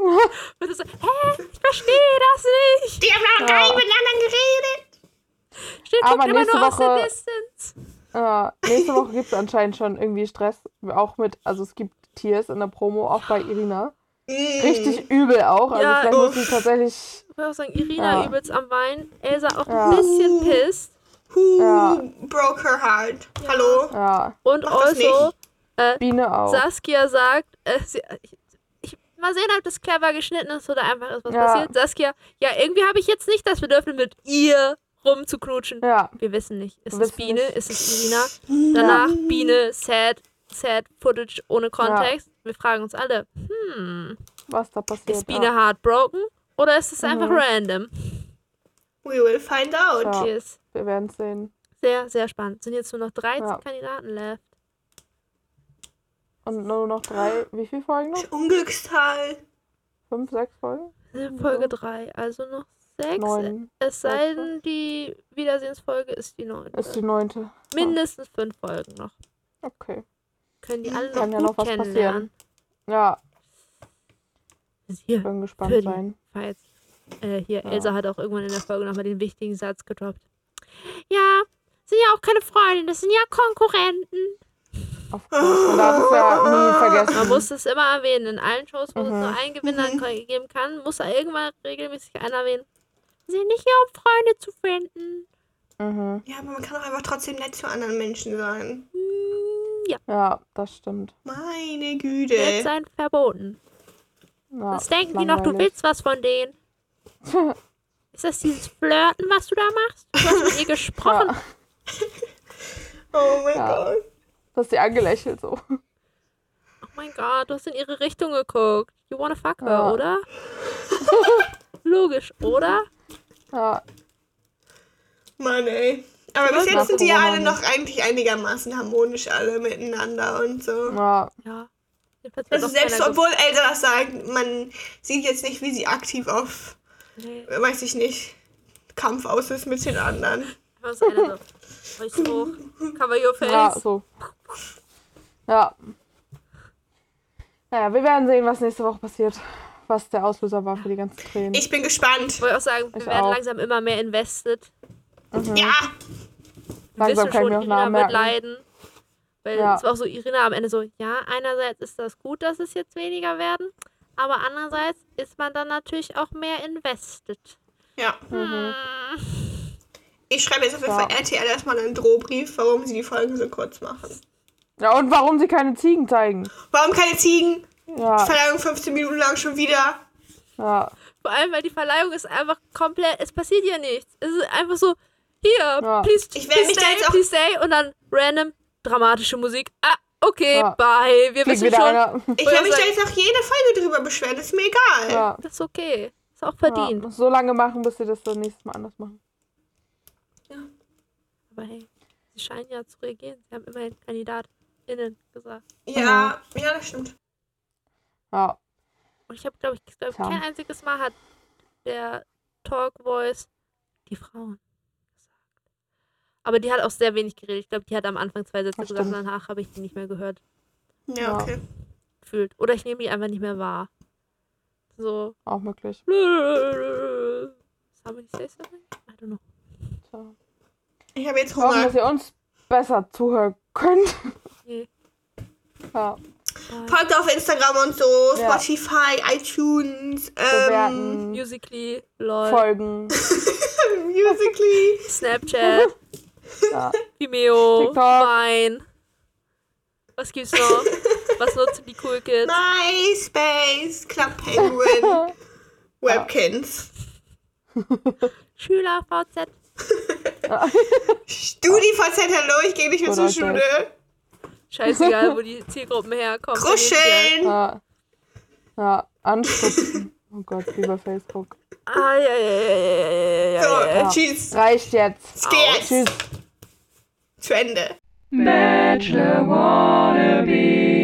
Speaker 4: [LAUGHS]
Speaker 2: Und so, hä, ich verstehe das nicht.
Speaker 4: Die haben noch gar nicht miteinander geredet.
Speaker 2: Steht
Speaker 3: Aber
Speaker 2: immer
Speaker 3: nächste
Speaker 2: nur aus der
Speaker 3: Woche-
Speaker 2: Distance.
Speaker 3: Ja, nächste Woche gibt es anscheinend schon irgendwie Stress. Auch mit, also es gibt Tiers in der Promo, auch bei Irina.
Speaker 4: Mm.
Speaker 3: Richtig übel auch. Also
Speaker 2: Ja,
Speaker 3: vielleicht muss
Speaker 4: uff.
Speaker 3: sie tatsächlich.
Speaker 2: Ich würde auch sagen, Irina
Speaker 3: Ja.
Speaker 2: übelst am Weinen, Elsa auch
Speaker 3: Ja.
Speaker 2: ein bisschen pisst.
Speaker 4: Who
Speaker 3: Ja.
Speaker 4: broke her heart? Hallo?
Speaker 3: Ja,
Speaker 2: Und
Speaker 4: Mach
Speaker 2: also,
Speaker 3: Biene auch.
Speaker 2: Saskia sagt, äh, sie, mal sehen, ob das clever geschnitten ist oder einfach ist was
Speaker 3: Ja.
Speaker 2: passiert. Saskia, ja, irgendwie habe ich jetzt nicht das Bedürfnis, mit ihr rumzuknutschen.
Speaker 3: Ja,
Speaker 2: Wir wissen nicht. Ist
Speaker 3: Wir
Speaker 2: es Biene?
Speaker 3: nicht.
Speaker 2: Ist es Irina? Danach Biene, sad, sad Footage ohne Kontext. Wir fragen uns alle, hm,
Speaker 3: was da passiert.
Speaker 2: ist Biene
Speaker 3: ja.
Speaker 2: heartbroken oder ist es einfach
Speaker 3: Mhm.
Speaker 2: random?
Speaker 4: We will find out.
Speaker 3: Ja.
Speaker 2: Yes.
Speaker 3: Wir werden sehen.
Speaker 2: Sehr, sehr spannend. Sind jetzt nur noch 13
Speaker 3: Ja.
Speaker 2: Kandidaten left.
Speaker 3: Und nur noch drei, wie viele Folgen noch?
Speaker 4: Unglückstal.
Speaker 3: Fünf, sechs Folgen?
Speaker 2: In Folge 3, also noch 6.
Speaker 3: Neun.
Speaker 2: Es sei denn, die Wiedersehensfolge ist die 9.
Speaker 3: Ist die neunte.
Speaker 2: Mindestens 5 Folgen noch.
Speaker 3: Okay.
Speaker 2: Können die alle noch
Speaker 3: Kann ja
Speaker 2: gut
Speaker 3: noch was
Speaker 2: kennenlernen.
Speaker 3: Ja,
Speaker 2: Also hier,
Speaker 3: bin gespannt
Speaker 2: Für
Speaker 3: sein.
Speaker 2: Fights. Äh, hier,
Speaker 3: Ja.
Speaker 2: Elsa hat auch irgendwann in der Folge nochmal den wichtigen Satz gedroppt. Ja, sind ja auch keine Freunde, das sind ja Konkurrenten.
Speaker 3: Auf course. Man darf es ja nie [LAUGHS] vergessen.
Speaker 2: Man muss es immer erwähnen. In allen Shows, wo es
Speaker 3: Mhm.
Speaker 2: nur einen Gewinner geben kann, muss da irgendwann regelmäßig einer erwähnen. Wir sind nicht hier, um Freunde zu finden.
Speaker 3: Mhm.
Speaker 4: Ja, aber man kann auch einfach trotzdem nett zu anderen Menschen sein.
Speaker 2: Hm, ja,
Speaker 3: Ja, das stimmt.
Speaker 4: Meine
Speaker 2: nett
Speaker 4: Güte.
Speaker 2: sein verboten.
Speaker 3: Ja,
Speaker 2: Was denken die noch, du willst was von denen? [LAUGHS] Ist das dieses Flirten, was du da machst? Du hast mit ihr [LAUGHS] gesprochen.
Speaker 3: Ja,
Speaker 4: Oh mein
Speaker 3: Ja.
Speaker 4: Gott.
Speaker 3: Das ist sie angelächelt so.
Speaker 2: Oh mein Gott, du hast in ihre Richtung geguckt. You wanna fuck her,
Speaker 3: Ja.
Speaker 2: oder? [LAUGHS] Logisch, oder?
Speaker 3: Ja,
Speaker 4: Mann, ey. Aber bis
Speaker 2: Was
Speaker 4: jetzt sind die ja alle noch eigentlich einigermaßen harmonisch alle miteinander und so.
Speaker 3: ja,
Speaker 2: Ja.
Speaker 4: Also selbst obwohl Elsa das sagt, man sieht jetzt nicht, wie sie aktiv auf,
Speaker 2: Nee,
Speaker 4: weiß ich nicht, Kampf aus ist mit den anderen.
Speaker 2: einfach so einer so. Hoch. Cover your face.
Speaker 3: ja, so. Ja. Naja, wir werden sehen, was nächste Woche passiert. Was der Auslöser war für die ganzen Tränen.
Speaker 4: Ich bin gespannt.
Speaker 2: Ich wollte auch sagen, wir
Speaker 3: Ich
Speaker 2: werden
Speaker 3: auch.
Speaker 2: langsam immer mehr invested.
Speaker 3: Mhm.
Speaker 4: Ja,
Speaker 2: Wir
Speaker 3: Langsam
Speaker 2: wissen
Speaker 3: kann ich
Speaker 2: schon,
Speaker 3: mir auch
Speaker 2: Irina wird leiden. Weil
Speaker 3: Ja.
Speaker 2: es war auch so, Irina am Ende so, ja, einerseits ist das gut, dass es jetzt weniger werden, aber andererseits ist man dann natürlich auch mehr invested.
Speaker 4: ja.
Speaker 3: Mhm.
Speaker 4: Ich schreibe jetzt auf jeden
Speaker 3: Ja.
Speaker 4: Fall RTL erstmal einen Drohbrief, warum sie die Folgen so kurz machen.
Speaker 3: Ja, und warum sie keine Ziegen zeigen?
Speaker 4: Warum keine Ziegen?
Speaker 3: Ja,
Speaker 4: Verleihung 15 Minuten lang schon wieder.
Speaker 3: ja,
Speaker 2: Vor allem, weil die Verleihung ist einfach komplett, es passiert ja nichts. Es ist einfach so, hier,
Speaker 3: Ja.
Speaker 2: please,
Speaker 4: Ich
Speaker 2: please
Speaker 4: mich da
Speaker 2: stay,
Speaker 4: jetzt auch-
Speaker 2: please stay und dann random dramatische Musik. Ah, okay,
Speaker 3: Ja.
Speaker 2: bye, wir
Speaker 3: fliegt
Speaker 2: wissen
Speaker 3: wieder
Speaker 2: schon,
Speaker 3: einer.
Speaker 4: Ich werde mich da jetzt auch jede Folge drüber beschweren, ist mir egal.
Speaker 3: Ja,
Speaker 2: das ist okay. Ist auch verdient.
Speaker 3: ja. So lange machen, bis sie das dann nächstes Mal anders machen.
Speaker 2: Aber hey, sie scheinen ja zu reagieren. Sie haben immerhin KandidatInnen gesagt.
Speaker 4: Ja, ja, das stimmt.
Speaker 3: Ja,
Speaker 2: Und ich habe, glaube ich, glaub,
Speaker 3: Tja.
Speaker 2: kein einziges Mal hat der Talk Voice die Frauen gesagt. Aber die hat auch sehr wenig geredet. Ich glaube, die hat am Anfang zwei Sätze
Speaker 3: Das
Speaker 2: gesagt und danach habe ich die nicht mehr gehört,
Speaker 4: Ja,
Speaker 3: Ja.
Speaker 4: okay.
Speaker 2: gefühlt. Oder ich nehme die einfach nicht mehr wahr. So.
Speaker 3: auch möglich.
Speaker 2: Somebody say something? I don't know.
Speaker 3: Tja.
Speaker 4: Ich habe jetzt
Speaker 3: Wir hoffen,
Speaker 4: Hunger.
Speaker 3: dass ihr uns besser zuhören könnt.
Speaker 2: Nee.
Speaker 3: Ja.
Speaker 4: Folgt auf Instagram und so,
Speaker 3: Ja.
Speaker 4: Spotify, iTunes, ähm,
Speaker 2: Musically, lol,
Speaker 3: folgen. [LAUGHS]
Speaker 4: Musically.
Speaker 2: Snapchat, [LAUGHS]
Speaker 3: Ja.
Speaker 2: Vimeo,
Speaker 3: TikTok.
Speaker 2: Vine. Was gibt's noch? [LAUGHS] Was nutzen die Cool Kids?
Speaker 4: MySpace, Club Penguin, Webkins.
Speaker 2: Schüler, VZ.
Speaker 4: StudiVZ, hallo, ich gehe nicht mehr
Speaker 3: Oder
Speaker 4: zur Schule.
Speaker 2: Scheißegal, wo die Zielgruppen herkommen.
Speaker 4: Kuscheln.
Speaker 3: Ja, ja anstupsen. Oh Gott, wie bei Facebook.
Speaker 2: Ah, ja, ja, ja, ja, ja, ja,
Speaker 4: So,
Speaker 2: ja, ja.
Speaker 4: tschüss.
Speaker 3: Reicht jetzt.
Speaker 4: Es geht jetzt
Speaker 3: Tschüss.
Speaker 4: zu Ende.
Speaker 1: Bachelor One.